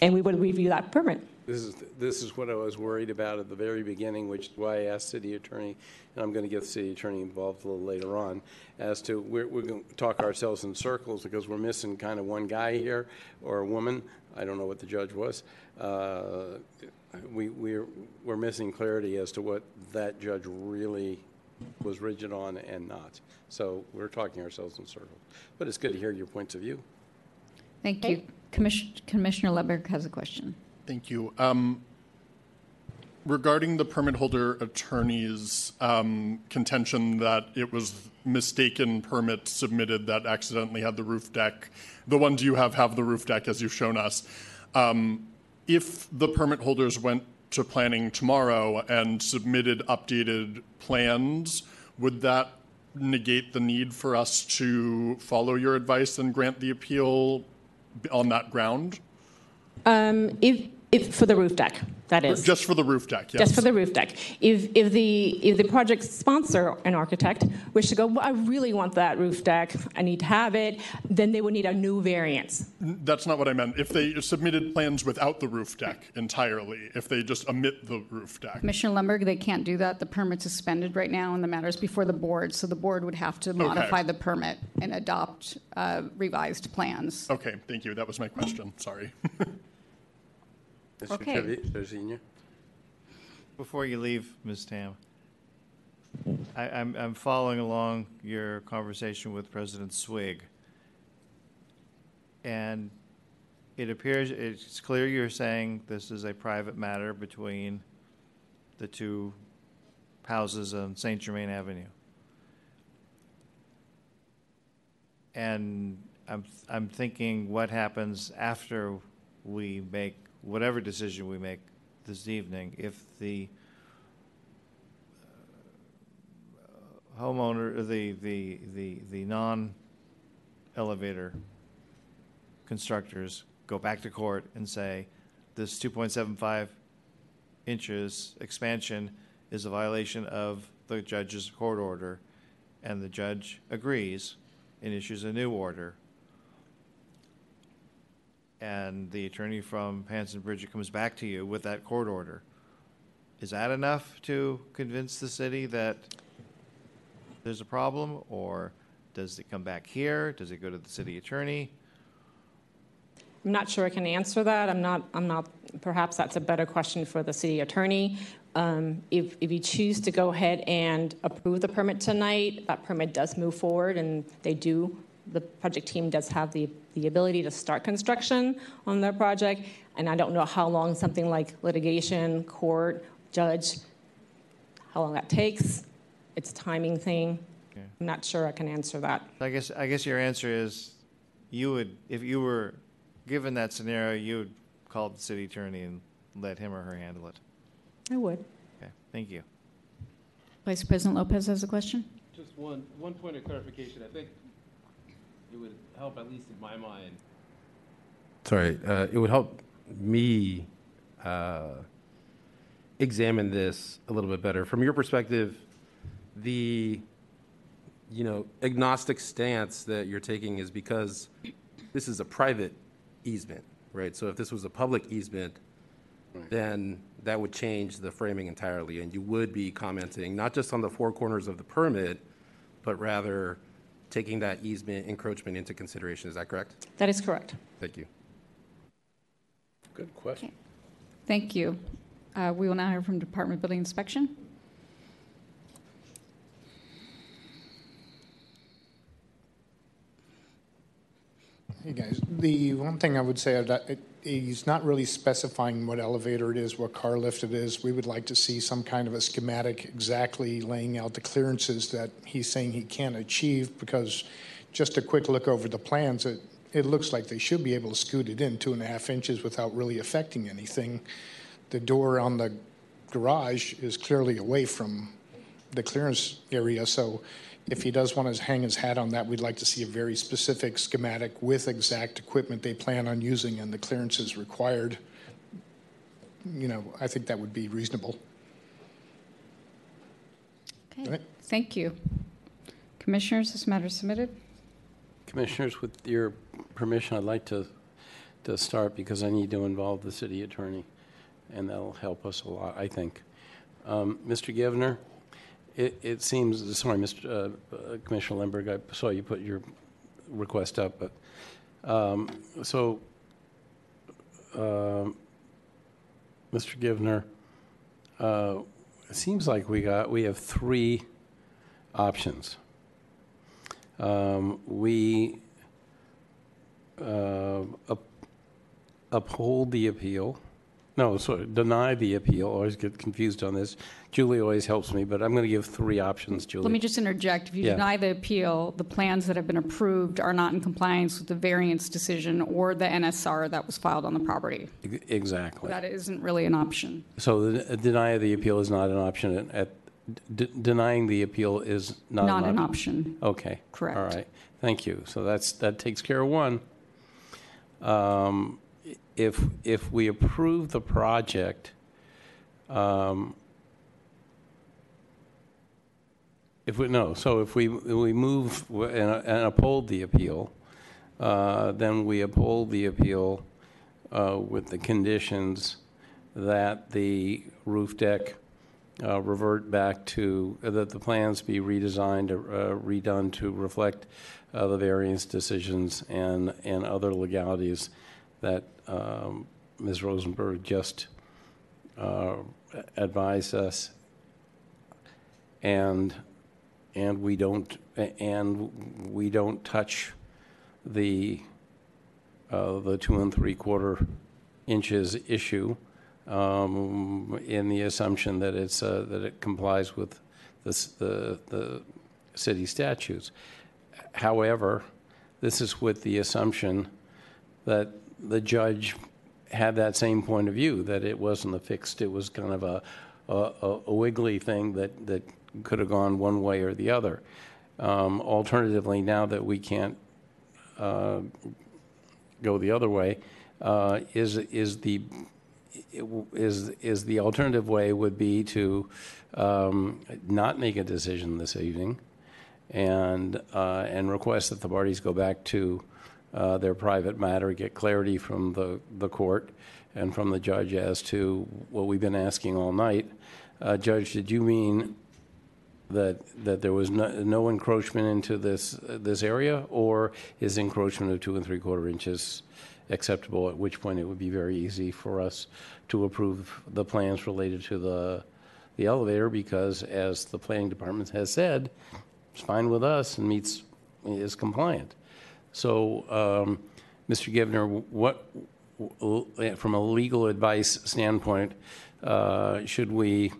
And we would review that permit. This is, this is what I was worried about at the very beginning, which is why I asked city attorney, and I'm going to get the city attorney involved a little later on, as to, we're, we're going to talk ourselves in circles because we're missing kind of one guy here, or a woman, I don't know what the judge was. Uh, We, we're, we're missing clarity as to what that judge really was rigid on and not. So we're talking ourselves in circles. But it's good to hear your points of view. Thank you. Commiss- Commissioner Lundberg has a question. Thank you. Um, Regarding the permit holder attorney's um, contention that it was mistaken permit submitted that accidentally had the roof deck, the ones you have have the roof deck as you've shown us. Um, If the permit holders went to planning tomorrow and submitted updated plans, would that negate the need for us to follow your advice and grant the appeal on that ground? Um, if, if, for the roof deck, that is. Just for the roof deck, yes. Just for the roof deck. If, if the, if the project sponsor, an architect, wish to go, well, I really want that roof deck, I need to have it, then they would need a new variance. That's not what I meant. If they submitted plans without the roof deck entirely, if they just omit the roof deck. Commissioner Lundberg, they can't do that. The permit's suspended right now, and the matter's before the board, so the board would have to modify the permit and adopt uh, revised plans. Okay, thank you. That was my question. Sorry. Mr. Okay. Trevi- Trasviña? Before you leave, Ms. Tam, I, I'm, I'm following along your conversation with President Swig. And it appears, it's clear you're saying this is a private matter between the two houses on St. Germain Avenue. And I'm, I'm thinking what happens after we make whatever decision we make this evening, if the uh, homeowner, the, the, the, the non-elevator constructors go back to court and say, this 2.75 inches expansion is a violation of the judge's court order, and the judge agrees and issues a new order, and the attorney from Hanson Bridgett comes back to you with that court order, is that enough to convince the city that there's a problem, or does it come back here? Does it go to the city attorney? I'm not sure I can answer that. I'm not, I'm not, perhaps that's a better question for the city attorney. Um, If, if you choose to go ahead and approve the permit tonight, that permit does move forward, and they do, the project team does have the, the ability to start construction on their project. And I don't know how long something like litigation, court, judge, how long that takes. It's a timing thing. I'm not sure I can answer that. I guess, I guess your answer is, you would, if you were given that scenario, you would call the city attorney and let him or her handle it. I would. Okay, thank you. Vice President Lopez has a question. Just one, one point of clarification. I think it would help, at least in my mind. Sorry, uh, it would help me uh, examine this a little bit better. From your perspective, the, you know, agnostic stance that you're taking is because this is a private easement, right? So if this was a public easement, then that would change the framing entirely, and you would be commenting not just on the four corners of the permit, but rather taking that easement encroachment into consideration. Is that correct? That is correct. Thank you. Good question. Thank you. Uh, We will now hear from Department of Building Inspection. Hey, guys, the one thing I would say, that it- he's not really specifying what elevator it is, what car lift it is. We would like to see some kind of a schematic exactly laying out the clearances that he's saying he can't achieve, because just a quick look over the plans, it, it looks like they should be able to scoot it in two and a half inches without really affecting anything. The door on the garage is clearly away from the clearance area, so if he does want to hang his hat on that, we'd like to see a very specific schematic with exact equipment they plan on using and the clearances required. You know, I think that would be reasonable. Okay, Right. thank you. Commissioners, this matter is submitted. Commissioners, with your permission, I'd like to, to start because I need to involve the city attorney, and that'll help us a lot, I think. Um, Mr. Givner, it, it seems, sorry, Mr. uh, uh, Commissioner Lundberg, I saw you put your request up, but, um, so, um, Mr. Givner, uh, it seems like we got, we have three options. Um, We uh, up- uphold the appeal, no, sorry, deny the appeal, always get confused on this. Julie always helps me, but I'm going to give three options, Julie. Let me just interject. If you Yeah. deny the appeal, the plans that have been approved are not in compliance with the variance decision or the NSR that was filed on the property. Exactly. That isn't really an option. So the deny of the appeal is not an option, at- at, de- denying the appeal is not an option? Not an option. Okay. Correct. All right, thank you. So that's, that takes care of one. Um, If, if we approve the project, um, if we, no, so if we, we move and and uphold the appeal, uh, then we uphold the appeal uh, with the conditions that the roof deck uh, revert back to, uh, that the plans be redesigned, uh, redone to reflect uh, the variance decisions and, and other legalities that um, Ms. Rosenberg just uh, advised us. And, and we don't, and we don't touch the, uh, the two and three quarter inches issue um, in the assumption that it's, uh, that it complies with the, the, the city statutes. However, this is with the assumption that the judge had that same point of view, that it wasn't a fixed, it was kind of a, a, a wiggly thing that, that could have gone one way or the other. Um, alternatively, now that we can't uh, go the other way, uh, is, is the, is, is the alternative way would be to um, not make a decision this evening and, uh, and request that the parties go back to uh, their private matter, get clarity from the, the court and from the judge as to what we've been asking all night. Uh, Judge, did you mean that, that there was no, no encroachment into this, this area? Or is encroachment of two and three quarter inches acceptable, at which point it would be very easy for us to approve the plans related to the, the elevator? Because as the planning department has said, it's fine with us and meets, is compliant. So, um, Mr. Givner, what, from a legal advice standpoint, uh, should we,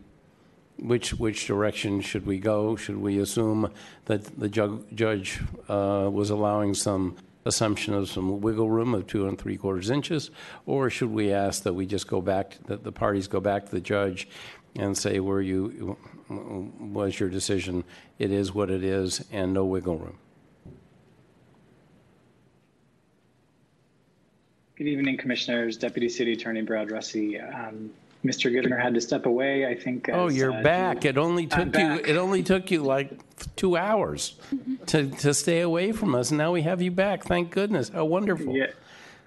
which, which direction should we go? Should we assume that the ju- judge uh, was allowing some assumption of some wiggle room of two and three quarters inches? Or should we ask that we just go back, that the parties go back to the judge and say, were you, was your decision, it is what it is, and no wiggle room? Good evening, Commissioners. Deputy City Attorney Brad Russi. Um, Mr. Givner had to step away. I think. Oh, as, you're uh, back. It only took you, it only took you like two hours to, to stay away from us. And now we have you back. Thank goodness. How wonderful. Yeah,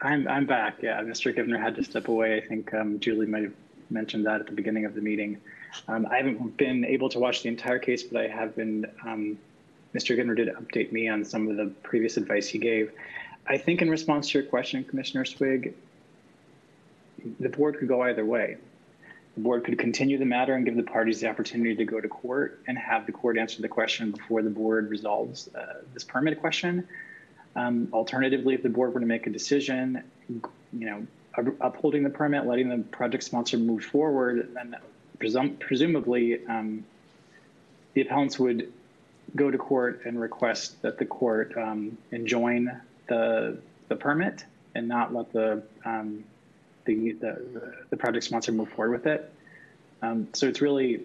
I'm I'm back. Yeah, Mr. Givner had to step away. I think um, Julie might have mentioned that at the beginning of the meeting. Um, I haven't been able to watch the entire case, but I have been. Um, Mr. Givner did update me on some of the previous advice he gave. I think in response to your question, Commissioner Swig, the board could go either way. The board could continue the matter and give the parties the opportunity to go to court and have the court answer the question before the board resolves uh, this permit question. Um, alternatively, if the board were to make a decision, you know, upholding the permit, letting the project sponsor move forward, then presum- presumably um, the appellants would go to court and request that the court um, enjoin the the permit and not let the um, the, the the project sponsor move forward with it. Um, so it's really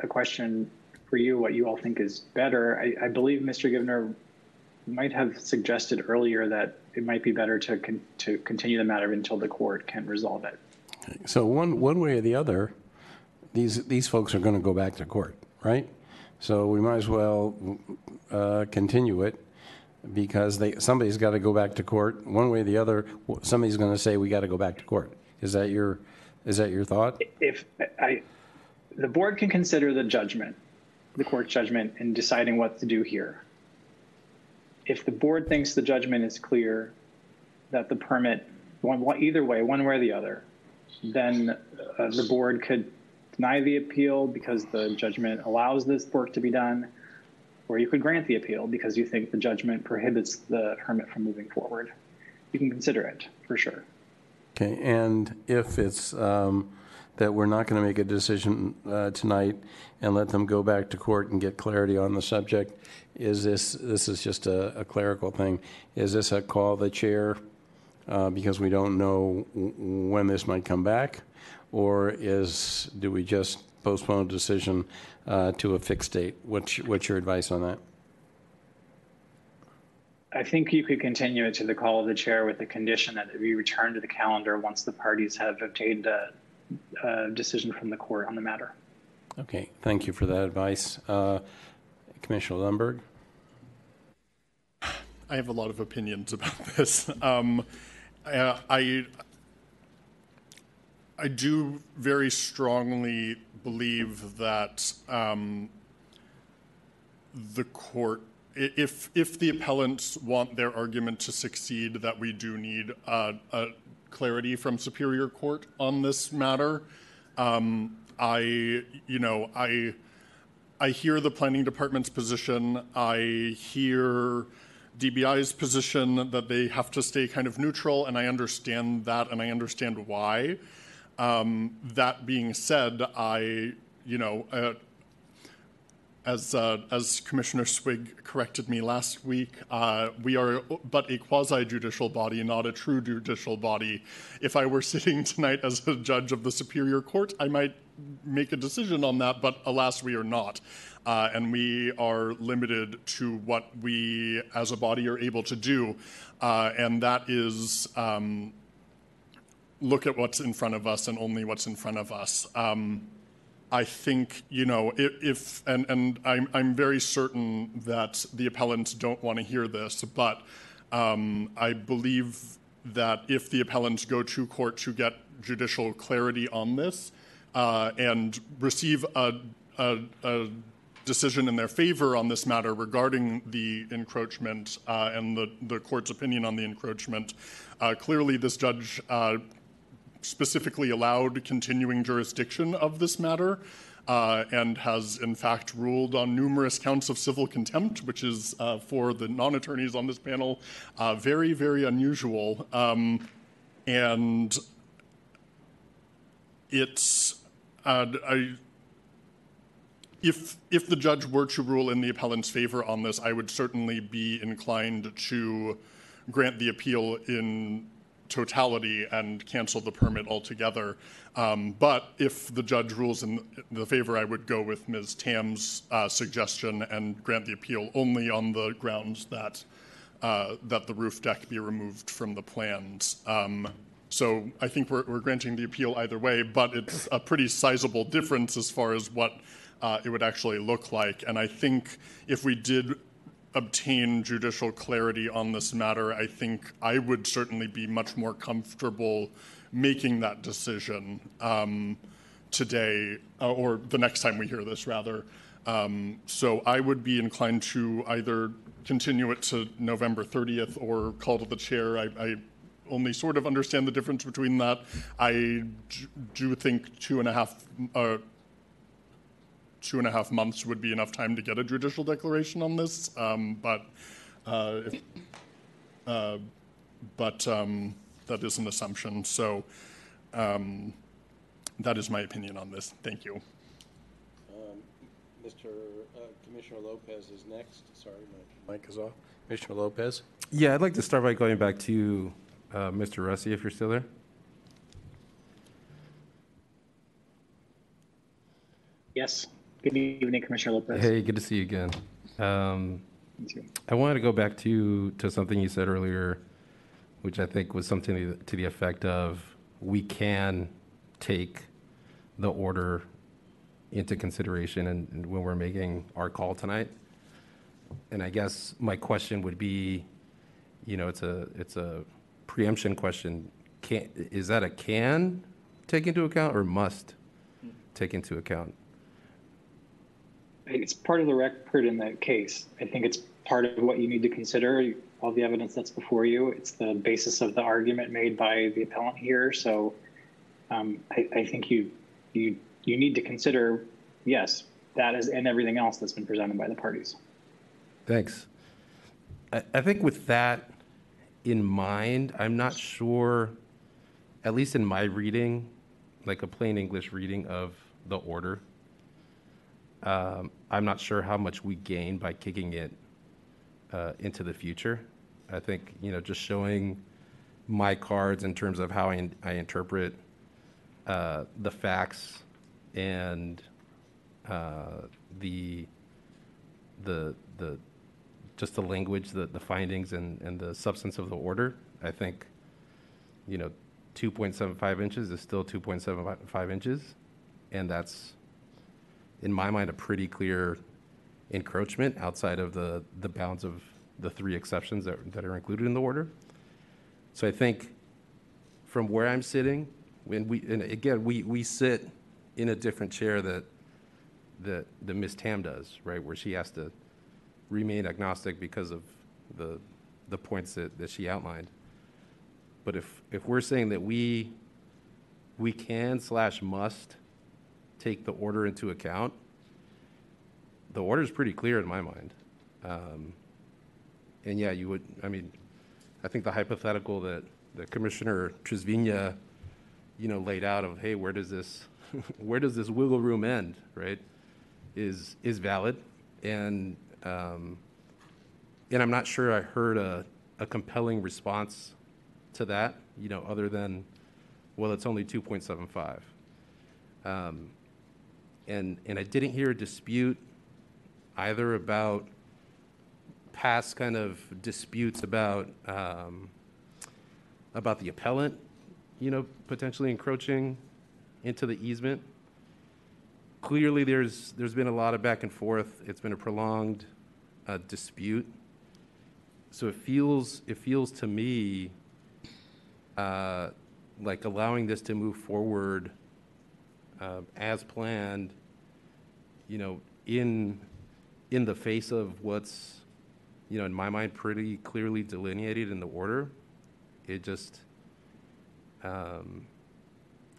a question for you what you all think is better. I, I believe Mr. Givner might have suggested earlier that it might be better to con- to continue the matter until the court can resolve it. So one, one way or the other, these, these folks are going to go back to court, right? So we might as well uh, continue it because they, somebody's got to go back to court. One way or the other, somebody's going to say, we got to go back to court. Is that your, is that your thought? If I, the board can consider the judgment, the court's judgment, in deciding what to do here. If the board thinks the judgment is clear, that the permit, one, either way, one way or the other, then uh, the board could deny the appeal because the judgment allows this work to be done, or you could grant the appeal because you think the judgment prohibits the hermit from moving forward. You can consider it for sure. Okay, and if it's um, that we're not going to make a decision uh, tonight and let them go back to court and get clarity on the subject, is this, this is just a a clerical thing, is this a call the chair uh, because we don't know w- when this might come back? Or is, do we just postpone a decision uh, to a fixed date? What's, your- what's your advice on that? I think you could continue it to the call of the chair with the condition that it be returned to the calendar once the parties have obtained a, a decision from the court on the matter. Okay, thank you for that advice. Uh, Commissioner Lundberg? I have a lot of opinions about this. Um, I, I I do very strongly believe that um, the court, if if the appellants want their argument to succeed, that we do need a clarity from Superior Court on this matter. Um, I, you know, I. I hear the planning department's position. I hear DBI's position that they have to stay kind of neutral, and I understand that, and I understand why. Um, that being said, I, you know, uh, as uh, as Commissioner Swig corrected me last week, uh, we are but a quasi judicial body, not a true judicial body. If I were sitting tonight as a judge of the Superior Court, I might make a decision on that, but alas, we are not. Uh, and we are limited to what we as a body are able to do. Uh, and that is um, look at what's in front of us and only what's in front of us. Um, I think, you know, if, if and, and I'm, I'm very certain that the appellants don't want to hear this, but um, I believe that if the appellants go to court to get judicial clarity on this uh, and receive a, a, a decision in their favor on this matter regarding the encroachment uh, and the, the court's opinion on the encroachment, uh, clearly this judge uh, specifically allowed continuing jurisdiction of this matter uh, and has in fact ruled on numerous counts of civil contempt, which is uh, for the non attorneys on this panel uh, very, very unusual. Um, and it's, I, if, if the judge were to rule in the appellant's favor on this, I would certainly be inclined to grant the appeal in totality and cancel the permit altogether. Um, but if the judge rules in the favor, I would go with Ms. Tam's uh, suggestion and grant the appeal only on the grounds that uh, that the roof deck be removed from the plans. Um, So I think we're, we're granting the appeal either way, but it's a pretty sizable difference as far as what uh, it would actually look like. And I think if we did obtain judicial clarity on this matter, I think I would certainly be much more comfortable making that decision um, today, uh, or the next time we hear this, rather. Um, so I would be inclined to either continue it to November 30th or call to the chair. I, I only sort of understand the difference between that. I do think two and a half. Uh, two and a half months would be enough time to get a judicial declaration on this, um, but uh, if, uh, but um, that is an assumption. So um, that is my opinion on this. Thank you. Um, Mr. uh, Commissioner Lopez is next. Sorry, my mic is off. Commissioner Lopez? Yeah, I'd like to start by going back to uh, Mr. Russi, if you're still there. Yes. Good evening, Commissioner Lopez. Hey, good to see you again. Um, You. I wanted to go back to, to something you said earlier, which I think was something to the- to the effect of, we can take the order into consideration and and when we're making our call tonight. And I guess my question would be, you know, it's a, it's a preemption question. Can, is that a can take into account or must take into account? It's part of the record in the case. I think it's part of what you need to consider, all the evidence that's before you. It's the basis of the argument made by the appellant here. So um, I, I think you, you, you need to consider, yes, that is, and everything else that's been presented by the parties. Thanks. I, I think with that in mind, I'm not sure, at least in my reading, like a plain English reading of the order, um, I'm not sure how much we gain by kicking it uh, into the future. I think, you know, just showing my cards in terms of how I, I interpret uh, the facts and uh, the the the just the language, the, the findings, and, and the substance of the order. I think, you know, 2.75 inches is still 2.75 inches, and that's, in my mind, a pretty clear encroachment outside of the, the bounds of the three exceptions that, that are included in the order. So I think from where I'm sitting, when we, and again, we, we sit in a different chair that, that, that Ms. Tam does, right, where she has to remain agnostic because of the, the points that, that she outlined. But if, if we're saying that we, we can slash must take the order into account, the order is pretty clear in my mind. Um, and yeah, you would, I mean, I think the hypothetical that, that Commissioner Trasviña, you know, laid out of, hey, where does this, where does this wiggle room end, right, is, is valid. And, um, and I'm not sure I heard a, a compelling response to that, you know, other than, well, it's only 2.75. Um, and, and I didn't hear a dispute either about past kind of disputes about, um, about the appellant, you know, potentially encroaching into the easement. Clearly, there's, there's been a lot of back and forth. It's been a prolonged uh, dispute. So it feels, it feels to me uh, like allowing this to move forward as planned, you know, in, in the face of what's, you know, in my mind, pretty clearly delineated in the order. It just, um,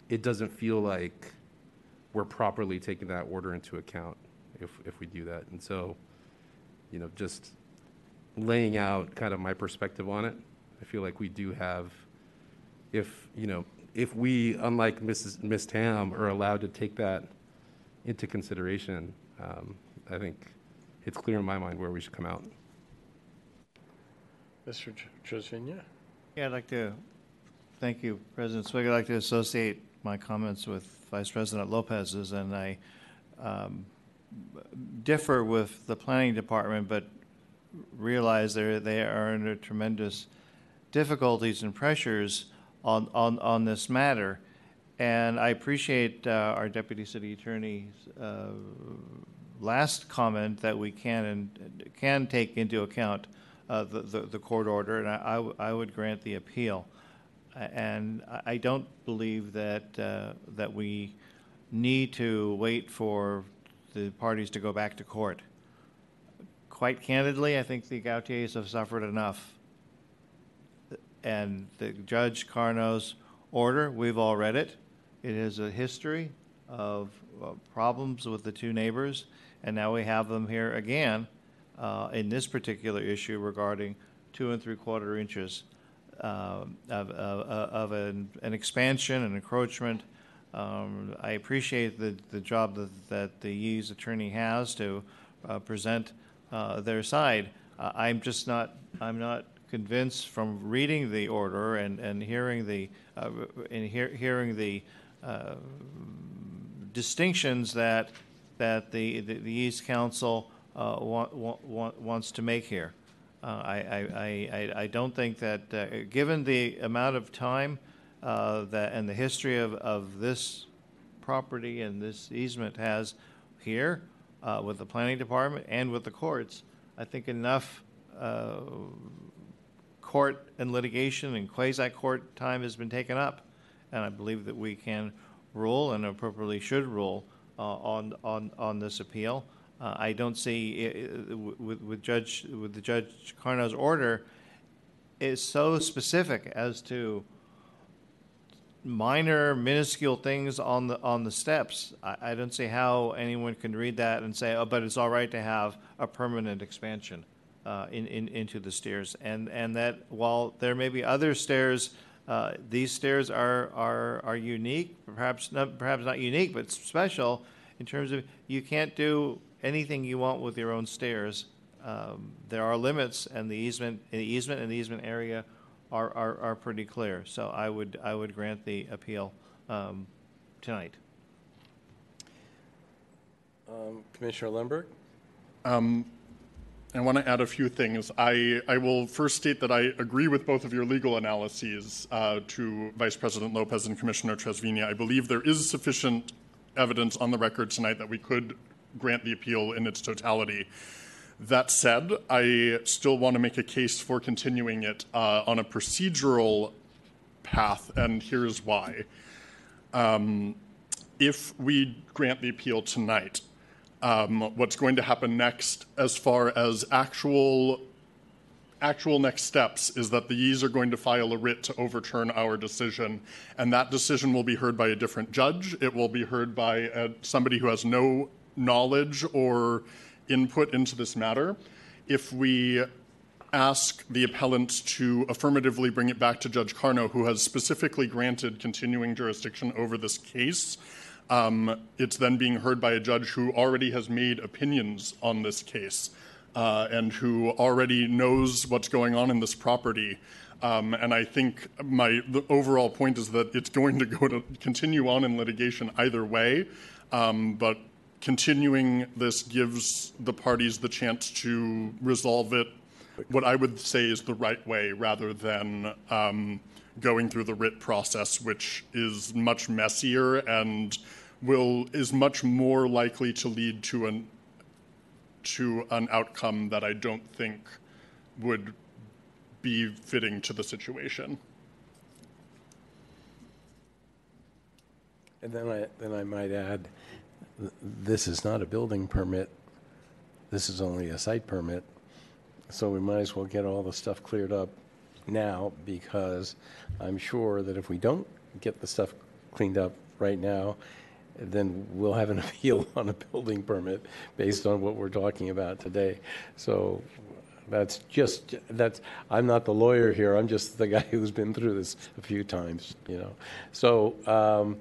it doesn't feel like we're properly taking that order into account if, if we do that. And so, you know, just laying out kind of my perspective on it, I feel like we do have, if, you know, if we, unlike Mrs. Ms. Tam, are allowed to take that into consideration, um, I think it's clear in my mind where we should come out. Mr. Tr- Yeah, I'd like to, thank you, President Swig. I'd like to associate my comments with Vice President Lopez's, and I um, differ with the planning department, but realize they're, they are under tremendous difficulties and pressures on, on, on this matter. And I appreciate uh, our Deputy City Attorney's uh, last comment that we can and can take into account uh, the, the, the court order, and I, I w- I would grant the appeal. And I- don't believe that, uh, that we need to wait for the parties to go back to court. Quite candidly, I think the Gauthiers have suffered enough. And the Judge Carno's order, we've all read it. It is a history of uh, problems with the two neighbors, and now we have them here again uh, in this particular issue regarding two and three quarter inches um, of, of, of an, an expansion, an encroachment. Um, I appreciate the, the job that, that the Yee's attorney has to uh, present uh, their side. Uh, I'm just not, I'm not convinced from reading the order and, and hearing the, uh, and hear, hearing the uh, distinctions that, that the, the, the Yees' Counsel uh, wa- wa- wa- wants to make here. Uh, I, I, I, I- I don't think that, uh, given the amount of time uh, that, and the history of, of this property and this easement has here uh, with the planning department and with the courts, I think enough uh, court and litigation and quasi-court time has been taken up. And I believe that we can rule and appropriately should rule uh, on, on, on this appeal. Uh, I don't see, i- i- with, with Judge, with the Judge Carno's order, is so specific as to minor minuscule things on the, on the steps. I, I don't see how anyone can read that and say, oh, but it's all right to have a permanent expansion uh, in, in, into the stairs. And, and that while there may be other stairs, uh, these stairs are, are, are unique, perhaps not, perhaps not unique, but special in terms of you can't do anything you want with your own stairs. Um, there are limits, and the easement, the easement and the easement area are, are, are pretty clear. So I would, I would grant the appeal um, tonight. Um, Commissioner Lundberg? I want to add a few things. I, I will first state that I agree with both of your legal analyses uh, to Vice President Lopez and Commissioner Trasviña. I believe there is sufficient evidence on the record tonight that we could grant the appeal in its totality. That said, I still want to make a case for continuing it uh, on a procedural path, and here's why. Um, if we grant the appeal tonight, um, what's going to happen next as far as actual actual next steps is that the Yees are going to file a writ to overturn our decision, and that decision will be heard by a different judge. It will be heard by uh, somebody who has no knowledge or input into this matter. If we ask the appellant to affirmatively bring it back to Judge Carno, who has specifically granted continuing jurisdiction over this case, um, it's then being heard by a judge who already has made opinions on this case uh, and who already knows what's going on in this property. Um, and I think my the overall point is that it's going to go to continue on in litigation either way, um, but continuing this gives the parties the chance to resolve it what I would say is the right way rather than um, going through the writ process, which is much messier and will is much more likely to lead to an to an outcome that I don't think would be fitting to the situation. And then I, then I might add, this is not a building permit. This is only a site permit. So we might as well get all the stuff cleared up now because I'm sure that if we don't get the stuff cleaned up right now, then we'll have an appeal on a building permit based on what we're talking about today. So that's just, that's, I'm not the lawyer here, I'm just the guy who's been through this a few times, you know. So, um,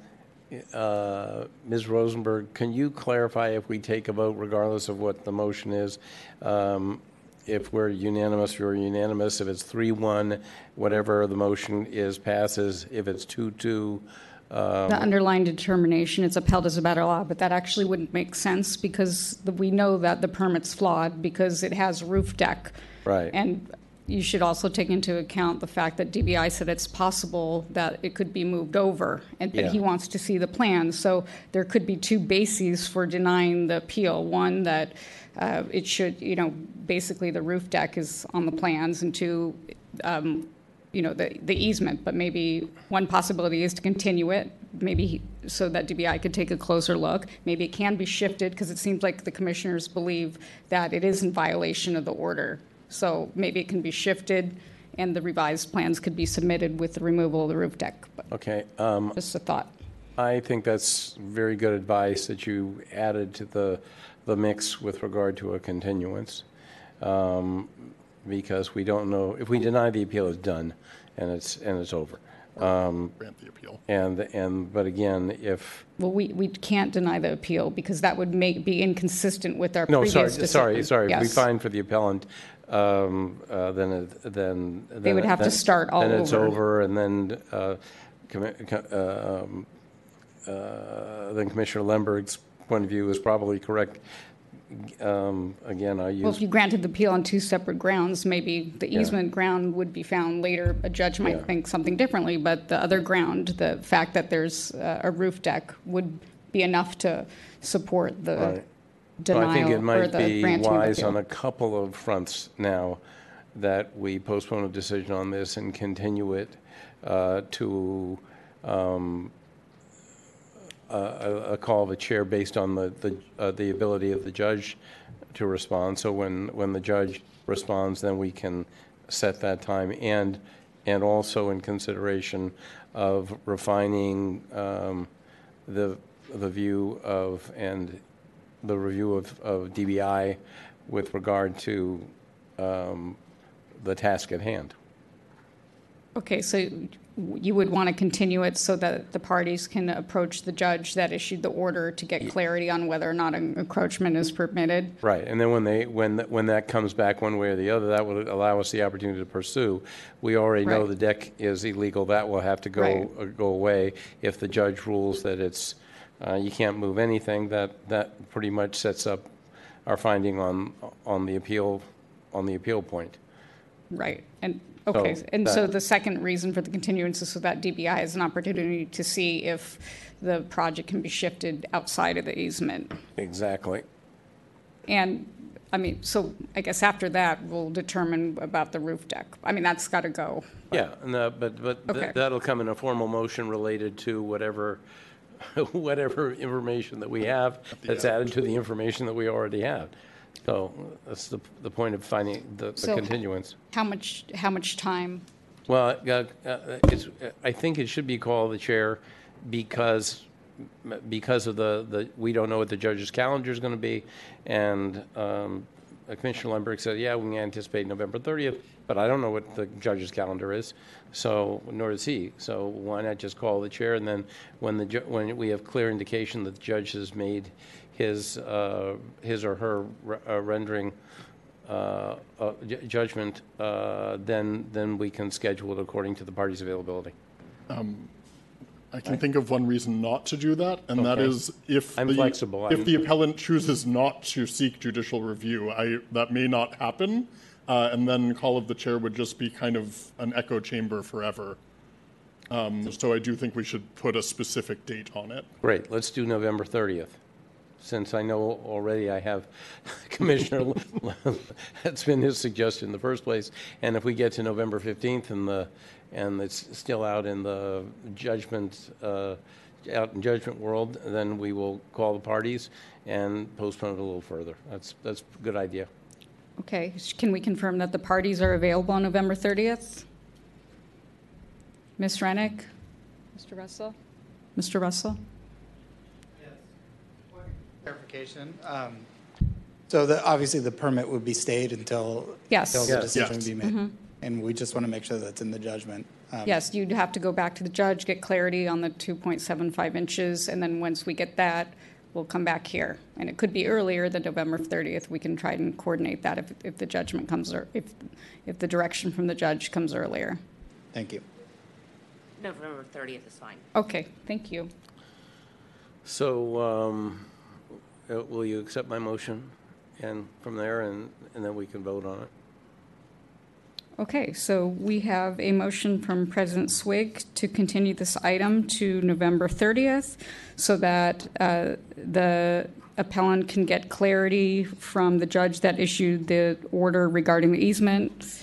uh, Ms. Rosenberg, can you clarify if we take a vote regardless of what the motion is? Um, If we're unanimous, we're unanimous. If it's three-one, whatever the motion is passes. If it's two-two, um, The underlying determination is upheld as a matter of law, but that actually wouldn't make sense because the- we know that the permit's flawed because it has roof deck. Right. And you should also take into account the fact that DBI said it's possible that it could be moved over and that he Yeah. wants to see the plans. So there could be two bases for denying the appeal. One, that uh, it should, you know, basically the roof deck is on the plans, and two, um, you know, the, the easement. But maybe one possibility is to continue it, maybe he- so that DBI could take a closer look. Maybe it can be shifted because it seems like the commissioners believe that it is in violation of the order. So maybe it can be shifted and the revised plans could be submitted with the removal of the roof deck. But Okay. um, Just a thought. I think that's very good advice that you added to the, the mix with regard to a continuance. um, Because we don't know, if we deny the appeal, it's done and it's, and it's over. Um, Grant the appeal. And, and, but again, if, Well, we, we can't deny the appeal because that would make, be inconsistent with our no, previous sorry, decision. sorry, sorry. If we Yes. find for the appellant, um, uh, then, it- then. They would then- have to start all Then it's over. over and then, uh, commi- co- um, uh, then Commissioner Lundberg's point of view is probably correct. Um, Again, I use. Well, if you granted the appeal on two separate grounds, maybe the Yeah. easement ground would be found later. A judge Yeah. might think something differently, but the other ground, the fact that there's uh, a roof deck would be enough to support the Right. So I think it might be wise on a couple of fronts now that we postpone a decision on this and continue it uh, to um, a- a a call of the chair based on the, the uh, the ability of the judge to respond. So when, when the judge responds, then we can set that time. And, and also in consideration of refining um, the, the view of, and the review of, of DBI with regard to um, the task at hand. Okay, so you would want to continue it so that the parties can approach the judge that issued the order to get clarity on whether or not an encroachment is permitted? Right, and then when they, when, th- when that comes back one way or the other, that would allow us the opportunity to pursue. We already know Right. the deck is illegal, that will have to go, Right. uh, go away. If the judge rules that it's, uh, you can't move anything, that, that pretty much sets up our finding on, on the appeal, on the appeal point. Right, and, okay, So and so the second reason for the continuance is so that DBI has an opportunity to see if the project can be shifted outside of the easement. Exactly. And, I mean, so I guess after that, we'll determine about the roof deck. I mean, that's got to go. Yeah, no, uh, but, but th- that'll come in a formal motion related to whatever, whatever information that we have that's added to the information that we already have. So that's the, the point of finding the the So- continuance. How much, how much time? Well, uh, uh, it's, I think it should be called the chair because, because of the, the, we don't know what the judge's calendar is going to be. And um, Commissioner Lundberg said, yeah, we anticipate November 30th, but I don't know what the judge's calendar is, so, nor does he. So why not just call the chair? And then when the, ju- when we have clear indication that the judge has made his, uh, his or her re- uh, rendering uh, uh, ju- judgment, uh, then, then we can schedule it according to the party's availability. Um, I can think of one reason not to do that, and that Okay. is if I'm the, flexible. If I'm- the appellant chooses not to seek judicial review, I, that may not happen, uh, and then call of the chair would just be kind of an echo chamber forever. Um, so I do think we should put a specific date on it. Great, let's do November 30th, since I know already I have Commissioner, that's been his suggestion in the first place. And if we get to November 15th and the, and it's still out in the judgment, uh, out in judgment world, then we will call the parties and postpone it a little further. That's, that's a good idea. Okay, can we confirm that the parties are available on November 30th? Ms. Rennick? Mr. Russell? Mr. Russell? Clarification. um, So the, obviously, the permit would be stayed until. Yes. Until the Yes. decision Yes. would be made. Mhm. And we just want to make sure that's in the judgment. Um, Yes, you'd have to go back to the judge, get clarity on the 2.75 inches, and then once we get that, we'll come back here. And it could be earlier than November 30th. We can try and coordinate that if, if the judgment comes, or if, if the direction from the judge comes earlier. Thank you. November 30th is fine. Okay, thank you. So, um, uh, will you accept my motion? And from there, and, and then we can vote on it? Okay, so we have a motion from President Swig to continue this item to November 30th so that uh, the appellant can get clarity from the judge that issued the order regarding the easement.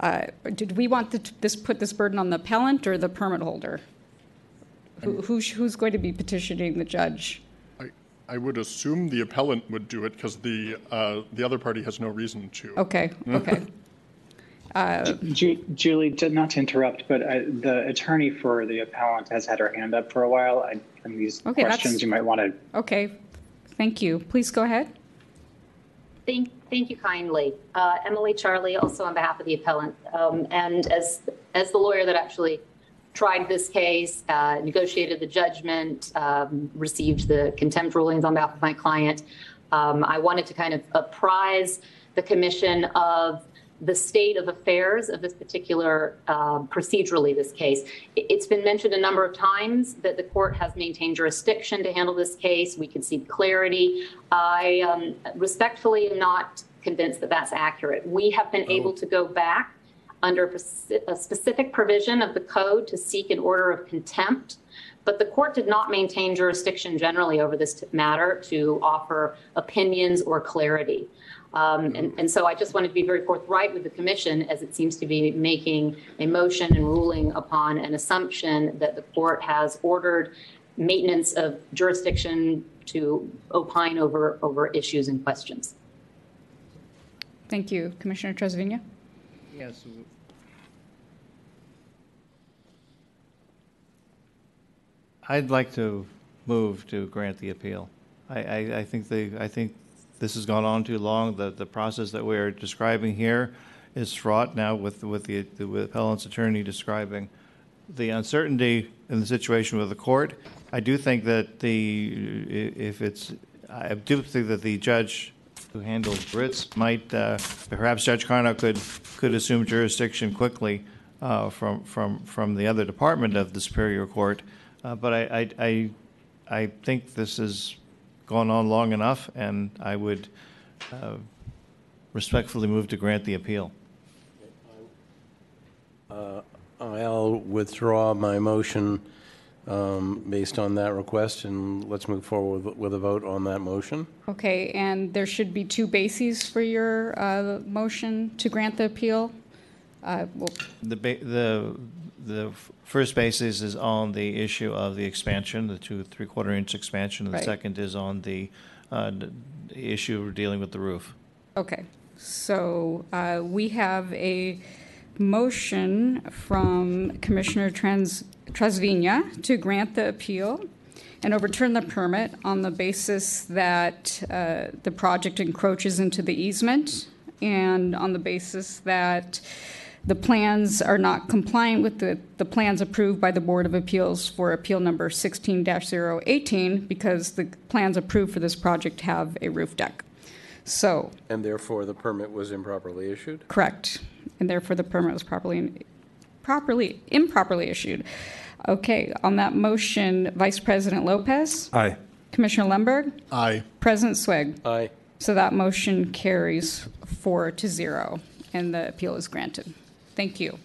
Uh, Did we want the- this, put this burden on the appellant or the permit holder? Who- Who's, who's going to be petitioning the judge? I, I would assume the appellant would do it because the, uh, the other party has no reason to. Okay, okay. Uh, Ju- Julie, to- not to interrupt, but I, the attorney for the appellant has had her hand up for a while. I, and these Okay, that's- questions you might want to Okay, thank you. Please go ahead. Thank, thank you kindly. Uh, Emily Charlie, also on behalf of the appellant. Um, and as, as the lawyer that actually tried this case, uh, negotiated the judgment, um, received the contempt rulings on behalf of my client, um, I wanted to kind of apprise the commission of the state of affairs of this particular uh, procedurally this case. It- It's been mentioned a number of times that the court has maintained jurisdiction to handle this case. We can see clarity. I um, respectfully am not convinced that that's accurate. We have been able to go back under a specific provision of the code to seek an order of contempt. But the court did not maintain jurisdiction generally over this matter to offer opinions or clarity. Um, and, and so I just wanted to be very forthright with the commission as it seems to be making a motion and ruling upon an assumption that the court has ordered maintenance of jurisdiction to opine over, over issues and questions. Thank you. Commissioner Trasviña? Yes. I'd like to move to grant the appeal. I, I, I think the, I think this has gone on too long. The, the process that we're describing here is fraught now with, with the, the appellant's attorney describing the uncertainty in the situation with the court. I do think that the, if it's, I do think that the judge who handles writs might, uh, perhaps Judge Carno could, could assume jurisdiction quickly uh, from, from, from the other department of the Superior Court. Uh, But I, I, I, I think this has gone on long enough, and I would uh, respectfully move to grant the appeal. Uh, I'll withdraw my motion um, based on that request, and let's move forward with- with a vote on that motion. Okay, and there should be two bases for your uh, motion to grant the appeal. Uh, well, The, ba- the, the f- first basis is on the issue of the expansion, the two, three-quarter inch expansion. and The Right. second is on the, uh, the issue dealing with the roof. Okay, so uh, we have a motion from Commissioner Trans- Trasviña to grant the appeal and overturn the permit on the basis that uh, the project encroaches into the easement and on the basis that the plans are not compliant with the, the plans approved by the Board of Appeals for Appeal Number 16-018 because the plans approved for this project have a roof deck. So, And therefore, the permit was improperly issued? correct, and therefore the permit was properly, properly, improperly issued. Okay, on that motion, Vice President Lopez, Aye. Commissioner Lundberg, Aye. President Swig. Aye. So that motion carries four to zero, and the appeal is granted. Thank you.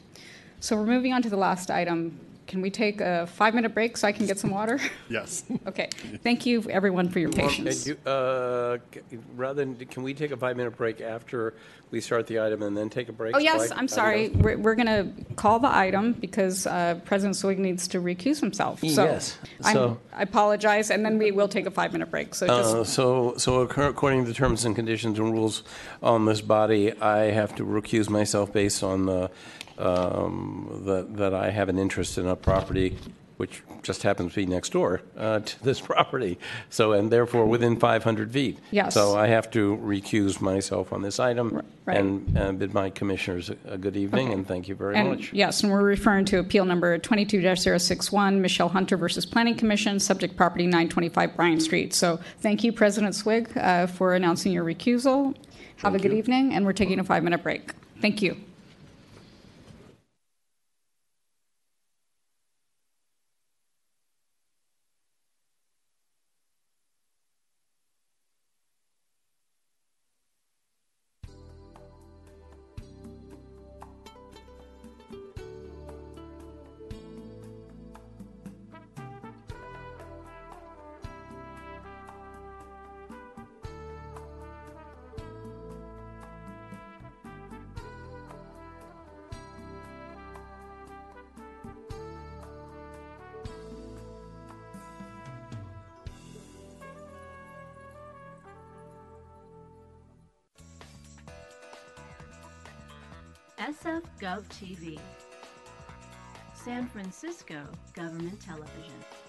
So we're moving on to the last item. Can we take a five-minute break so I can get some water? Yes. Okay. Thank you, everyone, for your patience. and you- uh, c- Rather than, can we take a five-minute break after we start the item and then take a break? Oh, so yes, I- I'm sorry. don't- We're, we're going to call the item because uh, President Swig needs to recuse himself. So Yes, I'm- so- I apologize, and then we will take a five-minute break. So Uh, So, so accor- according to the terms and conditions and rules on this body, I have to recuse myself based on the, um, that, that I have an interest in a property which just happens to be next door uh, to this property. So, and therefore within 500 feet. Yes. So I have to recuse myself on this item right. and uh, bid my commissioners a- good evening Okay. and thank you very and much. yes, and we're referring to appeal number 22-061, Michelle Hunter versus Planning Commission, subject property 925 Bryant Street. So thank you, President Swig, uh, for announcing your recusal. Have a good evening, and we're taking a five-minute break. Thank you. TV, San Francisco Government Television.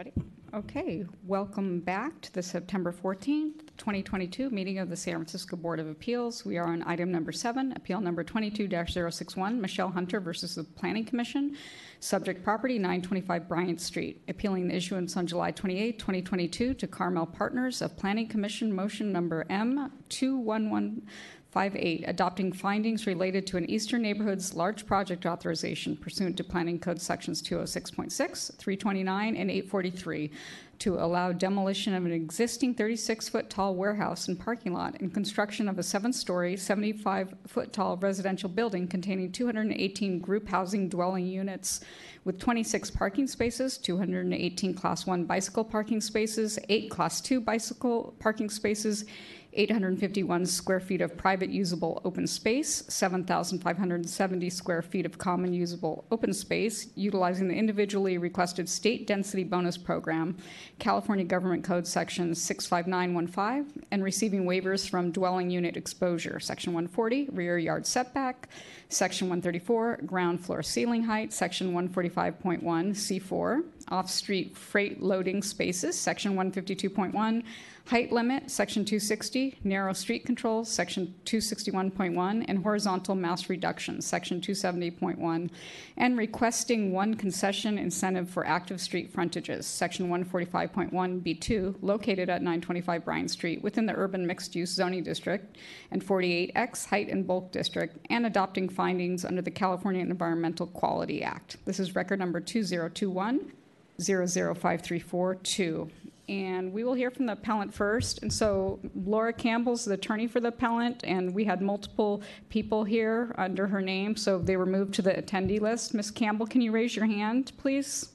Ready? Okay, welcome back to the September 14th, 2022 meeting of the San Francisco Board of Appeals. We are on item number seven, appeal number 22-061, Michelle Hunter versus the Planning Commission, subject property 925 Bryant Street, appealing the issuance on July 28, 2022 to Carmel Partners of Planning Commission motion number M 211 58, adopting findings related to an Eastern Neighborhoods large project authorization pursuant to Planning Code Sections 206.6, 329, and 843 to allow demolition of an existing 36-foot tall warehouse and parking lot and construction of a seven-story, 75-foot tall residential building containing 218 group housing dwelling units with 26 parking spaces, 218 Class 1 bicycle parking spaces, 8 Class 2 bicycle parking spaces, 851 square feet of private usable open space, 7,570 square feet of common usable open space, utilizing the individually requested state density bonus program, California Government Code Section 65915, and receiving waivers from dwelling unit exposure, Section 140, rear yard setback, Section 134, ground floor ceiling height, Section 145.1, C4, off street freight loading spaces, Section 152.1, height limit, Section 260, narrow street controls, Section 261.1, and horizontal mass reduction, Section 270.1, and requesting one concession incentive for active street frontages, Section 145.1B2, located at 925 Bryant Street within the urban mixed use zoning district, and 48X height and bulk district, and adopting findings under the California Environmental Quality Act. This is record number 2021 005342 and we will hear from the appellant first. And so Laura Campbell's the attorney for the appellant, and we had multiple people here under her name, so they were moved to the attendee list. Ms. Campbell, can you raise your hand, please?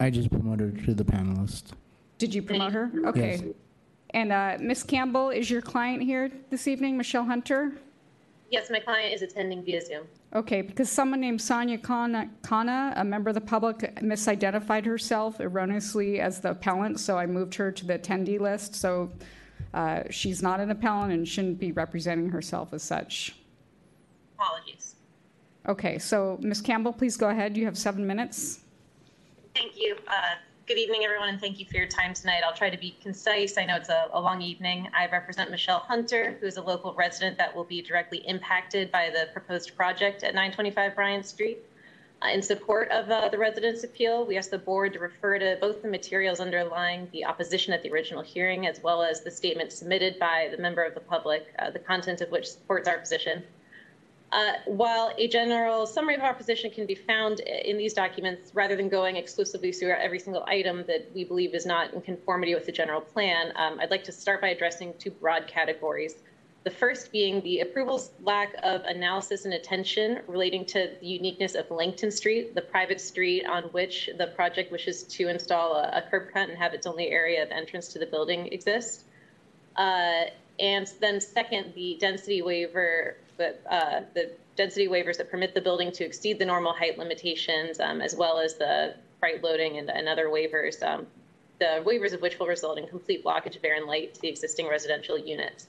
I just promoted her to the panelist. Did you promote her? Okay. Yes. And uh, Ms. Campbell, is your client here this evening, Michelle Hunter? Yes, my client is attending via Zoom. Okay, because someone named Sonia Kana, Khanna, a member of the public, misidentified herself erroneously as the appellant, so I moved her to the attendee list. So uh, she's not an appellant and shouldn't be representing herself as such. Apologies. Okay, so Ms. Campbell, please go ahead. You have seven minutes. Thank you. Uh, good evening, everyone, and thank you for your time tonight. I'll try to be concise. I know it's a, a long evening. I represent Michelle Hunter, who is a local resident that will be directly impacted by the proposed project at 925 Bryant Street. Uh, in support of uh, the residents' appeal, we ask the board to refer to both the materials underlying the opposition at the original hearing, as well as the statement submitted by the member of the public, uh, the content of which supports our position. Uh, while a general summary of our position can be found in these documents, rather than going exclusively through every single item that we believe is not in conformity with the general plan, um, I'd like to start by addressing two broad categories. The first being the approval's lack of analysis and attention relating to the uniqueness of Langton Street, the private street on which the project wishes to install a, a curb cut and have its only area of entrance to the building exist. Uh, and then second, the density waiver but uh, the density waivers that permit the building to exceed the normal height limitations, um, as well as the freight loading and, and other waivers, um, the waivers of which will result in complete blockage of air and light to the existing residential units.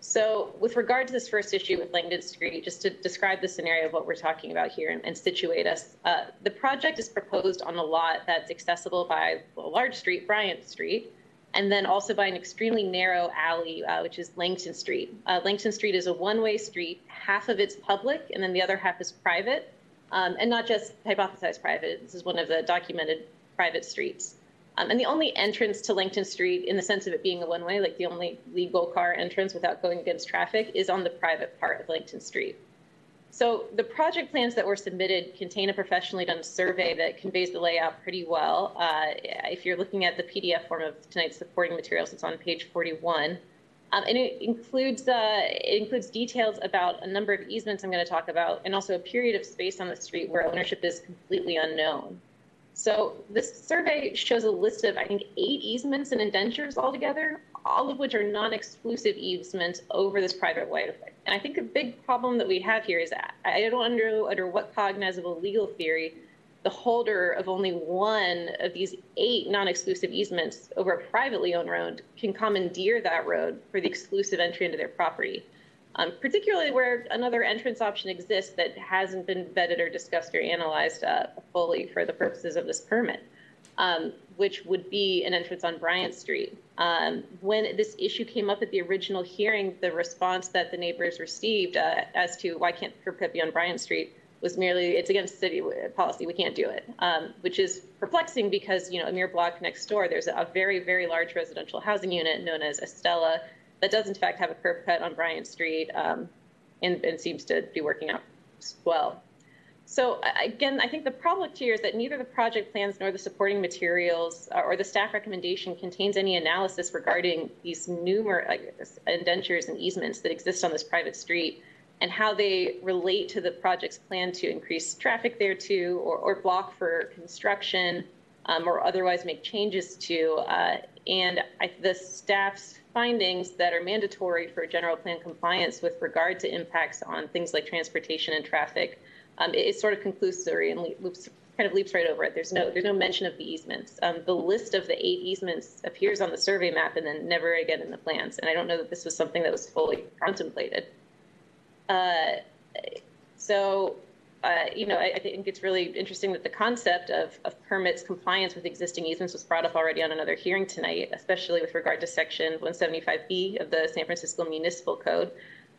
So with regard to this first issue with Langton Street, just to describe the scenario of what we're talking about here and, and situate us, uh, the project is proposed on a lot that's accessible by a large street, Bryant Street, and then also by an extremely narrow alley, uh, which is Langton Street. Uh, Langton Street is a one-way street. Half of it's public, and then the other half is private, um, and not just hypothesized private. This is one of the documented private streets. Um, and the only entrance to Langton Street, in the sense of it being a one-way, like the only legal car entrance without going against traffic, is on the private part of Langton Street. So the project plans that were submitted contain a professionally done survey that conveys the layout pretty well. Uh, if you're looking at the PDF form of tonight's supporting materials, it's on page 41. Um, and it includes uh, it includes details about a number of easements I'm going to talk about, and also a period of space on the street where ownership is completely unknown. So this survey shows a list of I think eight easements and indentures altogether, all of which are non-exclusive easements over this private right of way. And I think a big problem that we have here is that I don't know under what cognizable legal theory the holder of only one of these eight non-exclusive easements over a privately owned road can commandeer that road for the exclusive entry into their property, um, particularly where another entrance option exists that hasn't been vetted or discussed or analyzed uh, fully for the purposes of this permit um, which would be an entrance on Bryant Street. Um, when this issue came up at the original hearing, the response that the neighbors received uh, as to why can't curb cut be on Bryant Street was merely it's against city policy. We can't do it, um, which is perplexing because you know a mere block next door there's a very very large residential housing unit known as Estella that does in fact have a curb cut on Bryant Street um, and, and seems to be working out well. So again, I think the problem here is that neither the project plans nor the supporting materials uh, or the staff recommendation contains any analysis regarding these numerous indentures and easements that exist on this private street and how they relate to the project's plan to increase traffic there too or, or block for construction um, or otherwise make changes to. Uh, and I, the staff's findings that are mandatory for general plan compliance with regard to impacts on things like transportation and traffic um, it, it's sort of conclusory and loops, kind of leaps right over it. There's no there's no mention of the easements. Um, the list of the eight easements appears on the survey map and then never again in the plans. And I don't know that this was something that was fully contemplated. Uh, so, uh, you know, I, I, think it's really interesting that the concept of, of permits compliance with existing easements was brought up already on another hearing tonight, especially with regard to Section 175B of the San Francisco Municipal Code,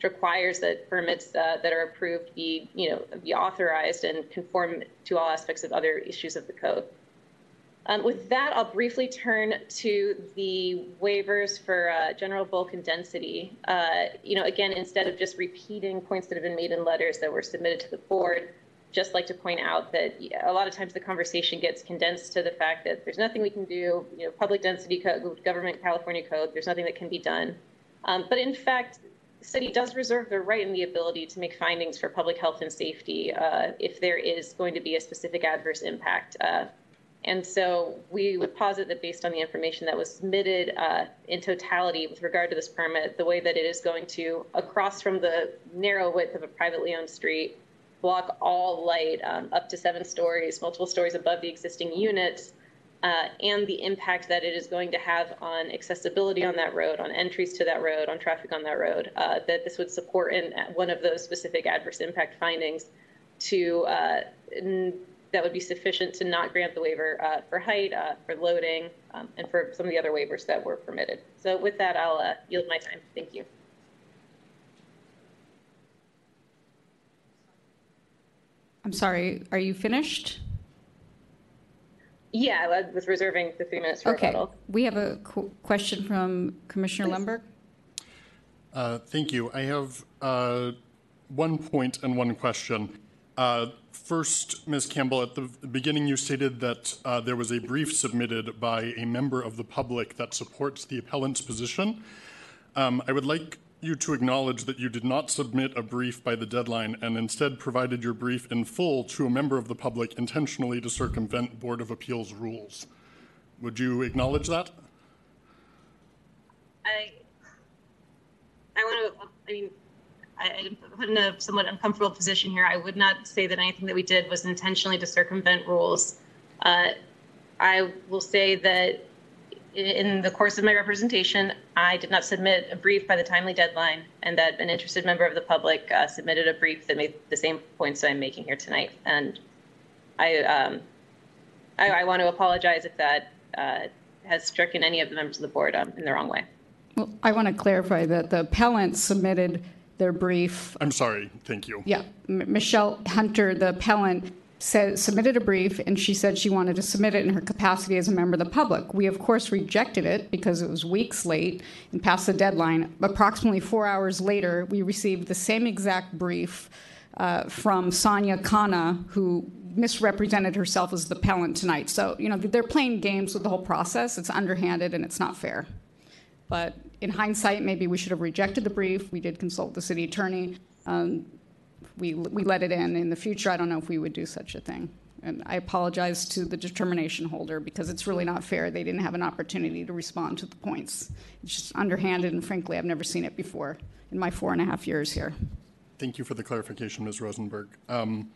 requires that permits uh, that are approved be, you know, be authorized and conform to all aspects of other issues of the code. Um, with that, I'll briefly turn to the waivers for uh, general bulk and density. Uh, you know, again, instead of just repeating points that have been made in letters that were submitted to the board, just like to point out that a lot of times the conversation gets condensed to the fact that there's nothing we can do. You know, public density code, government California code, there's nothing that can be done. Um, but in fact, the city does reserve the right and the ability to make findings for public health and safety uh, if there is going to be a specific adverse impact. Uh, and so we would posit that based on the information that was submitted uh, in totality with regard to this permit, the way that it is going to, across from the narrow width of a privately owned street, block all light um, up to seven stories, multiple stories above the existing units, uh, and the impact that it is going to have on accessibility on that road, on entries to that road, on traffic on that road, uh, that this would support in one of those specific adverse impact findings to uh, n- that would be sufficient to not grant the waiver uh, for height, uh, for loading, um, and for some of the other waivers that were permitted. So with that, I'll yield my time. Thank you. I'm sorry, are you finished? Yeah, I was reserving the three minutes for Okay, rebuttal. we have a qu- question from Commissioner Lundberg. Uh, Thank you. I have uh, one point and one question. Uh, First, Ms. Campbell, at the beginning, you stated that uh, there was a brief submitted by a member of the public that supports the appellant's position. Um, I would like you to acknowledge that you did not submit a brief by the deadline and instead provided your brief in full to a member of the public intentionally to circumvent Board of Appeals rules. Would you acknowledge that? I, I want to, I mean, I, I'm put in a somewhat uncomfortable position here. I would not say that anything that we did was intentionally to circumvent rules. Uh, I will say that in the course of my representation, I did not submit a brief by the timely deadline, and that an interested member of the public uh, submitted a brief that made the same points that I'm making here tonight. And I, um, I, I want to apologize if that uh, has stricken any of the members of the board um, in the wrong way. Well, I want to clarify that the appellant submitted their brief. I'm sorry. Thank you. Yeah, M- Michelle Hunter, the appellant, said, submitted a brief, and she said she wanted to submit it in her capacity as a member of the public. We, of course, rejected it because it was weeks late and past the deadline. Approximately four hours later, we received the same exact brief uh, from Sonia Khanna, who misrepresented herself as the appellant tonight. So, you know, they're playing games with the whole process. It's underhanded and it's not fair. But in hindsight, maybe we should have rejected the brief. We did consult the city attorney. Um, we, we let it in. In the future, I don't know if we would do such a thing. And I apologize to the determination holder because it's really not fair. They didn't have an opportunity to respond to the points. It's just underhanded, and frankly, I've never seen it before in my four and a half years here. Thank you for the clarification, Ms. Rosenberg. Um,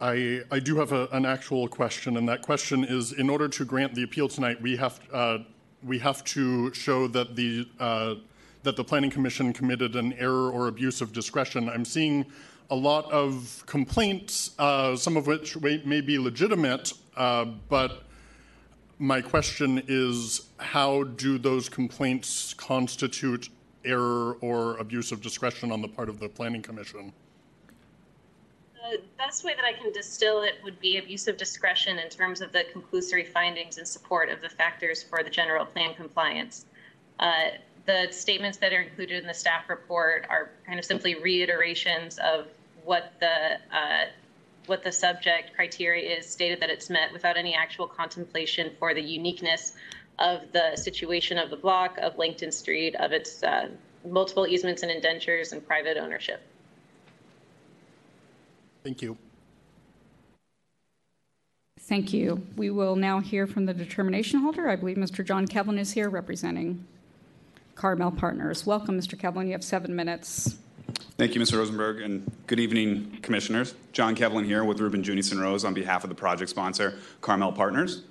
I, I do have a, an actual question, and that question is in order to grant the appeal tonight, we have, uh, we have to show that the, uh, that the Planning Commission committed an error or abuse of discretion. I'm seeing a lot of complaints, uh, some of which may be legitimate, uh, but my question is how do those complaints constitute error or abuse of discretion on the part of the Planning Commission? The best way that I can distill it would be abuse of discretion in terms of the conclusory findings in support of the factors for the general plan compliance. Uh, the statements that are included in the staff report are kind of simply reiterations of what the uh, what the subject criteria is stated that it's met without any actual contemplation for the uniqueness of the situation of the block, of Langton Street, of its uh, multiple easements and indentures and private ownership. Thank you. Thank you. We will now hear from the determination holder. I believe Mr. John Kevlin is here representing Carmel Partners. Welcome, Mr. Kevlin. You have seven minutes. Thank you, Mr. Rosenberg, and good evening, commissioners. John Kevlin here with Reuben, Junius & Rose on behalf of the project sponsor, Carmel Partners.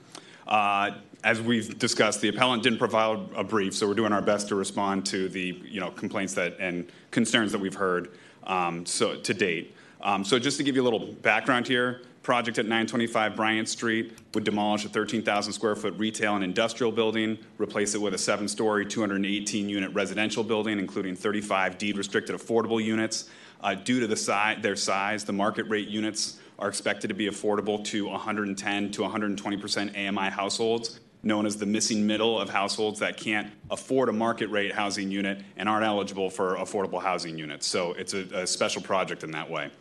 Uh, as we've discussed, the appellant didn't provide a brief, so we're doing our best to respond to the you know complaints that and concerns that we've heard um, so to date. Um, so just to give you a little background here, project at 925 Bryant Street would demolish a 13,000 square foot retail and industrial building, replace it with a seven story, 218 unit residential building, including 35 deed restricted affordable units. Uh, due to the si- their size, the market rate units are expected to be affordable to 110 to 120% AMI households, known as the missing middle of households that can't afford a market rate housing unit and aren't eligible for affordable housing units. So it's a, a special project in that way.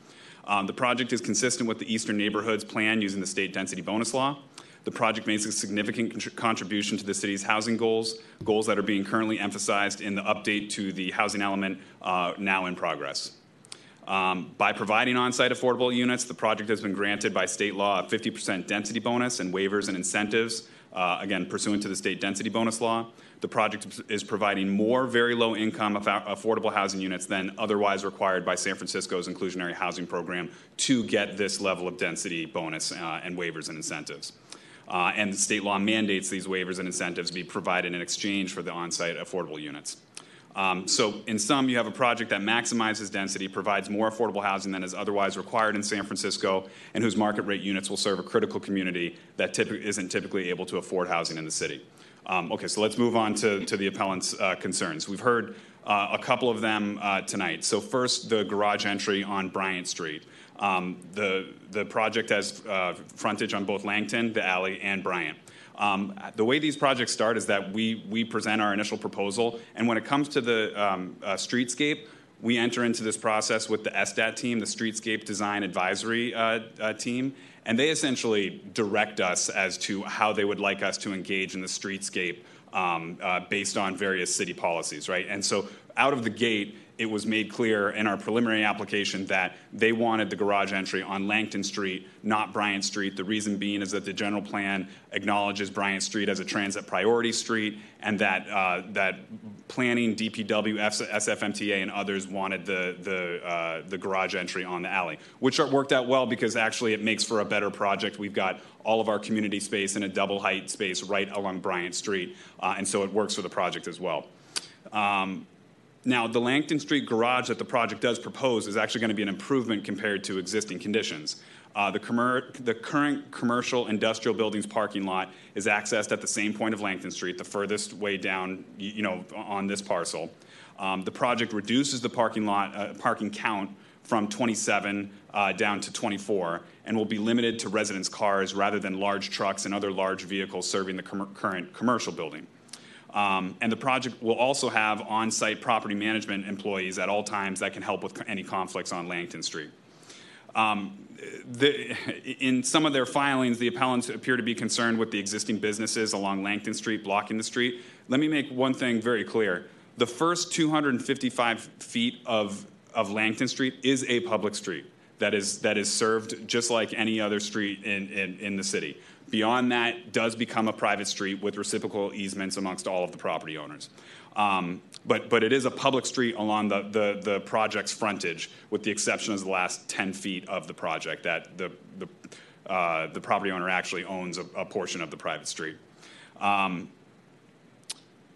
Um, the project is consistent with the Eastern Neighborhoods Plan using the state density bonus law. The project makes a significant contribution to the city's housing goals, goals that are being currently emphasized in the update to the housing element uh, now in progress. Um, by providing on site affordable units, the project has been granted by state law a 50% density bonus and waivers and incentives, uh, again, pursuant to the state density bonus law. The project is providing more very low income affordable housing units than otherwise required by San Francisco's inclusionary housing program to get this level of density bonus uh, and waivers and incentives. Uh, and state law mandates these waivers and incentives be provided in exchange for the on site affordable units. Um, so, in sum, you have a project that maximizes density, provides more affordable housing than is otherwise required in San Francisco, and whose market rate units will serve a critical community that typ- isn't typically able to afford housing in the city. Um, okay, so let's move on to, to the appellant's uh, concerns. We've heard uh, a couple of them uh, tonight. So, first, the garage entry on Bryant Street. Um, the, the project has uh, frontage on both Langton, the alley, and Bryant. Um, the way these projects start is that we, we present our initial proposal, and when it comes to the um, uh, streetscape, we enter into this process with the SDAT team, the Streetscape Design Advisory uh, uh, team, and they essentially direct us as to how they would like us to engage in the streetscape um, uh, based on various city policies, right? And so out of the gate, it was made clear in our preliminary application that they wanted the garage entry on Langton Street, not Bryant Street. The reason being is that the general plan acknowledges Bryant Street as a transit priority street, and that uh, that planning, DPW, SFMTA, and others wanted the the uh, the garage entry on the alley, which worked out well because actually it makes for a better project. We've got all of our community space in a double height space right along Bryant Street, uh, and so it works for the project as well. Um, now, the Langton Street garage that the project does propose is actually going to be an improvement compared to existing conditions. Uh, the, commer- the, current commercial industrial buildings parking lot is accessed at the same point of Langton Street, the furthest way down, you know, on this parcel. Um, the project reduces the parking lot uh, parking count from 27 uh, down to 24 and will be limited to residents' cars rather than large trucks and other large vehicles serving the com- current commercial building. Um, and the project will also have on site property management employees at all times that can help with any conflicts on Langton Street. Um, the, in some of their filings, the appellants appear to be concerned with the existing businesses along Langton Street blocking the street. Let me make one thing very clear. The first 255 feet of, of Langton Street is a public street that is, that is served just like any other street in, in, in the city. Beyond that does become a private street with reciprocal easements amongst all of the property owners. Um, but, but it is a public street along the, the, the, project's frontage, with the exception of the last 10 feet of the project that the, the, uh, the property owner actually owns a, a, portion of the private street. Um,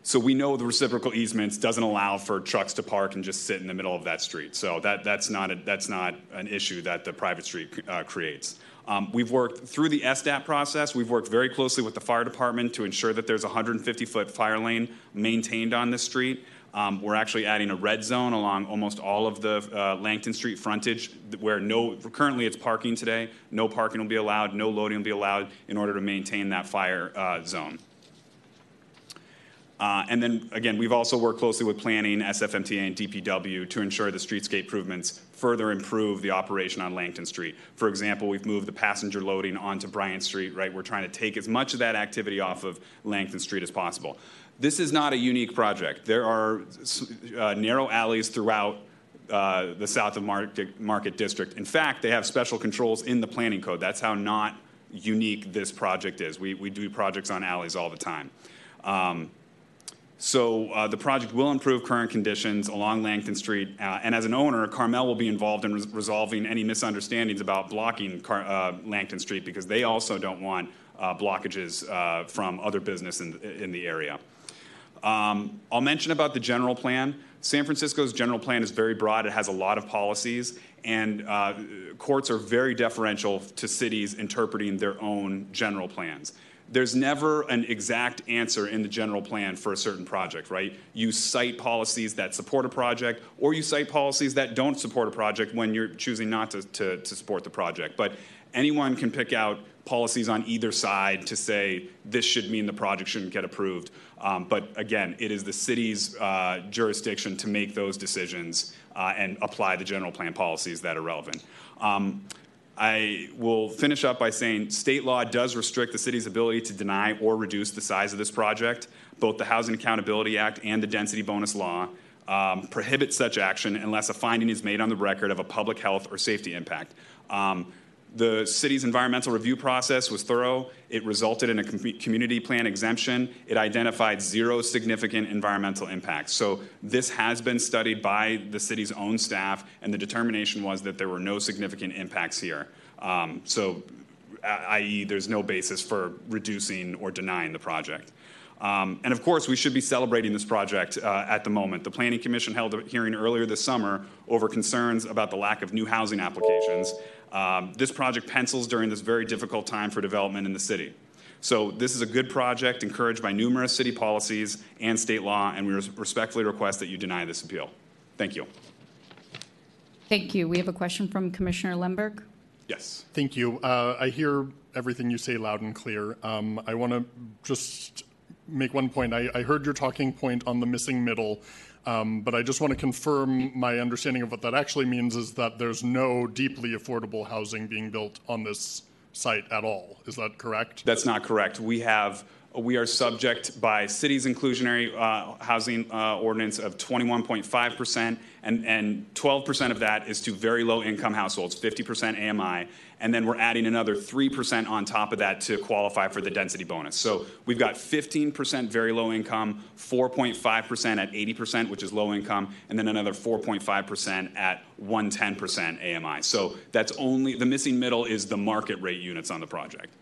so we know the reciprocal easements doesn't allow for trucks to park and just sit in the middle of that street. So that, that's, not a, that's not an issue that the private street uh, creates. Um, we've worked through the SDAT process. We've worked very closely with the fire department to ensure that there's a 150 foot fire lane maintained on this street. Um, we're actually adding a red zone along almost all of the uh, Langton Street frontage where no, currently it's parking today. No parking will be allowed, no loading will be allowed in order to maintain that fire uh, zone. Uh, and then again, we've also worked closely with planning, SFMTA, and DPW to ensure the streetscape improvements further improve the operation on Langton Street. For example, we've moved the passenger loading onto Bryant Street, right? We're trying to take as much of that activity off of Langton Street as possible. This is not a unique project. There are uh, narrow alleys throughout uh, the south of Market, Market District. In fact, they have special controls in the planning code. That's how not unique this project is. We, we do projects on alleys all the time. Um, so uh, the project will improve current conditions along Langton Street, uh, and as an owner, Carmel will be involved in res- resolving any misunderstandings about blocking Car- uh, Langton Street because they also don't want uh, blockages uh, from other business in, in the area. Um, I'll mention about the general plan. San Francisco's general plan is very broad. It has a lot of policies, and uh, courts are very deferential to cities interpreting their own general plans there's never an exact answer in the general plan for a certain project, right? You cite policies that support a project, or you cite policies that don't support a project when you're choosing not to, to, to support the project. But anyone can pick out policies on either side to say this should mean the project shouldn't get approved. Um, but again, it is the city's uh, jurisdiction to make those decisions uh, and apply the general plan policies that are relevant. Um, I will finish up by saying state law does restrict the city's ability to deny or reduce the size of this project. Both the Housing Accountability Act and the Density Bonus Law um, prohibit such action unless a finding is made on the record of a public health or safety impact. Um, the city's environmental review process was thorough. It resulted in a com- community plan exemption. It identified zero significant environmental impacts. So, this has been studied by the city's own staff, and the determination was that there were no significant impacts here. Um, so, i.e., there's no basis for reducing or denying the project. Um, and of course, we should be celebrating this project uh, at the moment. The Planning Commission held a hearing earlier this summer over concerns about the lack of new housing applications. Um, this project pencils during this very difficult time for development in the city. So this is a good project encouraged by numerous city policies and state law, and we respectfully request that you deny this appeal. Thank you. Thank you. We have a question from Commissioner Lundberg. Yes. Thank you. Uh, I hear everything you say loud and clear. Um, I want to just make one point. I, I heard your talking point on the missing middle, but I just want to confirm my understanding of what that actually means is that there's no deeply affordable housing being built on this site at all. Is that correct? That's not correct. We have, we are subject by city's inclusionary uh, housing uh, ordinance of 21.5%, and, and 12% of that is to very low income households, 50% AMI, and then we're adding another 3% on top of that to qualify for the density bonus. So we've got 15% very low income, 4.5% at 80%, which is low income, and then another 4.5% at 110% AMI. So that's only, the missing middle is the market rate units on the project.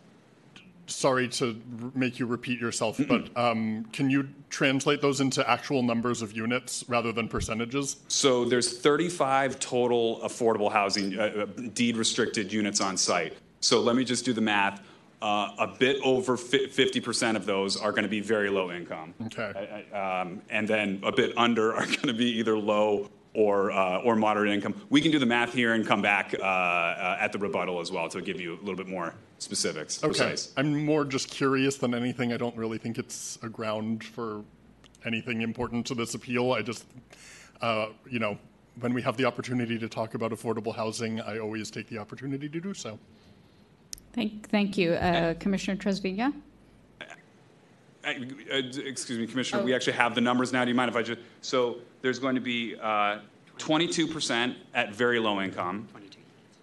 Sorry to make you repeat yourself, but um, can you translate those into actual numbers of units rather than percentages? So there's 35 total affordable housing, uh, uh, deed restricted units on site. So let me just do the math. Uh, a bit over fi- 50% of those are going to be very low income. Okay. Um, and then a bit under are going to be either low or, uh, or moderate income. We can do the math here and come back uh, uh, at the rebuttal as well to give you a little bit more specifics. Okay. Precise. I'm more just curious than anything. I don't really think it's a ground for anything important to this appeal. I just, uh, you know, when we have the opportunity to talk about affordable housing, I always take the opportunity to do so. Thank, thank you. Uh, Commissioner Trasviña? Uh, Excuse me, Commissioner, we actually have the numbers now. Do you mind if I just, so there's going to be uh, 22% at very low income.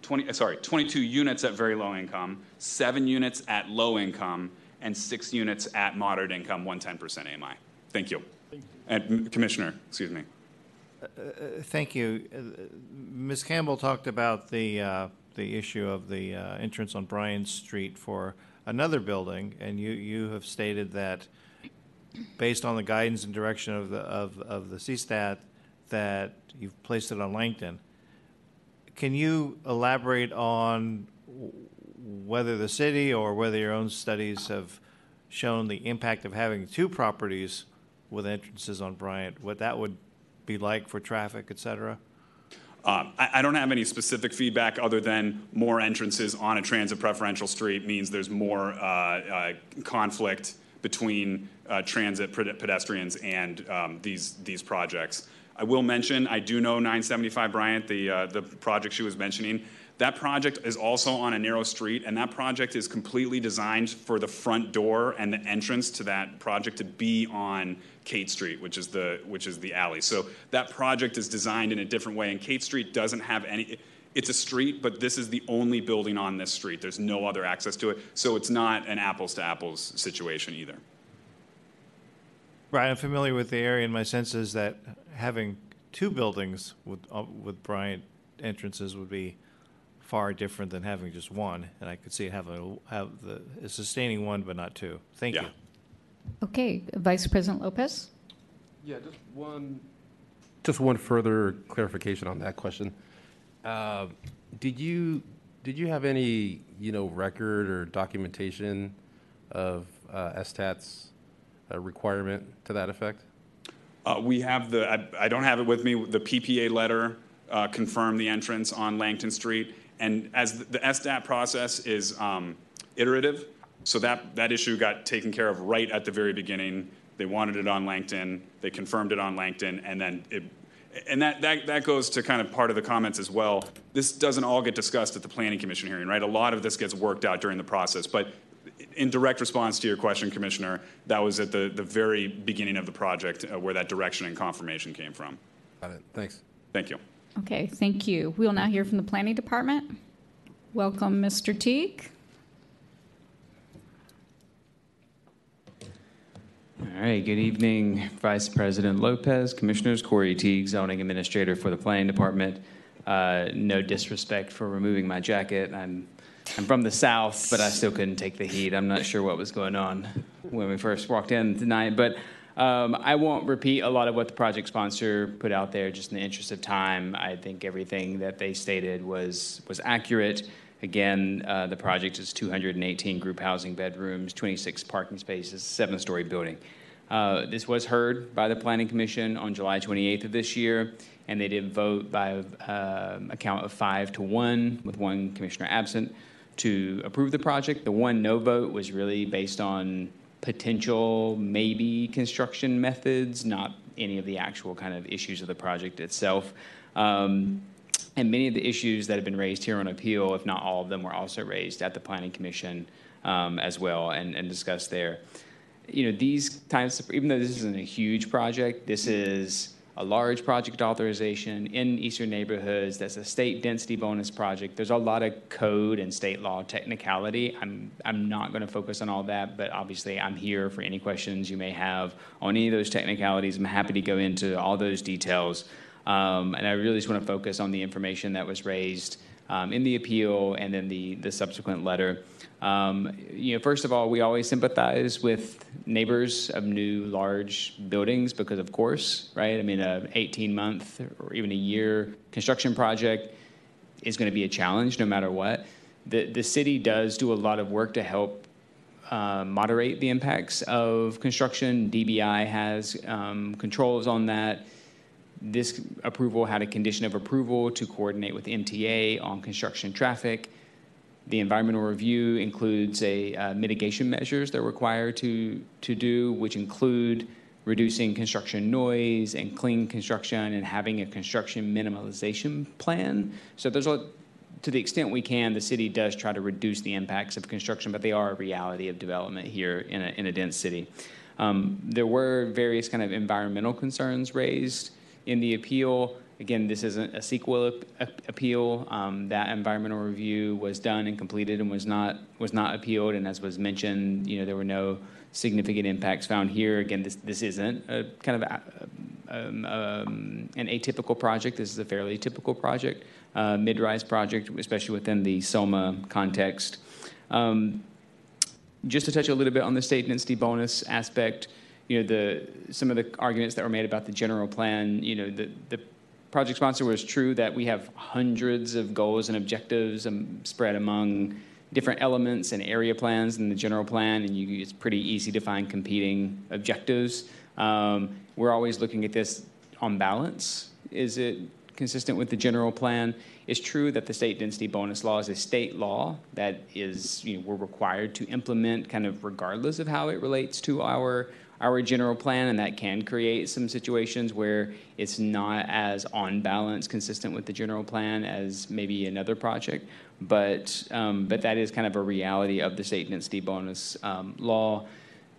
20, uh, sorry, 22 units at very low income, seven units at low income, and six units at moderate income, 110% AMI. Thank you. And mm, Commissioner, excuse me. Uh, Thank you. Uh, Ms. Campbell talked about the, uh, the issue of the uh, entrance on Bryant Street for another building, and you, you have stated that, based on the guidance and direction of the, of, of the SDAT, that you've placed it on Langton. Can you elaborate on whether the city or whether your own studies have shown the impact of having two properties with entrances on Bryant, what that would be like for traffic, et cetera? Um, I, I don't have any specific feedback other than more entrances on a transit preferential street means there's more uh, uh, conflict between uh, transit pedestrians and um, these these projects. I will mention I do know 975 Bryant, the uh, the project she was mentioning. That project is also on a narrow street, and that project is completely designed for the front door and the entrance to that project to be on Kate Street, which is the which is the alley. So that project is designed in a different way, and Kate Street doesn't have any. It's a street, but this is the only building on this street. There's no other access to it, so it's not an apples to apples situation either. Right, I'm familiar with the area, and my sense is that having two buildings with, uh, with Bryant entrances would be far different than having just one, and I could see it having, have the, sustaining one but not two. Thank you. Okay, Vice President Lopez? Yeah, just one. Just one further clarification on that question. Uh, Did you, did you have any, you know, record or documentation of uh, SDAT's uh, requirement to that effect? Uh, we have the, I, I don't have it with me, the PPA letter uh, confirmed the entrance on Langton Street. And as the, the SDAT process is um, iterative, so that, that issue got taken care of right at the very beginning. They wanted it on Langton, they confirmed it on Langton, and then it, and that, that, that goes to kind of part of the comments as well. This doesn't all get discussed at the Planning Commission hearing, right? A lot of this gets worked out during the process. But in direct response to your question, Commissioner, that was at the, the very beginning of the project uh, where that direction and confirmation came from. Got it. Thanks. Thank you. Okay, thank you. We will now hear from the Planning Department. Welcome, Mr. Teague. All right, good evening, Vice President Lopez, Commissioners, Corey Teague, Zoning Administrator for the Planning Department. Uh, no disrespect for removing my jacket. I'm, I'm from the South, but I still couldn't take the heat. I'm not sure what was going on when we first walked in tonight, but um, I won't repeat a lot of what the project sponsor put out there, just in the interest of time. I think everything that they stated was, was accurate. Again, uh, the project is 218 group housing bedrooms, 26 parking spaces, seven story building. Uh, this was heard by the Planning Commission on July 28th of this year, and they did vote by um, a count of five to one, with one commissioner absent, to approve the project. The one no vote was really based on potential maybe construction methods, not any of the actual kind of issues of the project itself. Um, and many of the issues that have been raised here on appeal, if not all of them, were also raised at the Planning Commission um, as well and, and discussed there. You know, these of, even though this isn't a huge project, this is a large project authorization in eastern neighborhoods. That's a state density bonus project. There's a lot of code and state law technicality. I'm, I'm not going to focus on all that, but obviously I'm here for any questions you may have on any of those technicalities. I'm happy to go into all those details. Um, and I really just want to focus on the information that was raised um, in the appeal and then the, the subsequent letter. Um, you know, first of all, we always sympathize with neighbors of new large buildings because, of course, right? I mean, a 18 month or even a year construction project is going to be a challenge no matter what. The the city does do a lot of work to help uh, moderate the impacts of construction. DBI has um, controls on that. This approval had a condition of approval to coordinate with MTA on construction traffic. The environmental review includes a uh, mitigation measures they're required to, to do, which include reducing construction noise and clean construction and having a construction minimalization plan. So there's a, to the extent we can, the city does try to reduce the impacts of construction, but they are a reality of development here in a, in a dense city. Um, there were various kind of environmental concerns raised in the appeal. Again, this isn't a CEQA appeal. Um, that environmental review was done and completed and was not was not appealed. And as was mentioned, you know there were no significant impacts found here. Again, this this isn't a kind of a, um, um, an atypical project. This is a fairly typical project, uh, mid-rise project, especially within the SOMA context. Um, just to touch a little bit on the state density bonus aspect, you know the some of the arguments that were made about the general plan. You know the the project sponsor was true that we have hundreds of goals and objectives um, spread among different elements and area plans in the general plan, and you, it's pretty easy to find competing objectives. Um, we're always looking at this on balance. Is it consistent with the general plan? It's true that the state density bonus law is a state law that is, you know, we're required to implement kind of regardless of how it relates to our our general plan, and that can create some situations where it's not as on balance consistent with the general plan as maybe another project. But um, but that is kind of a reality of the state density bonus um, law.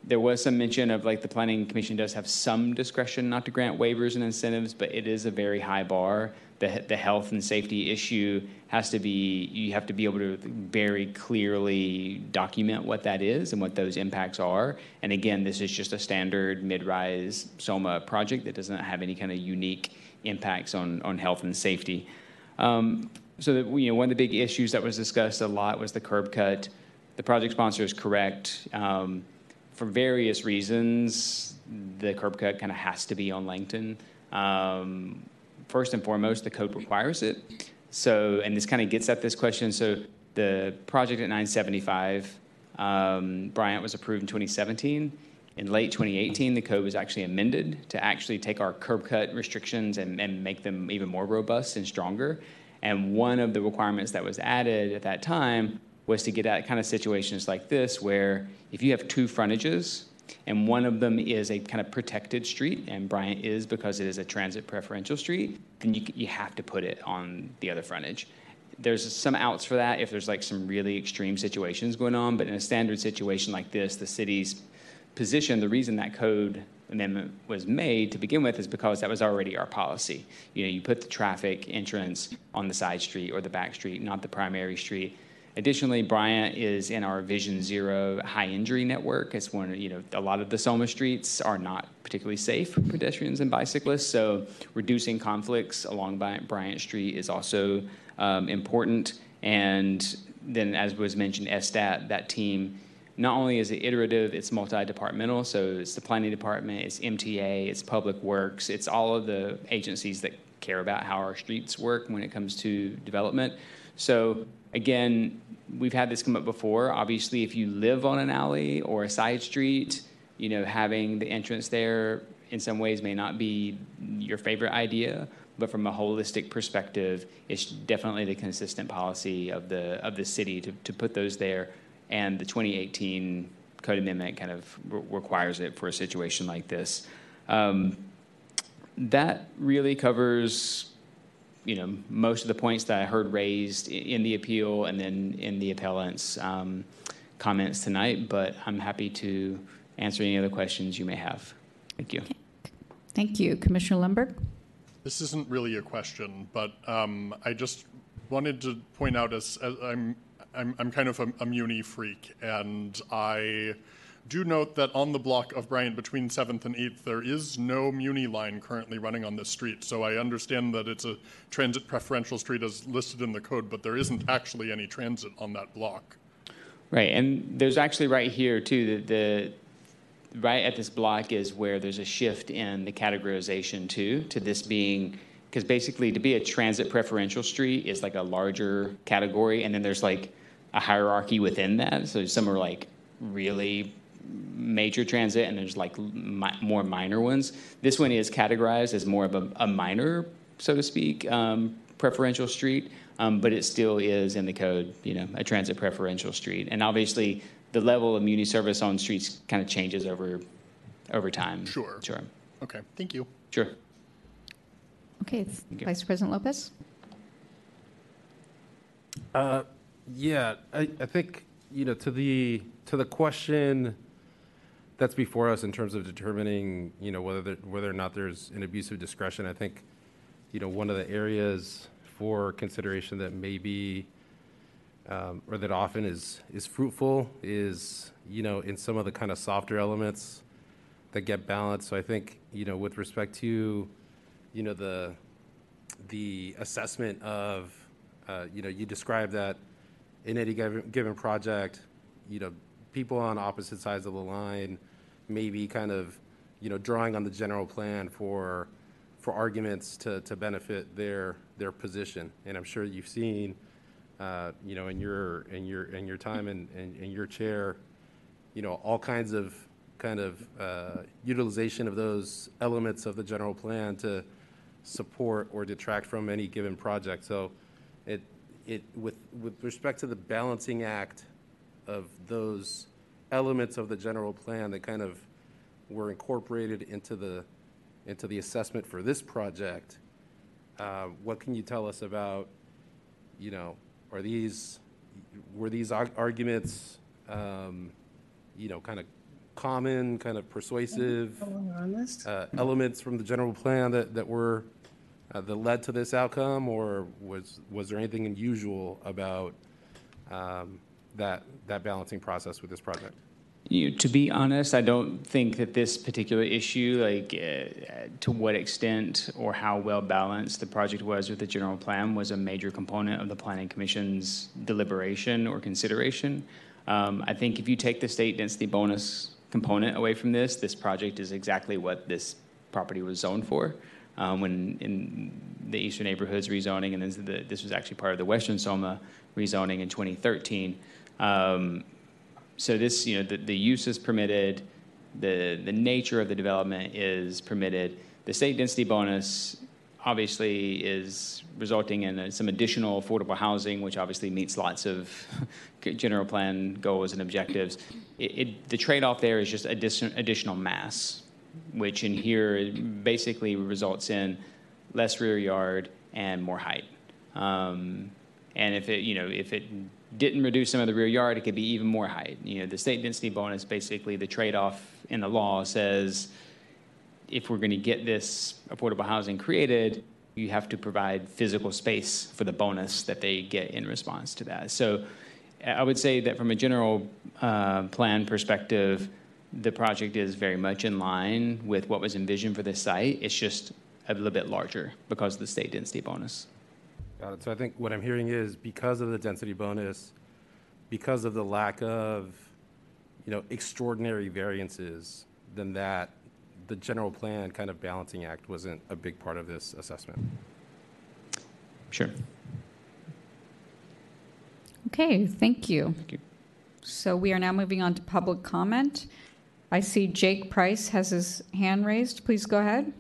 There was some mention of like the planning commission does have some discretion not to grant waivers and incentives, but it is a very high bar the, the health and safety issue has to be, you have to be able to very clearly document what that is and what those impacts are. And again, this is just a standard mid-rise SOMA project that doesn't have any kind of unique impacts on, on health and safety. Um, so that, you know, one of the big issues that was discussed a lot was the curb cut. The project sponsor is correct. Um, for various reasons, the curb cut kind of has to be on Langton. Um, first and foremost, the code requires it. So, and this kind of gets at this question. So, the project at 975, um, Bryant was approved in 2017. In late 2018, the code was actually amended to actually take our curb cut restrictions and, and make them even more robust and stronger. And one of the requirements that was added at that time was to get at kind of situations like this, where if you have two frontages, and one of them is a kind of protected street, and Bryant is because it is a transit preferential street, then you, you have to put it on the other frontage. There's some outs for that if there's like some really extreme situations going on, but in a standard situation like this, the city's position, the reason that code amendment was made to begin with is because that was already our policy. You know, you put the traffic entrance on the side street or the back street, not the primary street. Additionally, Bryant is in our Vision Zero high injury network. It's one, you know, a lot of the Soma streets are not particularly safe for pedestrians and bicyclists. So reducing conflicts along Bryant Street is also um, important. And then, as was mentioned, SDAT, that team, not only is it iterative, it's multi-departmental. So it's the planning department, it's MTA, it's Public Works, it's all of the agencies that care about how our streets work when it comes to development. So Again, we've had this come up before. Obviously, if you live on an alley or a side street, you know, having the entrance there in some ways may not be your favorite idea, but from a holistic perspective, it's definitely the consistent policy of the of the city to, to put those there. And the 2018 code amendment kind of re- requires it for a situation like this. Um, that really covers, you know, most of the points that I heard raised in the appeal and then in the appellant's um, comments tonight. But I'm happy to answer any other questions you may have. Thank you. Thank you. Commissioner Lundberg? This isn't really a question, but um, I just wanted to point out as, as I'm, I'm, I'm kind of a, a Muni freak, and I do note that on the block of Bryant between 7th and 8th, there is no Muni line currently running on this street. So I understand that it's a transit preferential street as listed in the code, but there isn't actually any transit on that block. Right, and there's actually right here too, the, the, right at this block is where there's a shift in the categorization too, to this being, because basically to be a transit preferential street is like a larger category, and then there's like a hierarchy within that. So some are like really major transit, and there's like mi- more minor ones. This one is categorized as more of a, a minor, so to speak, um, preferential street, um, but it still is in the code, you know, a transit preferential street. And obviously, the level of muni service on streets kind of changes over over time. Sure. Sure. Okay, thank you. Sure. Okay, you. Vice President Lopez? Uh, yeah, I, I think, you know, to the, to the question that's before us in terms of determining, you know, whether, there- whether or not there's an abuse of discretion, I think, you know, one of the areas for consideration that may be, um, or that often is, is fruitful is, you know, in some of the kind of softer elements that get balanced. So I think, you know, with respect to, you know, the, the assessment of, uh, you know, you described that in any given, given project, you know, people on opposite sides of the line may be kind of, you know, drawing on the general plan for, for arguments to, to benefit their, their position. And I'm sure you've seen, uh, you know, in your, in your, in your time in, in, in your chair, you know, all kinds of kind of uh, utilization of those elements of the general plan to support or detract from any given project. So it, it, with, with respect to the balancing act of those elements of the general plan that kind of were incorporated into the, into the assessment for this project, uh, what can you tell us about, you know, are these, were these arguments, um, you know, kind of common, kind of persuasive uh, elements from the general plan that, that were, uh, that led to this outcome, or was, was there anything unusual about um, that, that balancing process with this project? You, to be honest, I don't think that this particular issue, like uh, to what extent or how well balanced the project was with the general plan, was a major component of the Planning Commission's deliberation or consideration. Um, I think if you take the state density bonus component away from this, this project is exactly what this property was zoned for. Um, when in the Eastern Neighborhoods rezoning, and then the, this was actually part of the Western Soma rezoning in 2013. Um, so this, you know, the, the use is permitted, the, the nature of the development is permitted. The state density bonus obviously is resulting in uh, some additional affordable housing, which obviously meets lots of general plan goals and objectives. It, it, the trade-off there is just addition, additional mass, which in here basically results in less rear yard and more height. Um, and if it, you know, if it didn't reduce some of the rear yard, it could be even more height. You know, the state density bonus, basically the trade-off in the law says if we're going to get this affordable housing created, you have to provide physical space for the bonus that they get in response to that. So I would say that from a general uh, plan perspective, the project is very much in line with what was envisioned for this site. It's just a little bit larger because of the state density bonus. Got it. So I think what I'm hearing is because of the density bonus, because of the lack of, you know, extraordinary variances, then that the general plan kind of balancing act wasn't a big part of this assessment. Sure. Okay, thank you. Thank you. So we are now moving on to public comment. I see Jake Price has his hand raised. Please go ahead.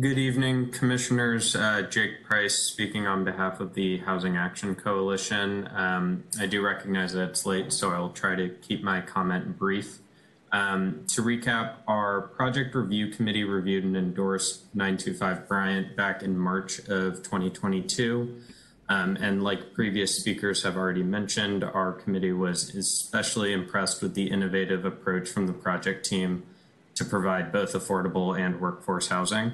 Good evening, Commissioners. Uh, Jake Price speaking on behalf of the Housing Action Coalition. Um, I do recognize that it's late, so I'll try to keep my comment brief. Um, to recap, our project review committee reviewed and endorsed 925 Bryant back in March of 2022. Um, and like previous speakers have already mentioned, our committee was especially impressed with the innovative approach from the project team to provide both affordable and workforce housing.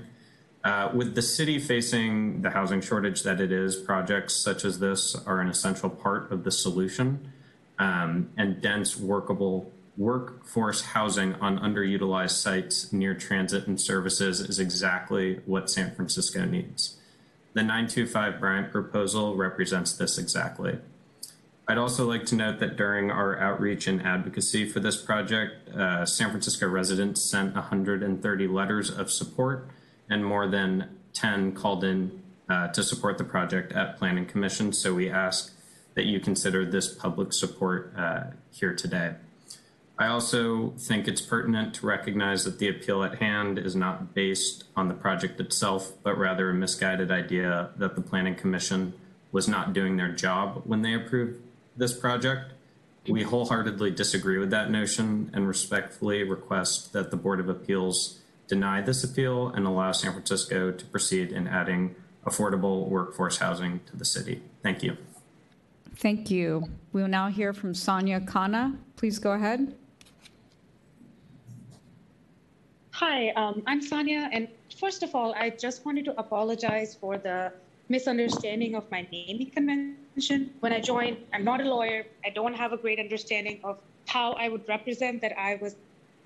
Uh, with the city facing the housing shortage that it is, projects such as this are an essential part of the solution. Um, and dense, workable workforce housing on underutilized sites near transit and services is exactly what San Francisco needs. The 925 Bryant proposal represents this exactly. I'd also like to note that during our outreach and advocacy for this project, uh, San Francisco residents sent 130 letters of support and more than 10 called in uh, to support the project at Planning Commission. So we ask that you consider this public support uh, here today. I also think it's pertinent to recognize that the appeal at hand is not based on the project itself, but rather a misguided idea that the Planning Commission was not doing their job when they approved this project. We wholeheartedly disagree with that notion and respectfully request that the Board of Appeals deny this appeal and allow San Francisco to proceed in adding affordable workforce housing to the city. Thank you. Thank you. We will now hear from Sonia Khanna. Please go ahead. Hi, um, I'm Sonia, and first of all, I just wanted to apologize for the misunderstanding of my naming convention. When I joined, I'm not a lawyer. I don't have a great understanding of how I would represent that I was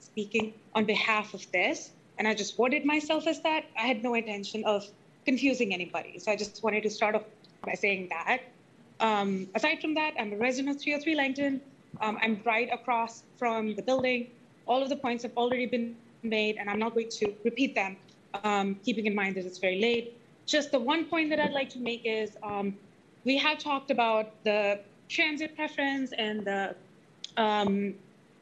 speaking on behalf of this. And I just worded myself as that. I had no intention of confusing anybody. So I just wanted to start off by saying that. Um, aside from that, I'm a resident of 303 Langton. Um, I'm right across from the building. All of the points have already been made, and I'm not going to repeat them, um, keeping in mind that it's very late. Just the one point that I'd like to make is um, we have talked about the transit preference and the um,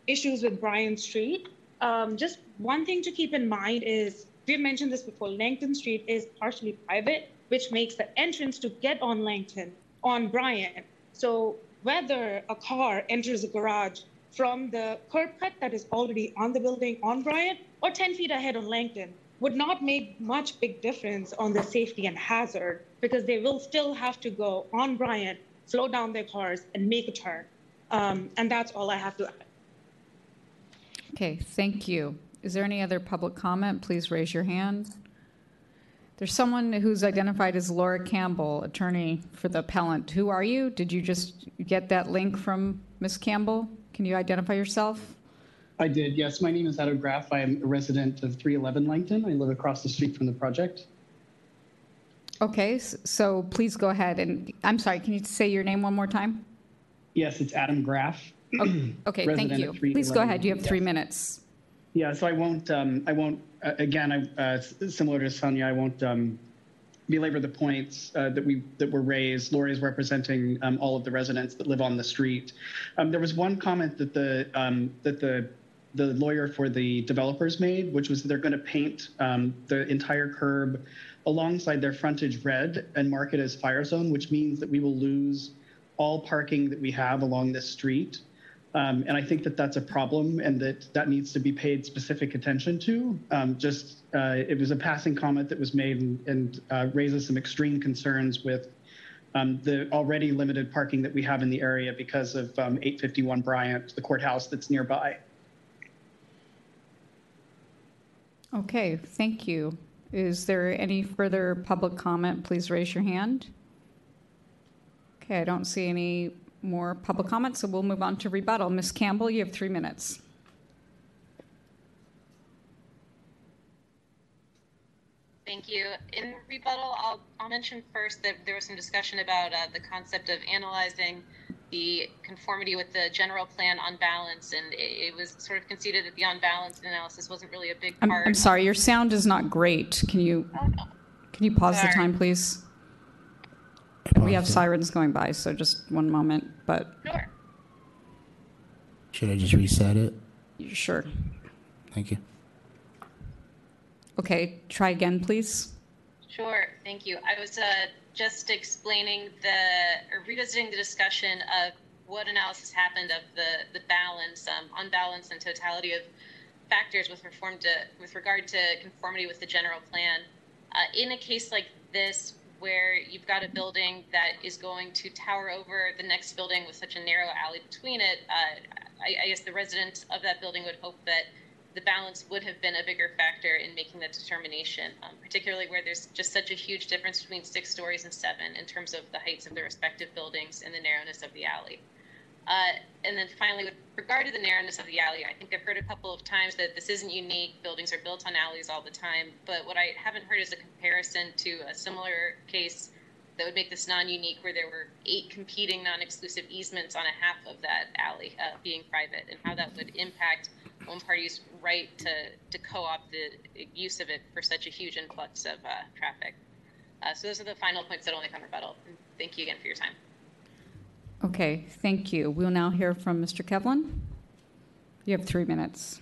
issues with Bryant Street. Um, just one thing to keep in mind is we've mentioned this before Langton Street is partially private, which makes the entrance to get on Langton on Bryant. So whether a car enters a garage from the curb cut that is already on the building on Bryant or 10 feet ahead on Langton would not make much big difference on the safety and hazard because they will still have to go on Bryant, slow down their cars, and make a turn. Um, and that's all I have to. Okay, thank you. Is there any other public comment? Please raise your hand. There's someone who's identified as Laura Campbell, attorney for the appellant. Who are you? Did you just get that link from Ms. Campbell? Can you identify yourself? I did, yes. My name is Adam Graff. I am a resident of 311 Langton. I live across the street from the project. Okay, so please go ahead and, I'm sorry, can you say your name one more time? Yes, it's Adam Graff. Okay, thank you. Please go ahead, you have three minutes. Yeah, so I won't, um, I won't, uh, again, I, uh, similar to Sonia, I won't um, belabor the points uh, that we that were raised. Lori is representing um, all of the residents that live on the street. Um, there was one comment that the um, that the the lawyer for the developers made, which was that they're going to paint um, the entire curb alongside their frontage red and mark it as fire zone, which means that we will lose all parking that we have along this street. Um, and I think that that's a problem and that that needs to be paid specific attention to. Um, just, uh, it was a passing comment that was made and, and uh, raises some extreme concerns with um, the already limited parking that we have in the area because of um, 851 Bryant, the courthouse that's nearby. Okay, thank you. Is there any further public comment? Please raise your hand. Okay, I don't see any more public comments, so we'll move on to rebuttal. Ms. Campbell, you have three minutes. Thank you. In rebuttal, I'll, I'll mention first that there was some discussion about uh, the concept of analyzing the conformity with the general plan on balance, and it, it was sort of conceded that the on balance analysis wasn't really a big I'm, part. I'm sorry, your sound is not great. Can you, can you pause the time, please? We have sirens going by, so just one moment, but Sure. Should I just reset it? sure. Thank you. Okay, try again, please. Sure, thank you. I was uh, just explaining the, or revisiting the discussion of what analysis happened of the, the balance, um, unbalance and totality of factors with, reform to, with regard to conformity with the general plan. Uh, in a case like this, where you've got a building that is going to tower over the next building with such a narrow alley between it, uh, I, I guess the residents of that building would hope that the balance would have been a bigger factor in making that determination, um, particularly where there's just such a huge difference between six stories and seven in terms of the heights of the respective buildings and the narrowness of the alley. Uh, and then finally, regard to the narrowness of the alley, I think I've heard a couple of times that this isn't unique. Buildings are built on alleys all the time. But what I haven't heard is a comparison to a similar case that would make this non-unique, where there were eight competing non-exclusive easements on a half of that alley uh, being private, and how that would impact one party's right to, to co-opt the use of it for such a huge influx of uh, traffic. Uh, so those are the final points that only come rebuttal. And thank you again for your time. Okay, thank you. We'll now hear from Mr. Kevlin. You have three minutes.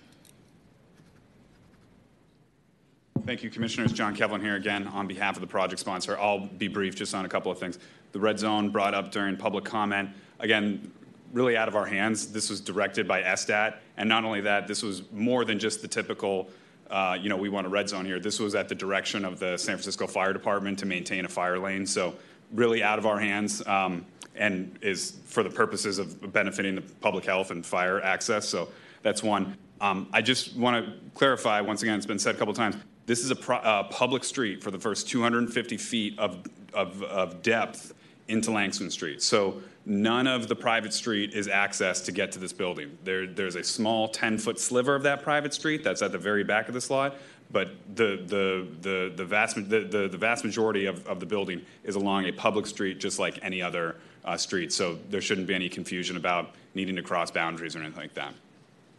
Thank you, Commissioners. John Kevlin here again on behalf of the project sponsor. I'll be brief just on a couple of things. The red zone brought up during public comment. Again, really out of our hands. This was directed by SDAT. And not only that, this was more than just the typical, uh, you know, we want a red zone here. This was at the direction of the San Francisco Fire Department to maintain a fire lane. So really out of our hands um, and is for the purposes of benefiting the public health and fire access. So that's one. Um, I just want to clarify once again, it's been said a couple times. This is a pro- uh, public street for the first 250 feet of, of, of depth into Langton Street. So none of the private street is accessed to get to this building. There, there's a small 10 foot sliver of that private street that's at the very back of this lot, but the, the, the, the, vast, the, the, the vast majority of, of the building is along a public street just like any other uh, street. So there shouldn't be any confusion about needing to cross boundaries or anything like that.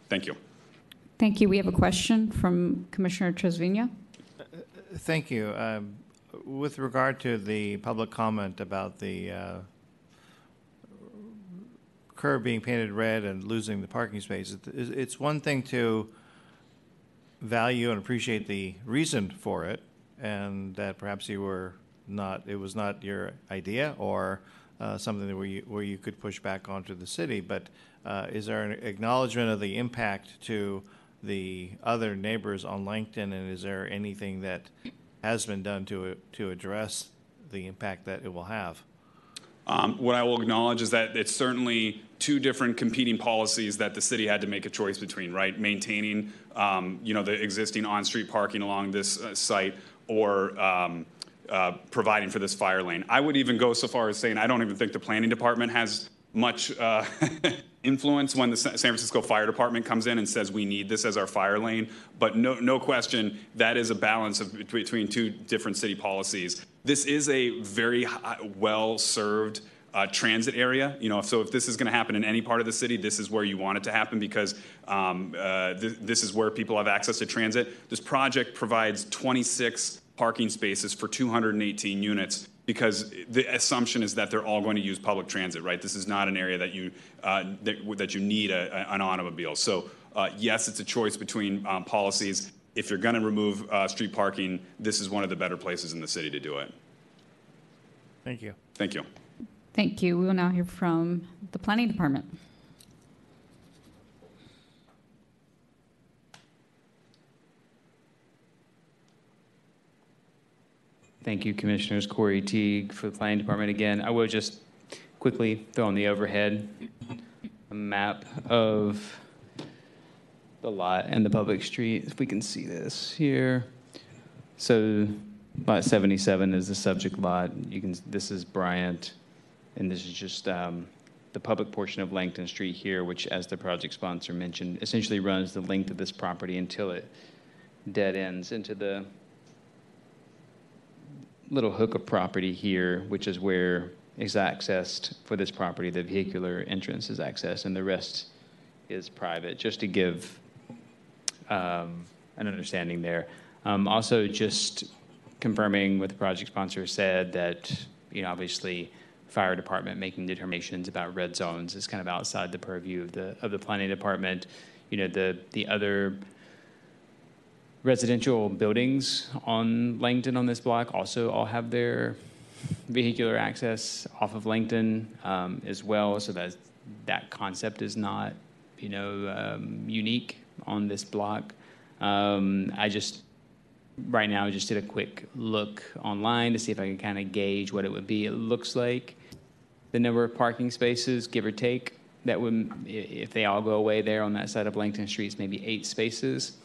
Thank you. Thank you. We have a question from Commissioner Trasviña. Thank you. Um, with regard to the public comment about the uh, curb being painted red and losing the parking space, it's one thing to value and appreciate the reason for it, and that perhaps you were not, it was not your idea or uh, something where you, where you could push back onto the city. But uh, is there an acknowledgement of the impact to the other neighbors on Langton, and is there anything that has been done to to address the impact that it will have? Um, what I will acknowledge is that it's certainly two different competing policies that the city had to make a choice between, right? Maintaining, um, you know, the existing on-street parking along this uh, site, or um, uh, providing for this fire lane. I would even go so far as saying I don't even think the planning department has much uh, influence when the San Francisco Fire Department comes in and says we need this as our fire lane. But no, no question, that is a balance of, between two different city policies. This is a very well served uh, transit area. You know, so if this is going to happen in any part of the city, this is where you want it to happen because um, uh, th- this is where people have access to transit. This project provides 26 parking spaces for 218 units because the assumption is that they're all going to use public transit, right? This is not an area that you uh, that, that, you need a, a, an automobile. So uh, yes, it's a choice between um, policies. If you're going to remove uh, street parking, this is one of the better places in the city to do it. Thank you. Thank you. Thank you. We will now hear from the Planning Department. Thank you, Commissioners. Corey Teague for the Planning Department again. I will just quickly throw on the overhead a map of the lot and the public street. If we can see this here. So lot 77 is the subject lot. You can. This is Bryant, and this is just um, the public portion of Langton Street here, which, as the project sponsor mentioned, essentially runs the length of this property until it dead ends into the little hook of property here, which is where is accessed for this property. The vehicular entrance is accessed, and the rest is private. Just to give um, an understanding there. Um, also, just confirming what the project sponsor said that you know obviously fire department making determinations about red zones is kind of outside the purview of the of the planning department. You know the the other residential buildings on Langton on this block also all have their vehicular access off of Langton um, as well. So that that concept is not, you know, um, unique on this block. Um, I just right now just did a quick look online to see if I can kind of gauge what it would be. It looks like the number of parking spaces, give or take, that would, if they all go away there on that side of Langton Street, it's maybe eight spaces.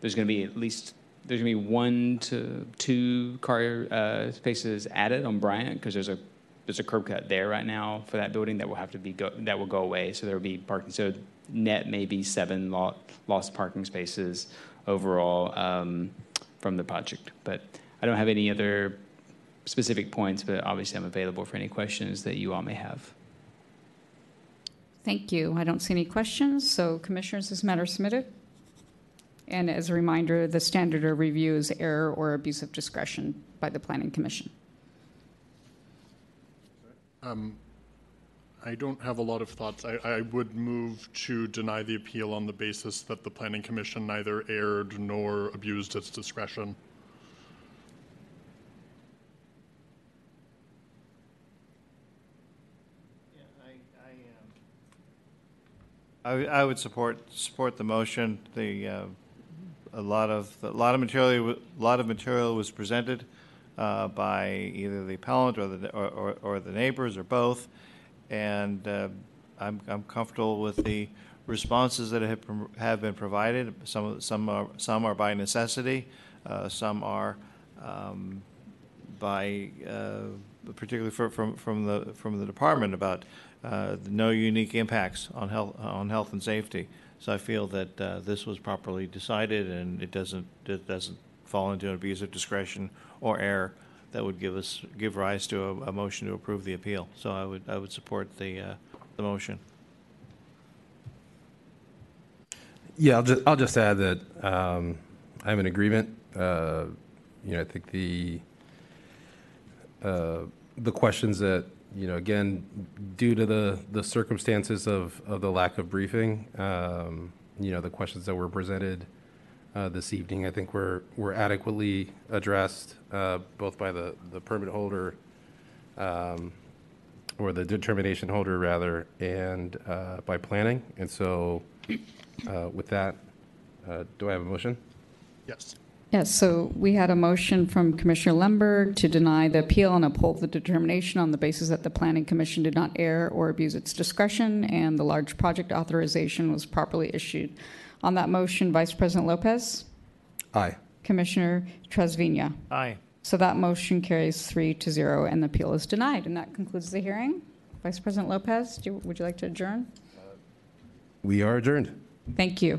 There's going to be at least, there's going to be one to two car uh, spaces added on Bryant because there's a, there's a curb cut there right now for that building that will have to be, go that will go away. So there will be parking. So net maybe seven lo- lost parking spaces overall um, from the project. But I don't have any other specific points, but obviously I'm available for any questions that you all may have. Thank you. I don't see any questions, so Commissioners, this matter submitted. And as a reminder, the standard of review is error or abuse of discretion by the Planning Commission. Um, I don't have a lot of thoughts. I, I would move to deny the appeal on the basis that the planning commission neither erred nor abused its discretion. I, I would support, support the motion. The, uh, a lot of, a lot of material, a lot of material was presented uh, by either the appellant or the, or, or- or the neighbors or both. And uh, I'm, I'm comfortable with the responses that have, have been provided. Some, some are, some are by necessity, uh, some are um, by, uh, particularly for- from, from the, from the department about uh, no unique impacts on health, on health and safety. So I feel that uh, this was properly decided and it doesn't, it doesn't fall into an abuse of discretion or error that would give us, give rise to a, a motion to approve the appeal. So I would, I would support the, uh, the motion. Yeah, I'll just, I'll just add that um, I'm in agreement. Uh, you know, I think the uh, the questions that you know, again, due to the the circumstances of of the lack of briefing, um, you know, the questions that were presented uh, this evening, I think were were adequately addressed uh, both by the the permit holder. Um, or the determination holder rather, and uh, by planning. And so, uh, with that, uh, do I have a motion? Yes. Yes, so we had a motion from Commissioner Lundberg to deny the appeal and uphold the determination on the basis that the Planning Commission did not err or abuse its discretion, and the large project authorization was properly issued. On that motion, Vice President Lopez, Aye. Commissioner Trasviña. Aye. So that motion carries three to zero, and the appeal is denied. And that concludes the hearing. Vice President Lopez, do you- would you like to adjourn? We are adjourned. Thank you.